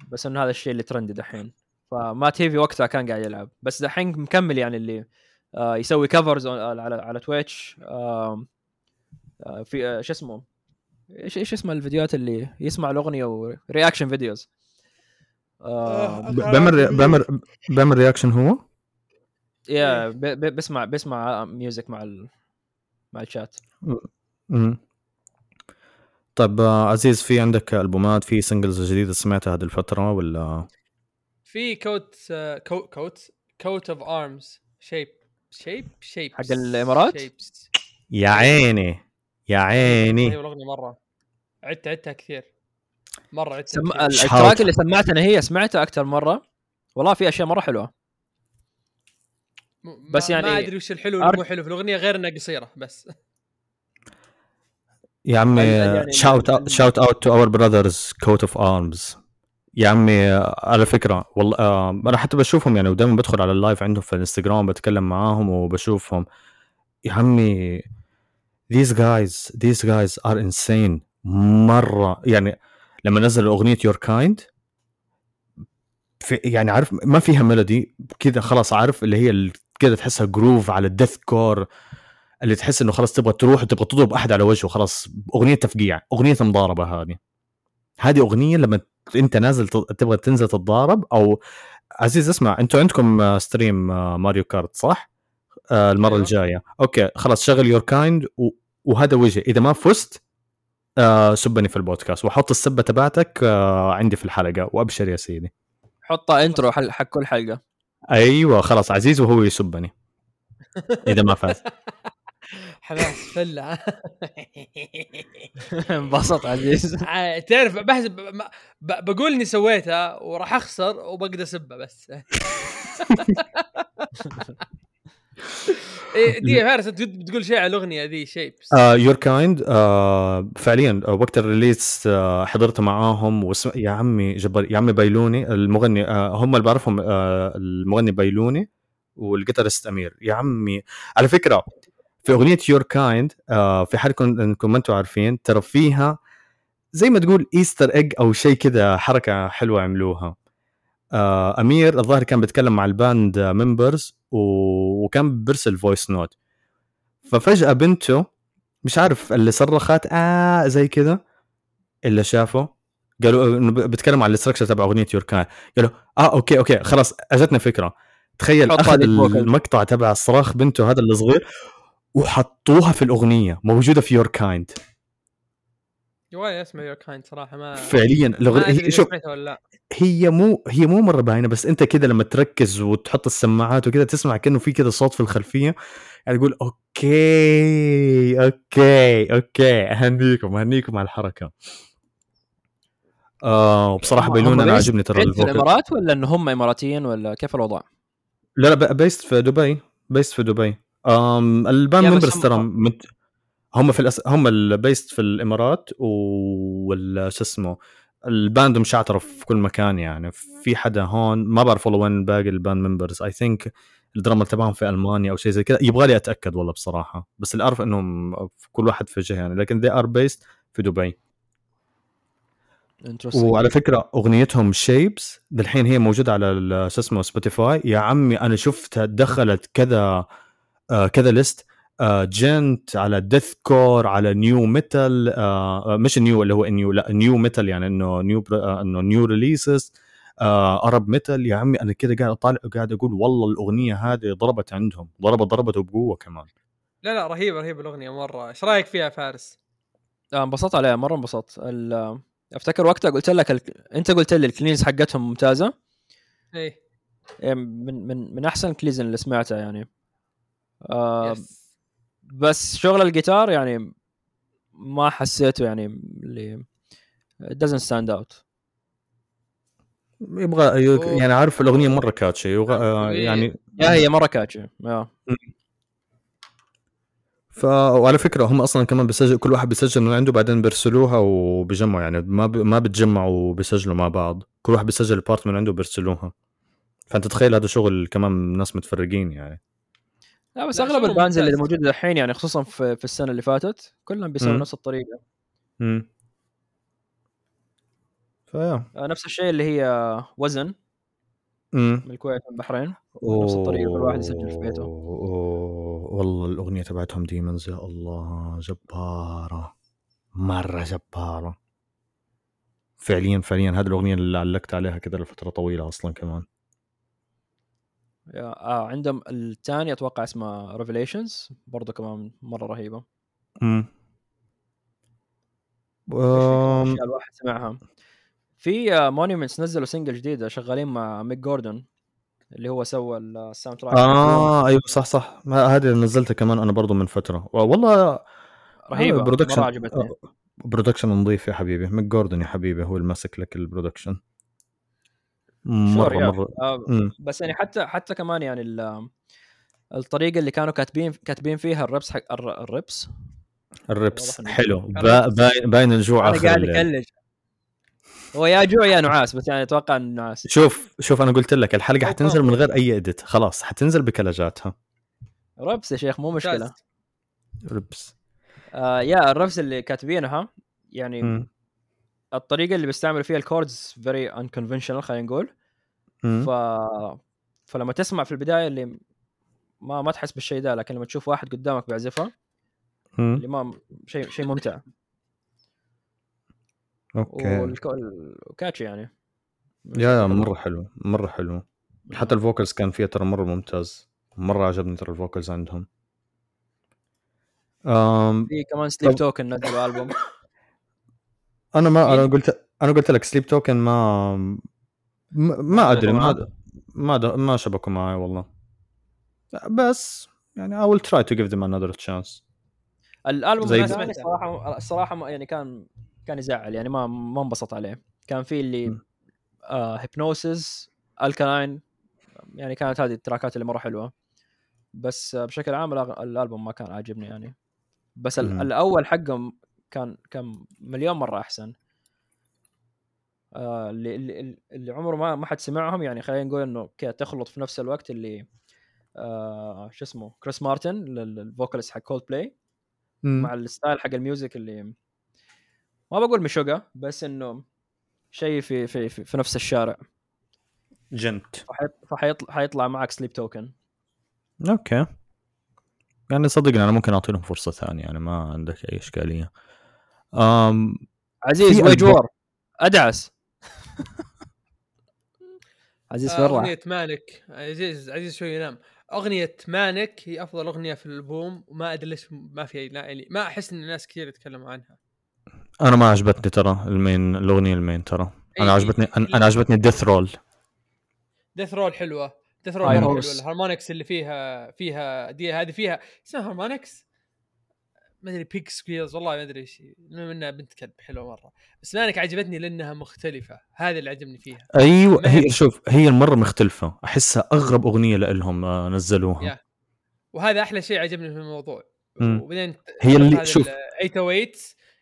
بس إنه هذا الشيء اللي trendy دحين فما تيفي وقتها كان قاعد يلعب. بس دحين مكمل يعني اللي آه يسوي covers على على Twitch آه آه في آه شو اسمه؟ إيش إيش اسم الفيديوهات اللي يسمع الأغنية و reaction videos آه. بيعمل بيعمل بيعمل reaction هو؟ يا ب- ب- بسمع بسمع music مع ال... مع الشات امم طيب آه، عزيز في عندك ألبومات في singles جديدة سمعتها هذه الفترة ولا؟ في Coat آه، كو Coat Coat of Arms Ship Ship Ship حق الإمارات؟ يا عيني. يا عيني. أيوه الأغنية مرة. عدت عدتها كثير. مرة عدتها سم... ال track اللي سمعتنا هي سمعتها أكثر مرة. والله في أشياء مرة حلوة. م- بس ما- يعني ما أدري وش الحلو أر- واللي مو حلو في الأغنية غير انها قصيرة بس. يا عمي يعني shout shout out to our brothers Coat of Arms يا عمي على فكرة والله آه، أنا حتى بشوفهم يعني ودائما بدخل على ال live عندهم في الإنستغرام بتكلم معاهم وبشوفهم. يا عمي these guys these guys are insane. مرة. يعني لما نزلوا أغنية Your Kind في يعني عارف ما فيها melody كذا خلاص عارف اللي هي كذا تحسها groove على ال deathcore اللي تحس إنه خلاص تبغى تروح وتبغى تضرب أحد على وجهه خلاص أغنية تفقيع أغنية مضاربة هذه. هذه أغنية لما أنت نازل تبغى تنزل تتضارب أو عزيز اسمع أنتوا عندكم stream Mario Kart صح؟ آه، المرة أيوة. الجاية. okay خلاص شغل Your Kind. وهذا وجه إذا ما فزت آه سبني في البودكاست واحط السبة تبعتك آه عندي في الحلقة وأبشر يا سيدي. حطها intro حق كل حلقة. أيوه خلاص عزيز وهو يسبني. إذا ما فاز. حماس فله انبسط عزيز. تعرف بحسب بقول إني سويتها وراح أخسر وبقدر اسبه بس. دي فارس بتقول شيء على الأغنية ذي Ships Your Kind فعليا آه، وقت ال release آه، حضرت معاهم واسم... يا عمي جبار يا عمي بيلوني المغني آه، هم اللي بعرفهم آه، المغني بيلوني وال guitarist أمير. يا عمي على فكرة في أغنية Your Kind في حالكم إنكم ما أنتم عارفين ترى فيها زي ما تقول Easter egg أو شيء كذا حركة حلوة عملوها. آه، أمير الظاهر كان بيتكلم مع ال band members وكان بيرسل voice note ففجأة بنته مش عارف اللي صرخت آه زي كذا اللي شافه قالوا إنه بتكلم عن ال structure تبع أغنية Your Kind قالوا آه okay okay خلاص اجتنا فكرة. تخيل أخذ. المقطع تبع صراخ بنته هذا الصغير وحطوها في الأغنية موجودة في Your Kind جوالي اسمع Your Kind صراحة ما فعليا ما الاغنيه أدري هي شوف ولا لأ هي مو هي مو مرة باينة بس أنت كده لما تركز وتحط السماعات وكده تسمع كأنه في كده صوت في الخلفية يعني تقول okay okay okay أهنيكم أهنيكم على الحركة آه وبصراحة هم أنا عاجبني ترى الإمارات ولا ان هم إماراتيين ولا كيف الوضع؟ لا لا ب- based في دبي based في دبي ال band members ترى. هم في الأس... هم ال based في الإمارات وال شو اسمه ال band مشعترة في كل مكان يعني. في حدا هون ما بعرف والله وين باقي ال band members I think ال drummer تبعهم في ألمانيا أو شيء زي كذا. يبغى لي أتأكد والله بصراحة. بس اللي أعرف إنهم في كل واحد في جهة يعني. لكن they are based في دبي. وعلى فكرة أغنيتهم Ships بالحين هي موجودة على شو اسمه Spotify يا عمي أنا شفتها دخلت كذا آه كذا list جنت على deathcore على nu metal آه آه، مش nu اللي هو nu لا new metal يعني إنه new آه إنه new releases آه Arab metal يا عمي أنا كذا قاعد أطالع قاعد أقول والله الأغنية هذه ضربت عندهم ضربت ضربت وبقوه كمان. لا لا رهيبة رهيبة الأغنية مرة. إيش رأيك فيها فارس؟ آه، انبسطت عليها مرة انبسطت. أفتكر وقتها قلت لك ال... أنت قلت لي ال cleans حقتهم ممتازة. إيه. إيه، من من من أحسن ال cleans اللي سمعتها يعني. آه yes بس شغل الجيتار يعني ما حسيته يعني اللي doesn't stand out. يبغى يعني عارف الأغنية مرة catchy يبغى. يعني يا هي مرة catchy ف وعلى فكرة هم أصلا كمان بيسجل كل واحد بيسجل من عنده بعدين بيرسلوها وبيجمعوا يعني ما ب... ما بتجمعوا وبيسجلوا مع بعض. كل واحد بيسجل part من عنده وبيرسلوها. فأنت تخيل هذا شغل كمان ناس متفرقين يعني. لا بس لا، أغلب ال bands اللي. موجودة الحين يعني خصوصا في, في السنة اللي فاتت كلهم بيسووا. نفس الطريقة. امم فيا. آه، نفس الشيء اللي هي وزن. امم من الكويت من البحرين. نفس الطريقة، كل واحد يسجل في بيته. أوه، والله الأغنية تبعتهم Demons يا الله جبارة. مرة جبارة. فعليا فعليا هذه الأغنية اللي علقت عليها كذا لفترة طويلة أصلا كمان. آه عندهم الثاني أتوقع اسمه Revelations برضه كمان مرة رهيبة. امم الواحد سمعها. في Monuments نزلوا single جديده شغالين مع ميك جوردون اللي هو سوى ال soundtrack آه أيوه صح صح. ما- هذه نزلتها كمان أنا برضو من فترة. والله رهيبة production production نظيف يا حبيبي. ميك جوردن يا حبيبي هو اللي ماسك لك ال production مرة يا. مرة. آه. بس يعني حتى حتى كمان يعني ال- الطريقة اللي كانوا كاتبين كاتبين فيها ال riffs حق ال ر- ال riffs. ال riffs. حلو. با- باين باين الجوع أنا آخر قاعد. ا glitch هو يا جوع يا نعاس بس يعني أتوقع إنه نعاس. شوف شوف أنا قلت لك الحلقة حتنزل من. غير أي edit خلاص حتنزل ب glitch اتها riffs يا شيخ مو مشكلة. riffs. آه يا ال riffs اللي كاتبينها يعني مم. الطريقة اللي بيستعملوا فيها ال chords very unconventional خلينا نقول. مم. ف فلما تسمع في البداية اللي ما ما تحس بالشيء ده لكن لما تشوف واحد قدامك بيعزفها. اللي ما شيء شيء ممتع. أوكي. وال catchy يعني. يا يا مرة حلو مرة حلو. حتى ال vocals كان فيها ترى مرة ممتاز. مرة عجبني ترى ال vocals عندهم. أم في كمان Sleep طب- Token نزلوا ألبوم. أنا ما أنا؟ قلت أنا قلت لك Sleep Token ما ما أدري ما ما ما شبكوا معي والله. بس يعني I will try to give them another chance. الألبوم زي يعني الصراحه الصراحه يعني كان كان يزعل يعني ما ما انبسط عليه. كان في اللي آه Hypnosis Alkaline يعني كانت هذه التراكات اللي مرة حلوة. بس بشكل عام الألبوم ما كان عاجبني يعني. بس. الأول حقهم كان كان مليون مرة أحسن. آه اللي اللي, اللي عمره ما ما حد سمعهم. يعني خلينا نقول إنه تخلط في نفس الوقت اللي آه شو اسمه كريس مارتن ال vocalist حق كولد بلاي مع ال style حق ال music اللي ما بقول Meshuggah بس إنه شيء في في في, في نفس الشارع. Djent. فحيطلع حيطلع معك Sleep Token أوكي. يعني صدقني أنا ممكن اعطي لهم فرصة ثانية يعني ما عندك أي إشكالية. أم عزيز ويجور أدعس. عزيز فين أغنية مالك عزيز عزيز شوي ينام أغنية مانك هي أفضل أغنية في الألبوم وما أدري ليش ما في يعني ما أحس إن الناس كثير يتكلموا عنها. أنا ما عجبتني ترى المين الأغنية المين ترى. أنا عجبتني أنا عجبتني ديث رول ديث رول حلوة. ديث رول حلوة. الهارمونكس اللي فيها فيها دي هذه فيها اسمها harmonics ما أدري pick scrapes والله ما أدري إيش منها بنت كلب حلوة مرة. بس مانك عجبتني لأنها مختلفة. هذا اللي عجبني فيها. أيوه هي شوف هي المره مختلفة. أحسها أغرب أغنية لهم آه، نزلوها. yeah. وهذا أحلى شيء عجبني في الموضوع. وبعدين هي اللي شوف 808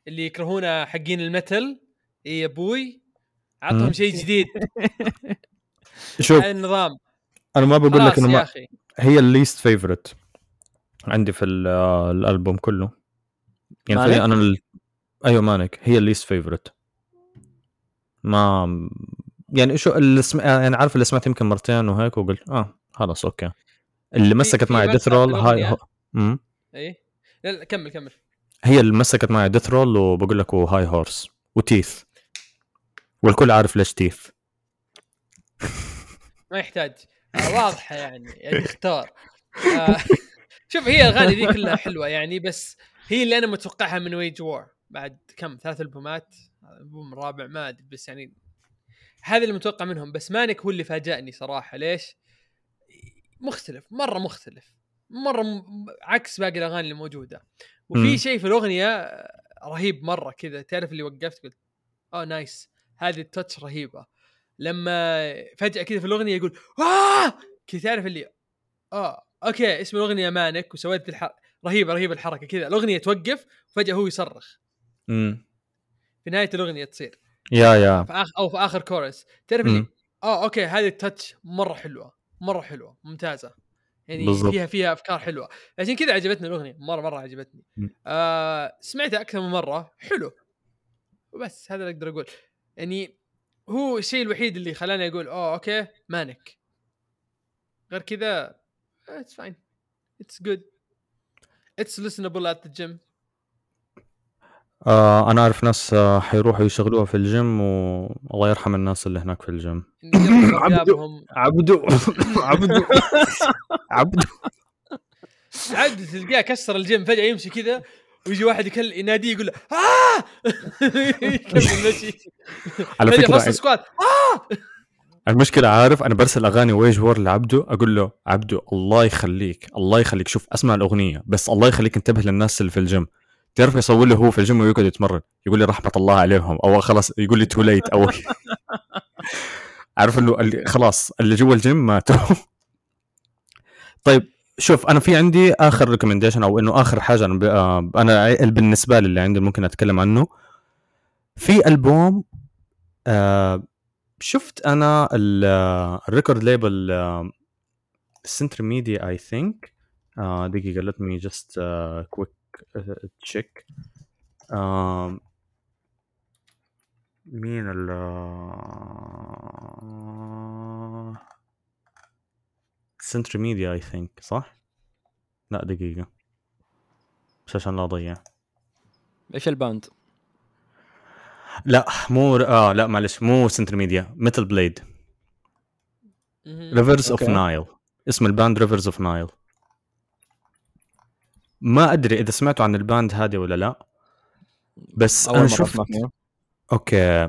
اللي يكرهونه حقين ال metal. اي يا أبوي عطهم شيء جديد. شوف النظام. أنا ما بقول لك إنه ما هي ال least favorite عندي في آه، الألبوم كله. يعني مانك؟ أنا ال... أيوه مانك هي ال least favorite ما يعني شو اللي سم... يعني عارف اللي سمعت يمكن مرتين وهيك وقلت آه خلاص أوكي. اللي مسكت معي Death Roll هاي امم اي لا كمل كمل. هي اللي مسكت معي Death Roll وبقول لك و High Horse و Teeth والكل عارف ليش تيث ما يحتاج. آه واضحة يعني يعني اختار. آه شوف هي الأغاني دي كلها حلوة يعني بس هي اللي أنا متوقعها من ويج وور بعد كم ثلاث ألبومات؟ ألبوم الرابع ما أدري بس يعني هذا اللي متوقع منهم بس مانك هو اللي فاجأني صراحة. ليش؟ مختلف مرة مختلف مرة م... عكس باقي الأغاني اللي موجودة. وفي شيء في الأغنية رهيب مرة كذا تعرف اللي وقفت قلت آه nice هذه ال touch رهيبة. لما فجأة كذا في الأغنية يقول آه! كذا تعرف اللي آه أوكي اسم الأغنية مانك وسويت الحر... رهيبة رهيبة الحركة كذا. الأغنية توقف وفجأة هو يصرخ. امم في نهاية الأغنية تصير. يا يا. في آخر أو في آخر كورس تعرف اللي آه أوكي هذه ال touch مرة حلوة مرة حلوة ممتازة. يعني بالزبط. فيها فيها أفكار حلوة. عشان كذا عجبتني الأغنية مرة مرة عجبتني. آه سمعتها أكثر من مرة حلو. وبس هذا اللي أقدر أقول. يعني هو الشيء الوحيد اللي خلاني أقول أوه أوكي مانك. غير كذا it's fine it's good it's listenable at the gym أنا أعرف ناس آه حيروحوا يشغلوها في الجيم والله يرحم الناس اللي هناك في الجيم. عبدو عبدو عبدو. عبدو. عبدو تلقاه كسر الجيم فجأة يمشي كذا ويجي واحد يكل يناديه يقول له آه! يكمل مشي. على فكرة squat. آه! المشكلة عارف أنا برسل أغاني Wage War لعبده أقول له عبده الله يخليك الله يخليك شوف أسمع الأغنية بس الله يخليك انتبه للناس اللي في الجيم. تعرف يصور له هو في الجيم ويقعد يتمرن يقول لي رحمة الله عليهم أو خلاص يقول لي too late أو عارف اللي خلاص اللي جوا الجيم ماتوا. طيب شوف أنا في عندي آخر recommendation أو إنه آخر حاجة أنا آه، أنا بالنسبة لي اللي عندي ممكن أتكلم عنه. في ألبوم آه شفت أنا ال record label Century Media I think دقيقة uh, quick uh, check uh, مين ال Century Media I think صح؟ لا دقيقة بس عشان لا أضيع إيش ال band؟ لا مو آه لا معلش مو Century Media Metal Blade Rivers of Nihil اسم ال band Rivers of Nihil ما أدري إذا سمعتوا عن ال band هذه ولا لا بس أنا شفت okay.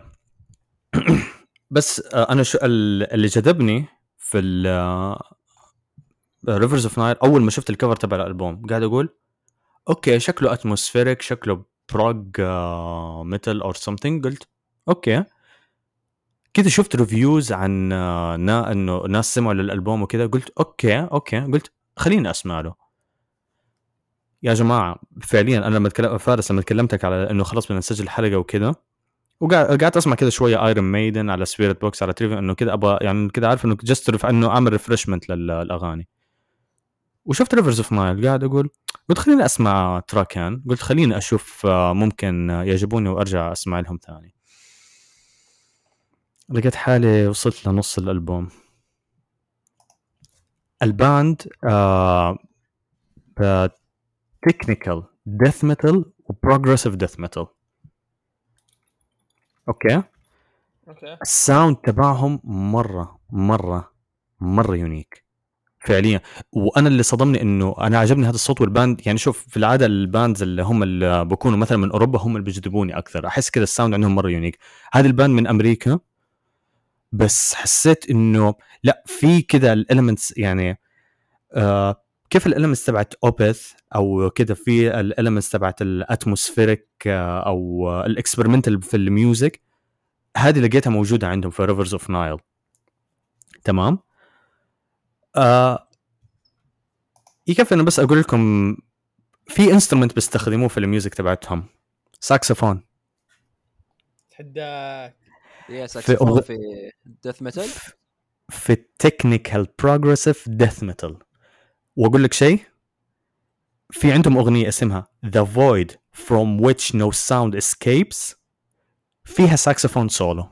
بس آه، أنا شو اللي جذبني في ال Rivers of Nihil أول ما شفت ال cover تبع الألبوم قاعد أقول okay شكله atmospheric شكله prog metal or something قلت okay. كذا شفت reviews عن آه، نا إنه ناس سمعوا للألبوم وكذا قلت okay okay. قلت خليني أسمع له. يا جماعة فعليا أنا لما تكلم فارس لما كلمتك على إنه خلص بدنا نسجل حلقة وكذا وقعدت أسمع كذا شوية Iron Maiden على Spiritbox على Trivium كذا أبغى يعني كذا عارف إنه just إنه أعمل refreshment للأغاني. وشفت Rivers of Nihil قاعد أقول قلت خليني أسمع track ان قلت خليني أشوف آه، ممكن يعجبوني وأرجع أسمع لهم ثاني. لقيت حالي وصلت لنص الألبوم. ال band آه technical death metal و progressive death metal okay؟ okay. ال sound تبعهم مرة مرة مرة unique فعليا. وأنا اللي صدمني إنه أنا عجبني هذا الصوت وال band. يعني شوف في العادة ال bands اللي هم اللي بكونوا مثلا من أوروبا هم اللي بيجذبوني أكثر. أحس كذا ال sound عندهم مرة unique. هذه ال band من أمريكا بس حسيت إنه لا في كذا ال elements يعني آه كيف ال elements تبعت Opeth أو كذا في ال elements تبعت ال atmospheric آه أو ال experimental في ال music. هذه لقيتها موجودة عندهم في Rivers of Nihil تمام؟ آه يكفي أنا بس أقول لكم في instrument بيستخدموه في ال music تبعتهم. ساكسفون تحداك. yeah ساكسفون في death metal في ال technical progressive death metal وأقول لك شيء في عندهم أغنية اسمها The Void from which no sound escapes. فيها ساكسفون solo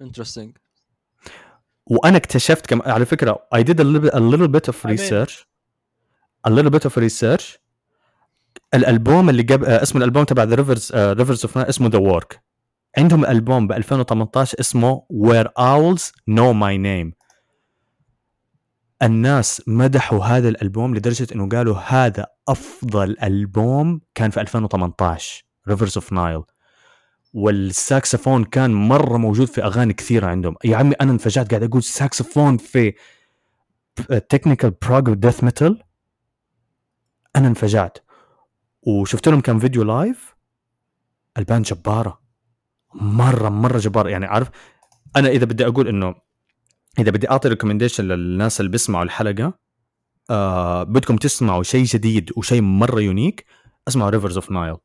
interesting وأنا اكتشفت كم على فكرة I did a little, a little bit of research. A little bit of research. الألبوم اللي جاب اسمه الألبوم تبع the Rivers Rivers of اسمه The Work عندهم ألبوم ب 2018 اسمه Where Owls Know My Name. الناس مدحوا هذا الألبوم لدرجة إنه قالوا هذا أفضل ألبوم كان في 2018 Rivers of Nihil والساكسفون كان مرة موجود في أغاني كثيرة عندهم. يا عمي أنا انفجعت قاعد أقول ساكسفون في technical prog death metal أنا انفجعت. وشفت لهم كم فيديو live ال band جبارة. مرة مرة جبار يعني عارف أنا إذا بدي أقول إنه إذا بدي أعطي recommendation للناس اللي بيسمعوا الحلقة آه بدكم تسمعوا شيء جديد وشيء مرة unique اسمعوا Rivers of Nihil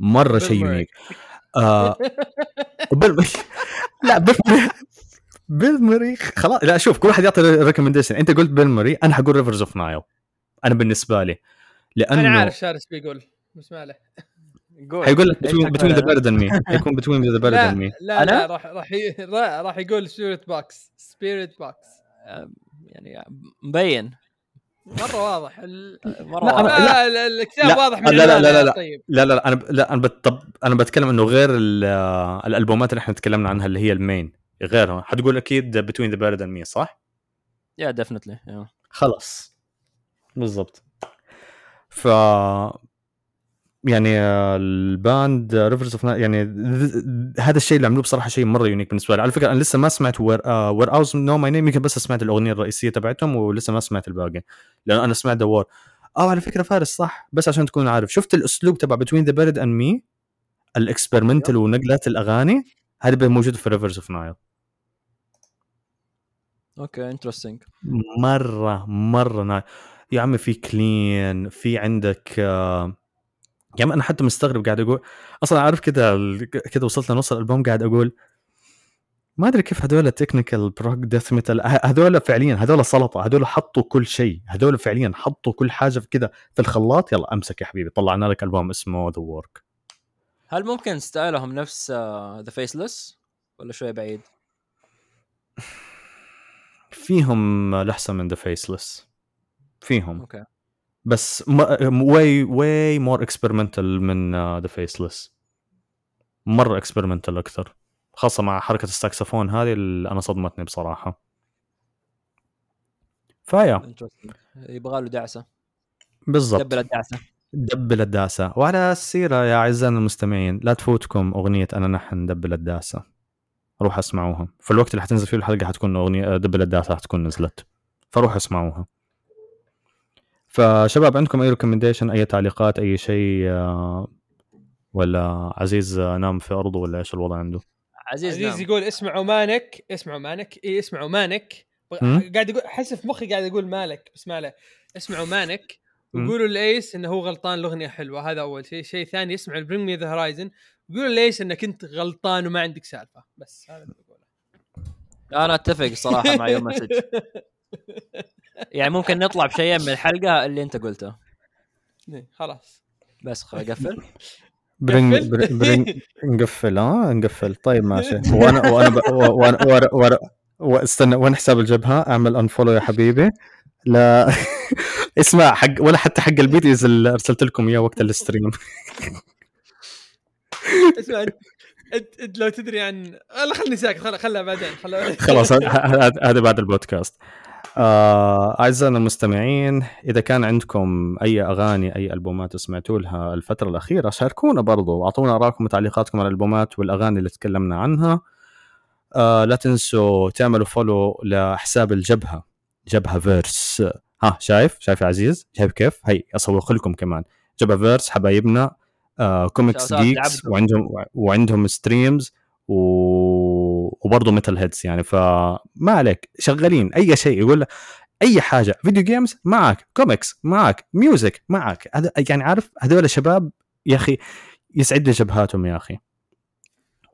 مرة شيء unique آه. بل... لا بالمري بالمري خلاص لا شوف كل واحد يعطي recommendation أنت قلت بالمري أنا حقول Rivers of Nihil أنا بالنسبة لي. لأنه أنا عارف فارس بيقول اسمع له حيقول لك Between the Buried Me حيكون Between the Buried Me لا لا راح راح راح يقول Spiritbox Spiritbox يعني مبين. مرة واضح مرة لا واضح. لا, لا الكتاب لا واضح من لا لا لا لا طيب. لا لا لا أنا لا أنا بطب أنا بتكلم إنه غير الألبومات اللي إحنا تكلمنا عنها اللي هي ال main غيرها حتقول أكيد Between the Buried and Me صح؟ yeah definitely خلاص بالضبط ف يعني ال band Rivers of يعني هذا الشيء اللي عملوه بصراحة شيء مرة unique بالنسبة لي. على فكرة أنا لسه ما سمعت Where Where Owls Know My Name يمكن بس سمعت الأغنية الرئيسية تبعتهم ولسه ما سمعت الباقي لأنه أنا سمعت The Work آه على فكرة فارس صح بس عشان تكون عارف. شفت الأسلوب تبع Between the Buried and Me ال experimental ونقلات الأغاني؟ هذا موجود في Rivers of Nihil okay interesting مرة مرة Nihil يا عمي في clean في عندك آه يعني أنا حتى مستغرب قاعد أقول أصلا عارف كذا كذا وصلت لنص الألبوم قاعد أقول ما أدري كيف هذول technical prog death metal هذول فعليا هذول سلطة هذول حطوا كل شيء هذول فعليا حطوا كل حاجة في كذا في الخلاط يلا أمسك يا حبيبي طلعنا لك ألبوم اسمه The Work هل ممكن style هم نفس The Faceless ولا شوي بعيد؟ فيهم لحسة من The Faceless فيهم. okay. بس way way more experimental من The Faceless مرة experimental أكثر. خاصة مع حركة الساكسفون هذه اللي أنا صدمتني بصراحة. ف yeah. يبغى له دعسة. بالضبط. double الدعسة. double الدعسة وعلى السيرة يا أعزائنا المستمعين لا تفوتكم أغنية أنا نحن double الدعسة روح اسمعوها. في الوقت اللي حتنزل فيه الحلقة حتكون أغنية double الدعسة حتكون نزلت. فروح اسمعوها. فشباب عندكم أي recommendation أي تعليقات أي شيء آه، ولا عزيز نام في أرضه ولا إيش الوضع عنده؟ عزيز, عزيز نام. يقول اسمعوا مانك اسمعوا مانك اي اسمعوا مانك. قاعد يقول أحس في مخي قاعد أقول مالك بس ما له اسمعوا مانك. وقولوا لإيس إنه هو غلطان الأغنية حلوة هذا أول شيء شيء ثاني اسمعوا Bring Me The Horizon وقولوا لإيس إنك أنت غلطان وما عندك سالفة بس هذا اللي بقوله أنا أتفق صراحة مع يوم message يعني ممكن نطلع بشيئين من الحلقة اللي انت قلته. إيه، خلاص. بس خلاص اقفل؟ Bring- Bring نقفل آه نقفل. طيب ماشي. وأنا وأنا ب- وأنا وأنا, وأنا واستنى وين حساب الجبهة؟ أعمل unfollow يا حبيبي. لا. اسمع حق ولا حتى حق ال videos اللي أرسلت لكم إياه وقت ال stream. اسمع انت لو تدري عن لا خلني ساكت خل... خلها بعدين خلها خلاص هذا بعد البودكاست. آه، أعزائنا المستمعين إذا كان عندكم أي أغاني أي ألبومات سمعتوا لها الفترة الأخيرة شاركونا برضو. واعطونا ارائكم وتعليقاتكم على الألبومات والأغاني اللي تكلمنا عنها. آه، لا تنسوا تعملوا follow لحساب الجبهة جبهة Verse ها شايف؟ شايف يا عزيز؟ شايف كيف؟ هي اسوق لكم كمان. جبهة Verse حبايبنا. آه، comics geeks. وعندهم وعندهم streams و... وبرضه metalheads يعني فما عليك شغالين أي شيء يقول لك أي حاجة video games معك كوميكس معك music معك هذا يعني عارف هذول شباب يا أخي يسعد لي جبهاتهم يا أخي.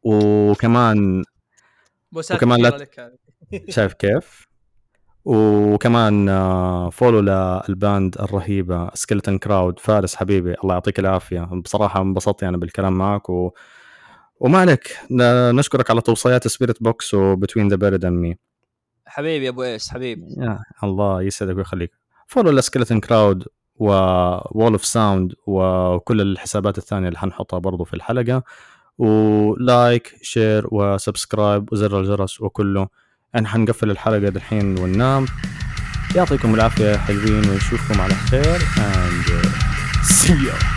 وكمان وكمان لا. شايف كيف؟ وكمان آه، follow لل band الرهيبة Skeleton Crowd فارس حبيبي الله يعطيك العافية. بصراحة انبسطت يعني بالكلام معك و... وما عليك نشكرك على توصيات Spiritbox و Between the Buried and Me حبيبي أبو ايس حبيبي. يا الله يسعدك ويخليك. follow ل Skeleton Crowd Wall of Sound وكل الحسابات الثانية اللي حنحطها برضو في الحلقة. و like share و subscribe وزر الجرس وكله. يعني حنقفل الحلقة دحين وننام. يعطيكم العافية حلوين ونشوفكم على خير. And uh, see you